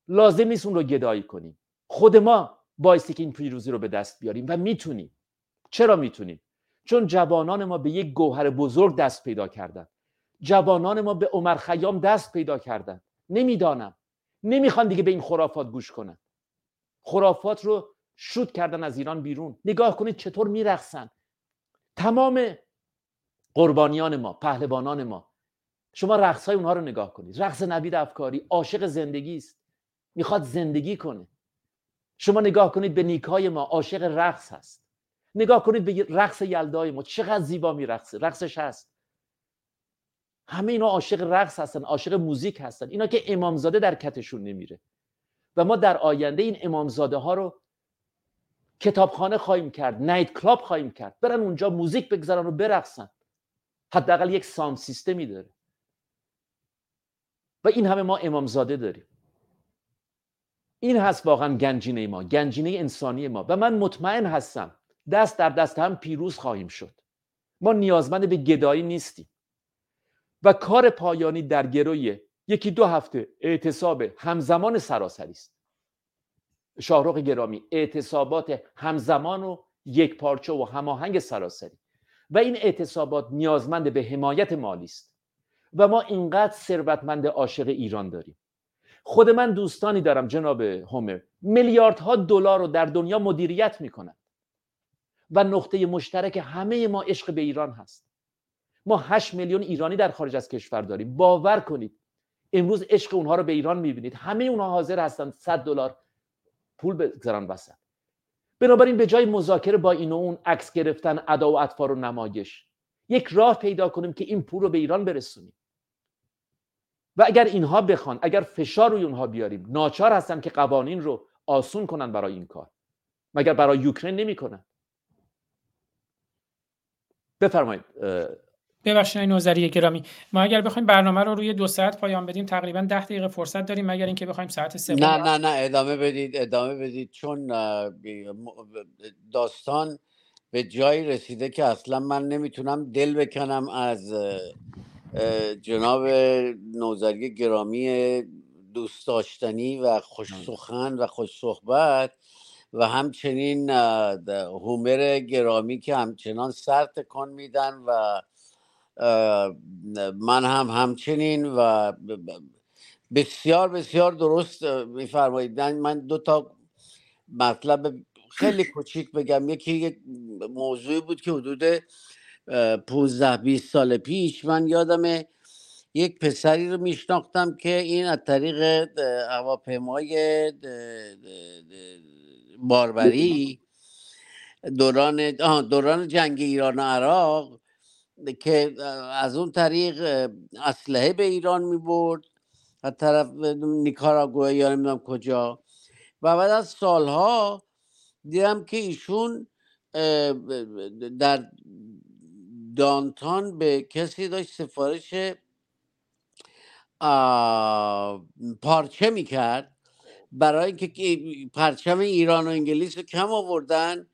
لازم نیست اون رو گدایی کنیم. خود ما بایستی که این پیروزی رو به دست بیاریم و می‌تونیم. چرا می‌تونیم؟ چون جوانان ما به یک گوهر بزرگ دست پیدا کردن. جوانان ما به عمر خیام دست پیدا کردن. نمی‌دانم. نمی‌خوان دیگه به این خرافات گوش کنن. خرافات رو شود کردن از ایران بیرون. نگاه کنید چطور میرقصن. تمام قربانیان ما پهلوانان ما شما رقص های اونها رو نگاه کنید. رقص نوید افکاری عاشق زندگی است. می‌خواد زندگی کنه. شما نگاه کنید به نیکای ما عاشق رقص هست. نگاه کنید به رقص یلدای ما چقدر زیبا میرقصه. رقصش هست. همه اینا عاشق رقص هستن عاشق موزیک هستن. اینا که امامزاده در کتشون نمیره. و ما در آینده این امامزاده ها رو کتابخانه خواهیم کرد نایت کلاب خواهیم کرد. برن اونجا موزیک بگذارن و برقصن. حداقل یک سام سیستمی داره. و این همه ما امامزاده داریم. این هست واقعا گنجینه ما گنجینه انسانی ما. و من مطمئن هستم دست در دست هم پیروز خواهیم شد. ما نیازمند به گدایی نیستیم. و کار پایانی در گروی یکی دو هفته اعتصاب همزمان سراسری است. شاهرخ گرامی اعتصابات همزمان و یک پارچه و هماهنگ سراسری. و این اعتصابات نیازمند به حمایت مالی است. و ما اینقدر ثروتمند عاشق ایران داریم. خود من دوستانی دارم جناب هومر. میلیاردها دلار رو در دنیا مدیریت می‌کنن. و نقطه مشترک همه ما عشق به ایران هست. ما 8 میلیون ایرانی در خارج از کشور داریم. باور کنید امروز عشق اونها رو به ایران می‌بینید. همه اونها حاضر هستند 100 دلار پول بگذارن وسط. بنابراین به جای مذاکره با این و اون عکس گرفتن ادا و اطفار و نمایش یک راه پیدا کنیم که این پول رو به ایران برسونیم. و اگر اینها بخوان اگر فشار روی اونها بیاریم ناچار هستن که قوانین رو آسون کنن برای این کار. مگر برای یوکرین نمی‌کنن؟ بفرمایید ببخشید نوزری گرامی. ما اگر بخوایم برنامه رو روی دو ساعت پایان بدیم تقریبا ده دقیقه فرصت داریم مگر اینکه بخوایم ساعت سه نه نه نه ادامه بدید ادامه بدید. چون داستان به جایی رسیده که اصلا من نمی‌تونم دل بکنم از جناب نوزری گرامی دوست داشتنی و خوش سخن و خوش صحبت و همچنین هومر گرامی که همچنان سر تکان میدن و من هم همچنین و بسیار بسیار درست میفرمایید. من دو تا مطلب خیلی کوچیک بگم. یکی یک موضوعی بود که حدود 15 20 سال پیش من یادم یک پسری رو میشناختم که این از طریق هواپیمای باربری دوران دوران جنگ ایران و عراق که از اون طریق اسلحه به ایران می برد از طرف نیکاراگوه یا نمی‌دونم کجا. و بعد از سالها دیدم که ایشون در دانتان به کسی داشت سفارش پارچه می‌کرد. برای اینکه پرچم ایران و انگلیس رو کم آوردن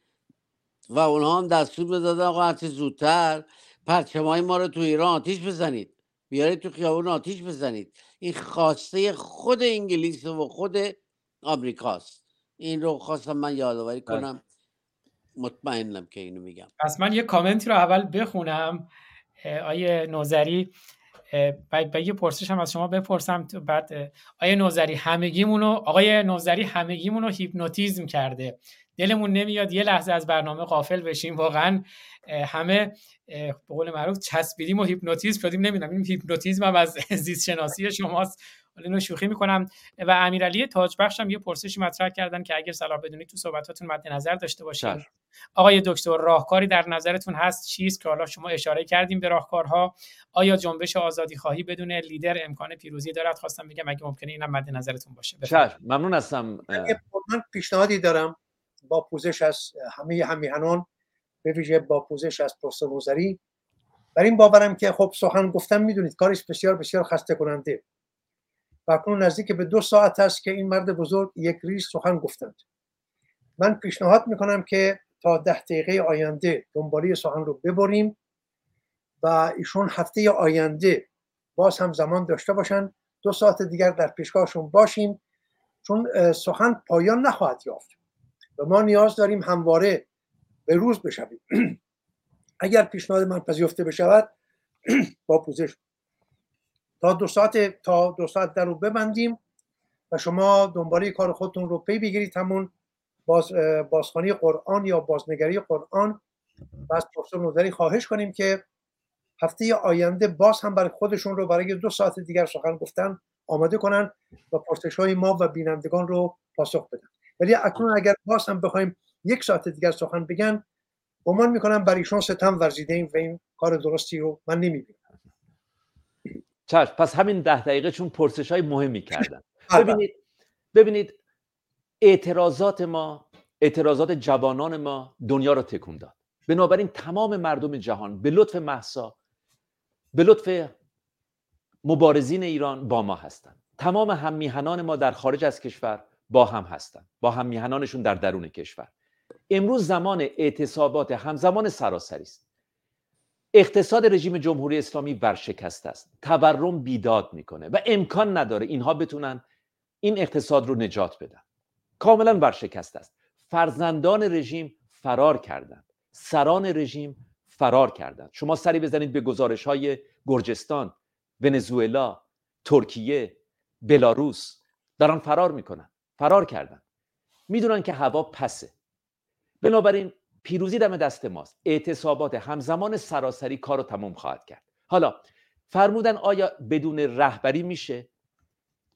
و اونها هم دستور بدادن آقا زودتر پرچم ما رو تو ایران آتیش بزنید. بیارید تو خیابون آتیش بزنید. این خواسته خود انگلیس و خود آمریکاست این رو خواستم من یادآوری بله. کنم. مطمئنم که اینو میگم. پس من یه کامنتی رو اول بخونم. آیه نوزری بعد یه پرسش هم از شما بپرسم. بعد آقای نوزری همگیمونو آقای نوزری همگیمون رو هیپنوتیزم کرده. دلمون نمیاد یه لحظه از برنامه غافل بشیم. واقعا همه به قول معروف چسبیدیم و هیپنوتیزم شدیم. نمی‌دونم این هیپنوتیزم هم از زیست شناسی شماست. حالا اینو شوخی می‌کنم. و امیرعلی تاج هم یه پرسشی مطرح کردن که اگر صلاح بدونید تو صحبتاتون مد نظر داشته باشید آقای دکتر راهکاری در نظرتون هست چیست که حالا شما اشاره کردیم به راهکارها؟ آیا جنبش آزادی خواهی بدون لیدر امکان پیروزی دارد؟ خواستم بگم اگه ممکنه اینم مد نظرتون باشه. ممنون هستم من پیشنهادی دارم. با پوزش از همه همیهنان به ویژه با پوزش از پروفسور نوزری بر این باورم که خب سخن گفتم می‌دونید کارش بسیار بسیار خسته کننده و اکنون نزدیک به دو ساعت است که این مرد بزرگ یک ریز سخن گفتند. من پیشنهاد می‌کنم که تا ده دقیقه آینده دنبالی سخن رو ببریم و ایشون هفته آینده باز هم زمان داشته باشن. دو ساعت دیگر در پیشگاهشون باشیم چون سخن پایان نخواهد یافت. و ما نیاز داریم همواره به روز بشویم. اگر پیشنهاد من پذیرفته بشود با پوزش. تا دو ساعت تا دو ساعت در رو ببندیم و شما دنباله کار خودتون رو پی بگیرید همون باز بازخوانی قرآن یا بازنگری قرآن. و از پروفسور نوزری خواهش کنیم که هفته آینده باز هم برای خودشون رو برای دو ساعت دیگر سخن گفتن آماده کنن و پرسش های ما و بینندگان رو پاسخ بدن. ولی اکنون اگر باز هم بخوایم یک ساعت دیگر سخن بگن گمان می‌کنم برای ایشون ستم ورزیده ایم و این کار درستی رو من نمی‌بینم. چشم پس همین ده دقیقه چون پرسش های مهمی کردن. بله. ببینید ببینید اعتراضات ما اعتراضات جوانان ما دنیا رو تکون داد. بنابراین تمام مردم جهان به لطف محسا به لطف مبارزین ایران با ما هستند. تمام هم میهنان ما در خارج از کشور با هم هستند با هم میهنانشون در درون کشور. امروز زمان اعتصابات همزمان سراسری است. اقتصاد رژیم جمهوری اسلامی ورشکسته است. تورم بیداد می‌کنه و امکان نداره اینها بتونن این اقتصاد رو نجات بدن. کاملا ورشکسته است. فرزندان رژیم فرار کردند. سران رژیم فرار کردند. شما سری بزنید به گزارش های گرجستان ونزوئلا ترکیه بلاروس دارن فرار می‌کنن. فرار کردن. می‌دونن که هوا پسه. بنابراین پیروزی دم دست ماست. اعتصابات همزمان سراسری کار رو تمام خواهد کرد. حالا فرمودن آیا بدون رهبری میشه؟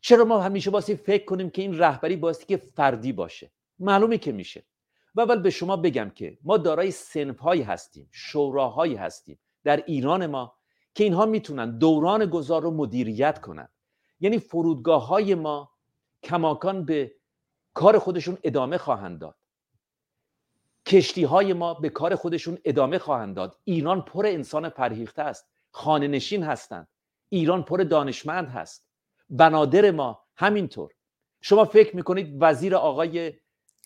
چرا ما همیشه باسی فکر کنیم که این رهبری باستی که فردی باشه؟ معلومه که میشه. و اول به شما بگم که ما دارای سنفهایی هستیم شوراهایی هستیم در ایران ما که اینها می‌تونن دوران گذار رو مدیریت کنن. یعنی فرودگاه های ما کماکان به کار خودشون ادامه خواهند داد. کشتی های ما به کار خودشون ادامه خواهند داد. ایران پر انسان فرهیخته است. خانه نشین هستند. ایران پر دانشمند هست. بنادر ما همینطور. شما فکر می‌کنید وزیر آقای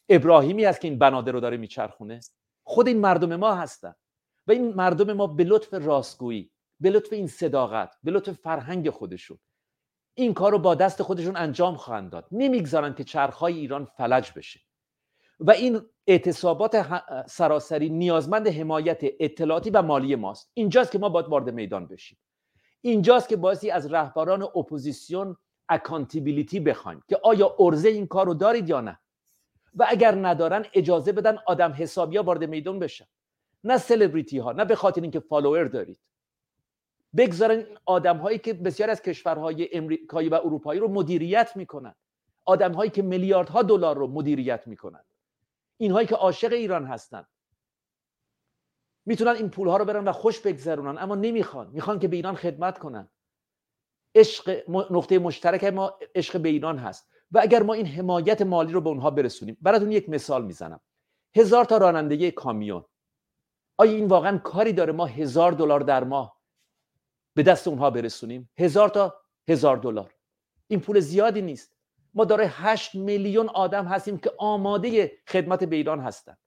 ابراهیمی است که این بنادر رو داره میچرخونه؟ خود این مردم ما هستن. و این مردم ما به لطف راستگویی به لطف این صداقت به لطف فرهنگ خودشون این کار رو با دست خودشون انجام خواهند داد. نمی‌گذارن که چرخهای ایران فلج بشه. و این اعتصابات سراسری نیازمند حمایت اطلاعاتی و مالی ماست. اینجاست که ما باید وارد میدان بشیم. اینجاست که باید از رهبران اپوزیسیون accountability بخوایم. که آیا عرضه این کار رو دارید یا نه؟ و اگر ندارن اجازه بدن آدم حسابی ها وارد میدان بشن. نه سلبریتی ها نه به خاطر اینکه follower دارید. بگذارن آدم هایی که بسیار از کشورهای امریکایی و اروپایی رو مدیریت می‌کنن. آدم هایی که میلیاردها دلار رو مدیریت می‌کنن. اینهایی که عاشق ایران هستن. می‌تونن این پول ها رو برن و خوش بگذرونن اما نمی‌خوان. می‌خوان که به ایران خدمت کنن. عشق نقطه مشترک ما عشق به ایران هست. و اگر ما این حمایت مالی رو به اونها برسونیم براتون یک مثال می‌زنم. هزار تا رانندگی کامیون. آیا این واقعا کاری داره ما هزار دلار در ماه به دست اونها برسونیم. هزار تا هزار دلار. این پول زیادی نیست. ما داره هشت میلیون آدم هستیم که آماده خدمت به ایران هستن.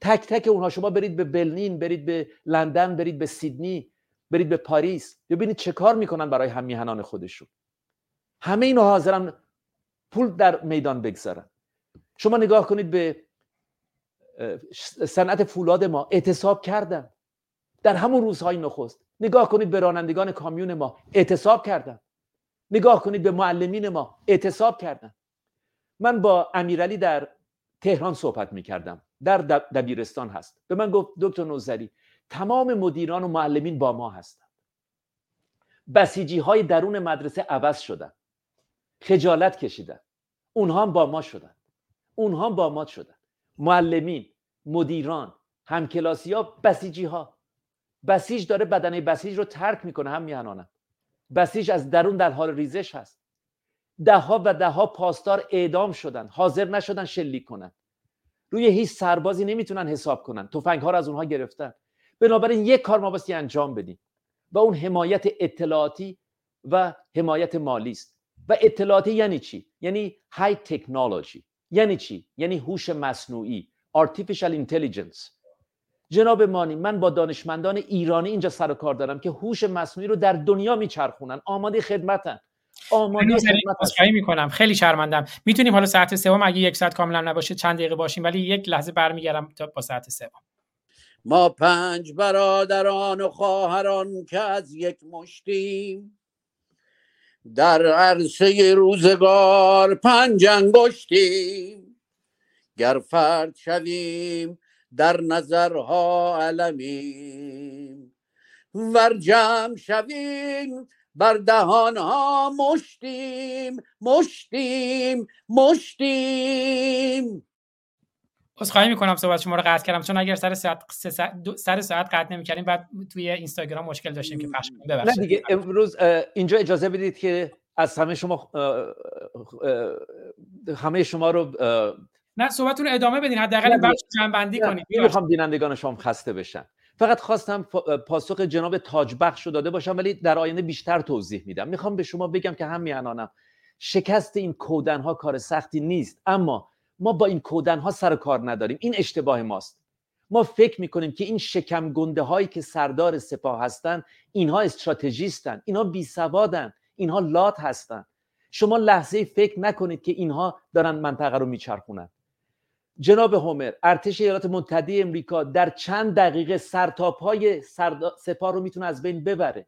تک تک اونها شما برید به برلین برید به لندن برید به سیدنی برید به پاریس. ببینید چه کار می‌کنن برای هم میهنان خودشون. همه اینو حاضرن پول در میدان بگذارن. شما نگاه کنید به صنعت فولاد ما اعتصاب کردن. در همون روزهای نخست. نگاه کنید به رانندگان کامیون ما اعتصاب کردن. نگاه کنید به معلمین ما اعتصاب کردن. من با امیرعلی در تهران صحبت می‌کردم. در دبیرستان هست. به من گفت دکتر نوزری تمام مدیران و معلمین با ما هستند بسیجی های درون مدرسه عوض شدن. خجالت کشیدن. اونها هم با ما شدن. اونها هم با ما شدن. معلمین مدیران همکلاسی ها بسیجی ها بسیج داره بدنه بسیج رو ترک می‌کنه هم میهنانم. بسیج از درون در حال ریزش هست. ده ها و ده ها پاسدار اعدام شدن حاضر نشدن شلیک کنن. روی هیچ سربازی نمی‌تونن حساب کنن. تفنگ ها رو از اونها گرفتن. بنابراین یک کار ما باستی انجام بدیم و اون حمایت اطلاعاتی و حمایت مالی است. و اطلاعاتی یعنی چی؟ یعنی های تکنولوژی یعنی چی؟ یعنی هوش مصنوعی artificial intelligence. جناب مانی من با دانشمندان ایرانی اینجا سر کار دارم که هوش مصنوعی رو در دنیا میچرخونن. آماده خدمتن. آماده خدمت می‌کنم. خیلی شرمندم. می‌تونیم حالا ساعت سوم اگه یک ساعت کاملا نباشه چند دقیقه باشیم ولی یک لحظه برمیگردم تا با ساعت سوم. ما پنج برادران و خواهران که از یک مشتیم در عرصه روزگار پنج انگشتیم. گر فرد شویم در نظرها علمیم. ور جمع شویم بر دهانها مشتیم. مشتیم مشتیم. خواهی می‌کنم صحبت شما رو قطع کردم چون اگر سر ساعت سر ساعت قطع نمی‌کردیم بعد توی اینستاگرام مشکل داشتیم که پخش کنیم. نه دیگه امروز اینجا اجازه بدید که از همه شما همه شما رو نه صحبتتون ادامه بدین حداقل بخش جمع بندی کنید نمی‌خوام بینندگان شما خسته بشن. فقط خواستم پاسخ جناب تاجبخش رو داده باشم ولی در آینده بیشتر توضیح میدم. می‌خوام به شما بگم که هم میانانم شکست این کودن ها کار سختی نیست. اما ما با این کودن ها سر کار نداریم. این اشتباه ماست. ما فکر می‌کنیم که این شکم گنده هایی که سردار سپاه هستند اینها استراتژیستن اینها بی سوادن اینها لات هستن. شما لحظه فکر نکنید که اینها دارن منطقه رو میچرخونن. جناب هومر ارتش ایالات متحده امریکا در چند دقیقه سرتاپ های سپاه رو می‌تونه از بین ببره.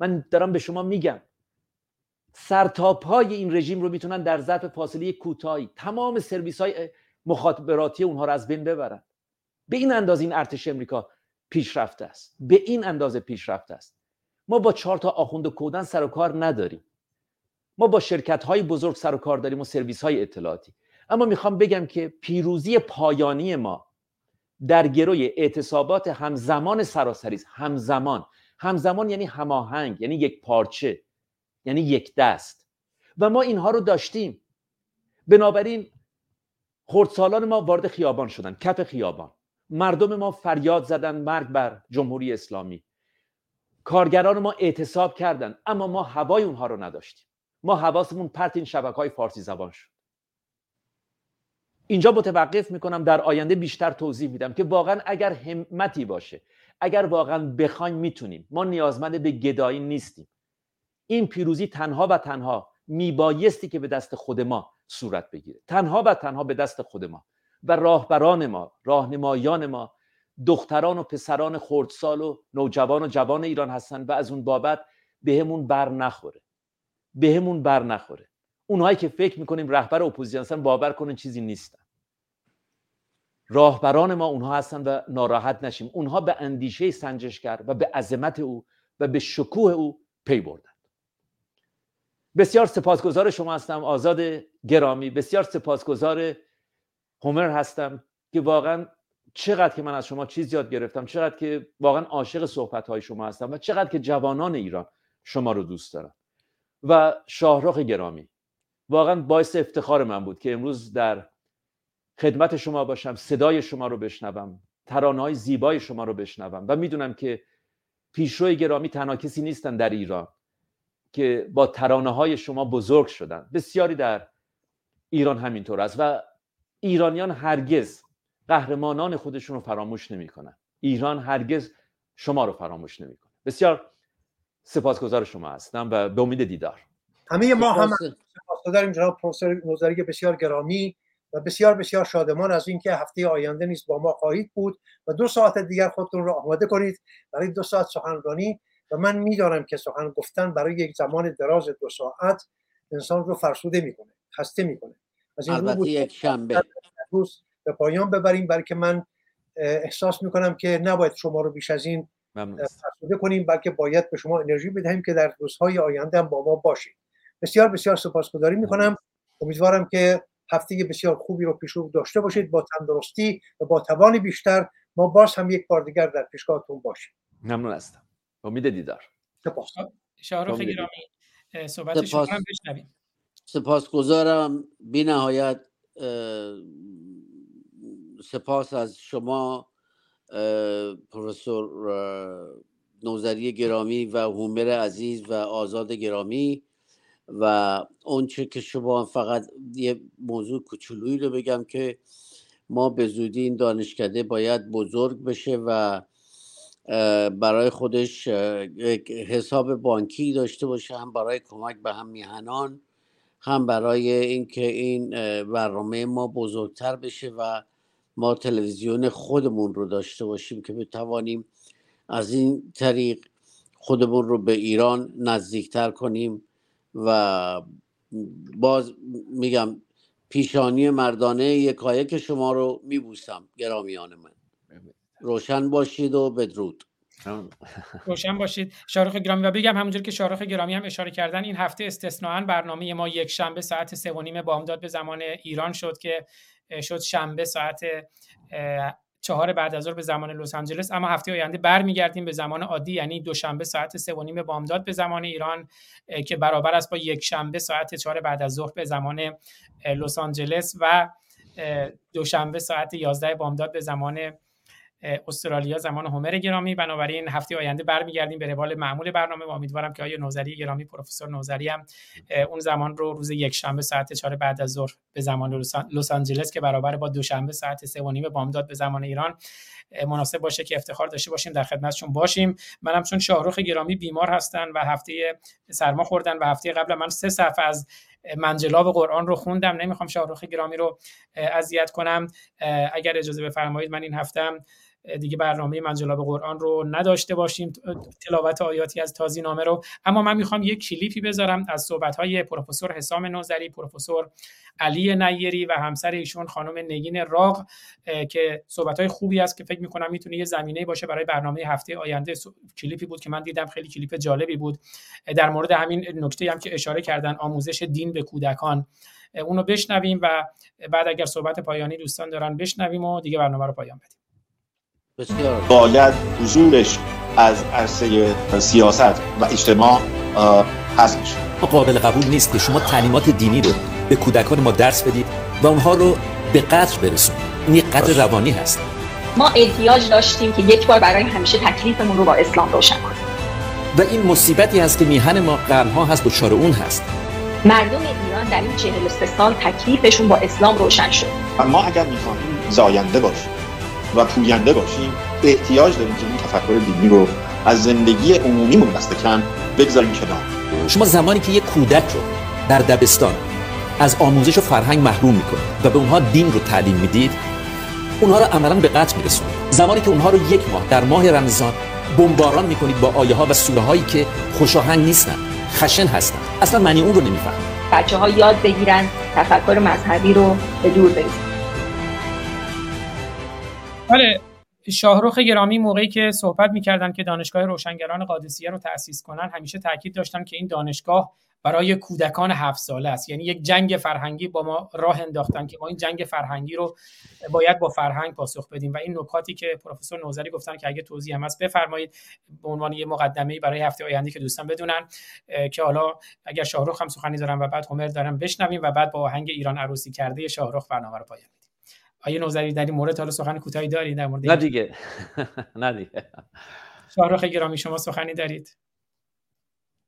من دارم به شما میگم. سرتاپ های این رژیم رو می‌تونن در ظرف فاصله کوتاهی تمام سرویس های مخابراتی اونها رو از بین ببرن. به این اندازه این ارتش امریکا پیشرفته است. به این اندازه پیشرفته است. ما با چهار تا آخوند و کودن سر و کار نداریم. ما با شرکت های بزرگ سر و کار داریم و سرویس های اطلاعاتی. اما می‌خوام بگم که پیروزی پایانی ما در گروی اعتصابات همزمان سراسری همزمان. همزمان یعنی هماهنگ یعنی یک پارچه یعنی یک دست. و ما اینها رو داشتیم. بنابراین خردسالان ما وارد خیابان شدن کف خیابان. مردم ما فریاد زدن مرگ بر جمهوری اسلامی. کارگران ما اعتصاب کردند اما ما هوای اونها رو نداشتیم. ما حواسمون پرت این شبکه های فارسی زبان شد. اینجا متوقف می‌کنم در آینده بیشتر توضیح میدم که واقعا اگر همتی باشه اگر واقعا بخوایم می‌تونیم. ما نیازمند به گدایی نیستیم. این پیروزی تنها و تنها میبایستی که به دست خود ما صورت بگیره. تنها و تنها به دست خود ما و راهبران ما راهنمایان ما دختران و پسران خردسال و نوجوان و جوان ایران هستن و از اون بابت بهمون بر نخوره. بهمون بر نخوره. اونهایی که فکر می‌کنیم رهبر اپوزیسیون هستن باور کنن چیزی نیستن. راهبران ما اونها هستن و ناراحت نشیم. اونها به اندیشه سنجشگر و به عظمت او و به شکوه او پی بردن. بسیار سپاسگزار شما هستم آزاد گرامی. بسیار سپاسگزار هومر هستم که واقعا چقدر که من از شما چیز یاد گرفتم چقدر که واقعا عاشق صحبت های شما هستم و چقدر که جوانان ایران شما رو دوست دارم و شاهرخ گرامی. واقعا باعث افتخار من بود که امروز در خدمت شما باشم صدای شما رو بشنوم ترانه های زیبای شما رو بشنوم و می‌دونم که پیشروی گرامی تنها کسی نیستن در ایران که با ترانه های شما بزرگ شدن. بسیاری در ایران همینطور است و ایرانیان هرگز قهرمانان خودشون رو فراموش نمی‌کنن. ایران هرگز شما رو فراموش نمی‌کنه. بسیار سپاسگزار شما هستم و به امید دیدار. همه ما هم سپاسگزاریم جناب پروفسور نوزری بسیار گرامی و بسیار بسیار شادمان از اینکه هفته آینده نیست با ما خواهید بود و دو ساعت دیگر خودتون رو آماده کنید. برای دو ساعت سخنرانی و من می‌دانم که سخن گفتن برای یک زمان دراز دو ساعت انسان رو فرسوده می‌کنه خسته می‌کنه. از این البته یک شنبه. روز به پایان ببریم برای که من احساس می‌کنم که نباید شما رو بیش از این فرسوده کنیم بلکه باید به شما انرژی بدهیم که در روزهای آینده هم با ما باشید. بسیار بسیار سپاسگزاری می‌کنم. امیدوارم که هفته بسیار خوبی رو پیش رو داشته باشید با تندرستی و با توان بیشتر. ما باز هم یک بار دیگر در پیشگاهتون باشیم. ممنون هستم. امید دیدار. سپاس. شاهرخ گرامی صحبت شما هم بشنویم. سپاسگزارم. بی نهایت سپاس از شما پروفسور نوزری گرامی و هومر عزیز و آزاد گرامی. و اونچه که شما فقط یه موضوع کوچولویی رو بگم که ما به زودی این دانشکده باید بزرگ بشه و برای خودش حساب بانکی داشته باشه هم برای کمک به هم میهنان هم برای اینکه این برنامه ما بزرگتر بشه و ما تلویزیون خودمون رو داشته باشیم که بتوانیم از این طریق خودمون رو به ایران نزدیکتر کنیم. و باز میگم پیشانی مردانه یکایک شما رو میبوسم گرامیان من. روشن باشید و بدرود. روشن باشید. شارخ گرامی و بگم همونجور که شارخ گرامی هم اشاره کردن این هفته استثناا برنامه ما یک شنبه ساعت سه و نیم بامداد به زمان ایران شد که شد شنبه ساعت چهار بعد از ظهر به زمان لس آنجلس اما هفته آینده برمیگردیم به زمان عادی یعنی دوشنبه ساعت سه و نیم بامداد به زمان ایران که برابر است با یک شنبه ساعت چهار بعد از ظهر به زمان لس آنجلس و دوشنبه ساعت 11 بامداد به زمان استرالیا زمان هومر گرامی. بنابراین هفته آینده برمیگردیم به روال معمول برنامه و امیدوارم که آیا نوزری گرامی پروفسور نوزری هم اون زمان رو روز یک شنبه ساعت 4 بعد از ظهر به زمان لس آنجلس که برابر با دوشنبه ساعت 3 و نیم بامداد به زمان ایران مناسب باشه که افتخار داشته باشیم در خدمتشون باشیم. منم چون شاهرخ گرامی بیمار هستن و هفته سرما خوردن و هفته قبل من سه صفحه از منجلاب قرآن رو خوندم. نمی‌خوام شاهرخ گرامی رو اذیت کنم. اگر اجازه بفرمایید من این هفته دیگه برنامه منجلاب قرآن رو نداشته باشیم. تلاوت آیاتی از تازی نامه رو. اما من می‌خوام یک کلیپی بذارم از صحبت های پروفسور حسام نوزری پروفسور علی نیری و همسر ایشون خانم نگین راق که صحبت های خوبی است که فکر می‌کنم می‌تونه یه زمینه باشه برای برنامه هفته آینده. کلیپی بود که من دیدم خیلی کلیپ جالبی بود. در مورد همین نکته هم که اشاره کردن آموزش دین به کودکان. اونو بشنویم و بعد اگر صحبت پایانی دوستان دارن بشنویم و دیگه برنامه رو پایان بدیم. باید حضورش از عرصه سیاست و اجتماع حذف قابل قبول نیست که شما تعلیمات دینی رو به کودکان ما درس بدید و اونها رو به قدر برسونید. این یک قدر روانی هست. ما احتیاج داشتیم که یک بار برای همیشه تکلیفمون رو با اسلام روشن کنیم. و این مصیبتی هست که میهن ما قرنها هست دچار اون هست. مردم ایران در این 43 سال تکلیفشون با اسلام روشن شد. ما اگر می‌خواهیم زاینده باشیم و پوینده باشیم. احتیاج داریم که این تفکر دینی رو از زندگی عمومیمون دست کم بگذاریم کنار. شما زمانی که یک کودک رو در دبستان از آموزش و فرهنگ محروم می‌کنید و به اونها دین رو تعلیم می‌دید اونها رو عملا به قطع میرسونید. زمانی که اونها رو یک ماه در ماه رمضان بمباران می‌کنید با آیه ها و سوره هایی که خوشاهنگ نیستن خشن هستن. اصلا معنی اون رو نمی‌فهمن بچه ها یاد بگیرن تفکر مذهبی رو به دور بریزن بله شاهروخ گرامی موقعی که صحبت می‌کردن که دانشگاه روشنگران قادسیه رو تأسیس کنن همیشه تاکید داشتن که این دانشگاه برای کودکان هفت ساله است. یعنی یک جنگ فرهنگی با ما راه انداختن که ما این جنگ فرهنگی رو باید با فرهنگ پاسخ بدیم. و این نکاتی که پروفسور نوزری گفتن که اگه توضیح هم هست بفرمایید به عنوان یه مقدمه برای هفته آینده که دوستان بدونن که حالا اگر شاهرخ هم سخنی دارن و بعد همر دارن بشنویم و بعد با آهنگ ایران عروسی کرده شاهرخ برنامه رو پایان آیه نوزری در این مورد حالا سخن کوتاهی دارید؟ در مورد نه دیگه. نه دیگه. شاهرخ گرامی شما سخنی دارید.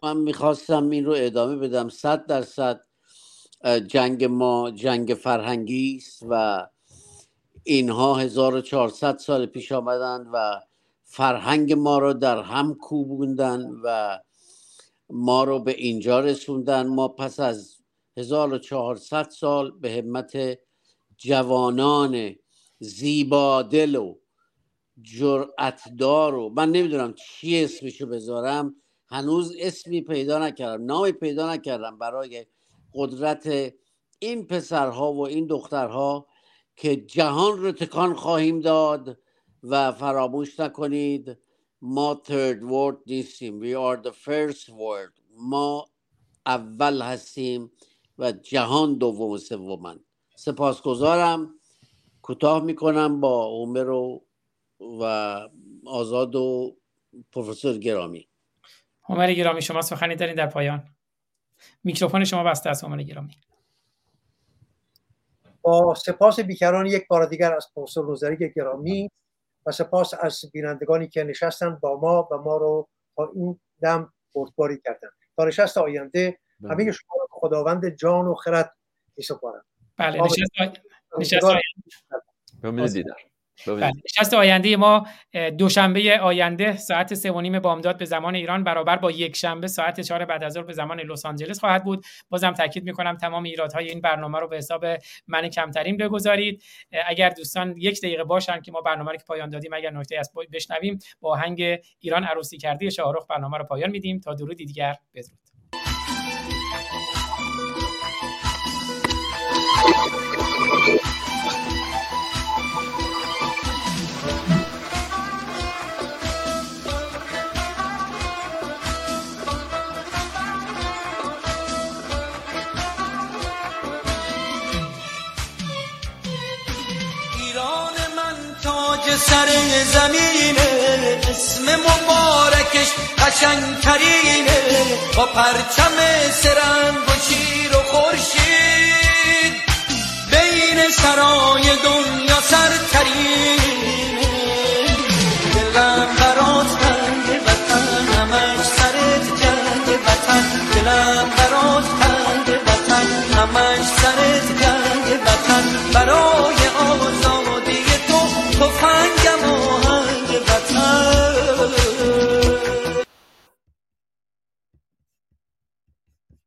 من می‌خواستم این رو ادامه بدم. صد درصد جنگ ما جنگ فرهنگی است و اینها 1400 سال پیش آمدند و فرهنگ ما رو در هم کوبوندن و ما رو به اینجا رسوندن. ما پس از 1400 سال به همت جوانان زیبادل و جرأتدار و من نمی‌دونم چی اسمشو بذارم. هنوز اسمی پیدا نکردم نامی پیدا نکردم برای قدرت این پسرها و این دخترها که جهان رو تکان خواهیم داد و فراموش نکنید. ما third world نیستیم. We are the first world. ما اول هستیم و جهان دوم و سومن. سپاسگزارم. کوتاه می‌کنم با عمر و آزاد و پروفسور گرامی. عمر گرامی شما سخنی دارین در پایان. میکروفون شما بسته است عمر گرامی. با سپاس بیکران یک بار دیگر از پروفسور نوزری گرامی و سپاس از بینندگانی که نشستن با ما و ما رو تا این دم بردباری کردن. تا نشست آینده همه شما رو خداوند جان و خرد می سپارم بله نشست, آ... نشست آینده. بله. نشست آینده ما دوشنبه آینده ساعت سه و نیم بامداد به زمان ایران برابر با یک شنبه ساعت چهار بعد از ظهر به زمان لس آنجلس خواهد بود. بازم تاکید می‌کنم تمام ایرادهای این برنامه رو به حساب من کمترین بگذارید. اگر دوستان یک دقیقه باشن که ما برنامه رو که پایان دادیم اگر نکته از بشنویم. با آهنگ ایران عروسی کرده شاهرخ برنامه رو پایان میدیم. تا درودی دیگر بدرود. سر زمینه اسم مبارکش قشنگترینه. با پرچم سرنگ و شیر و خورشید بین سرای دنیا سرترینه. دلم برات تنگ وطن همش سرت جنگ وطن. دلم برات تنگ وطن همش سرت جنگ وطن. آزاد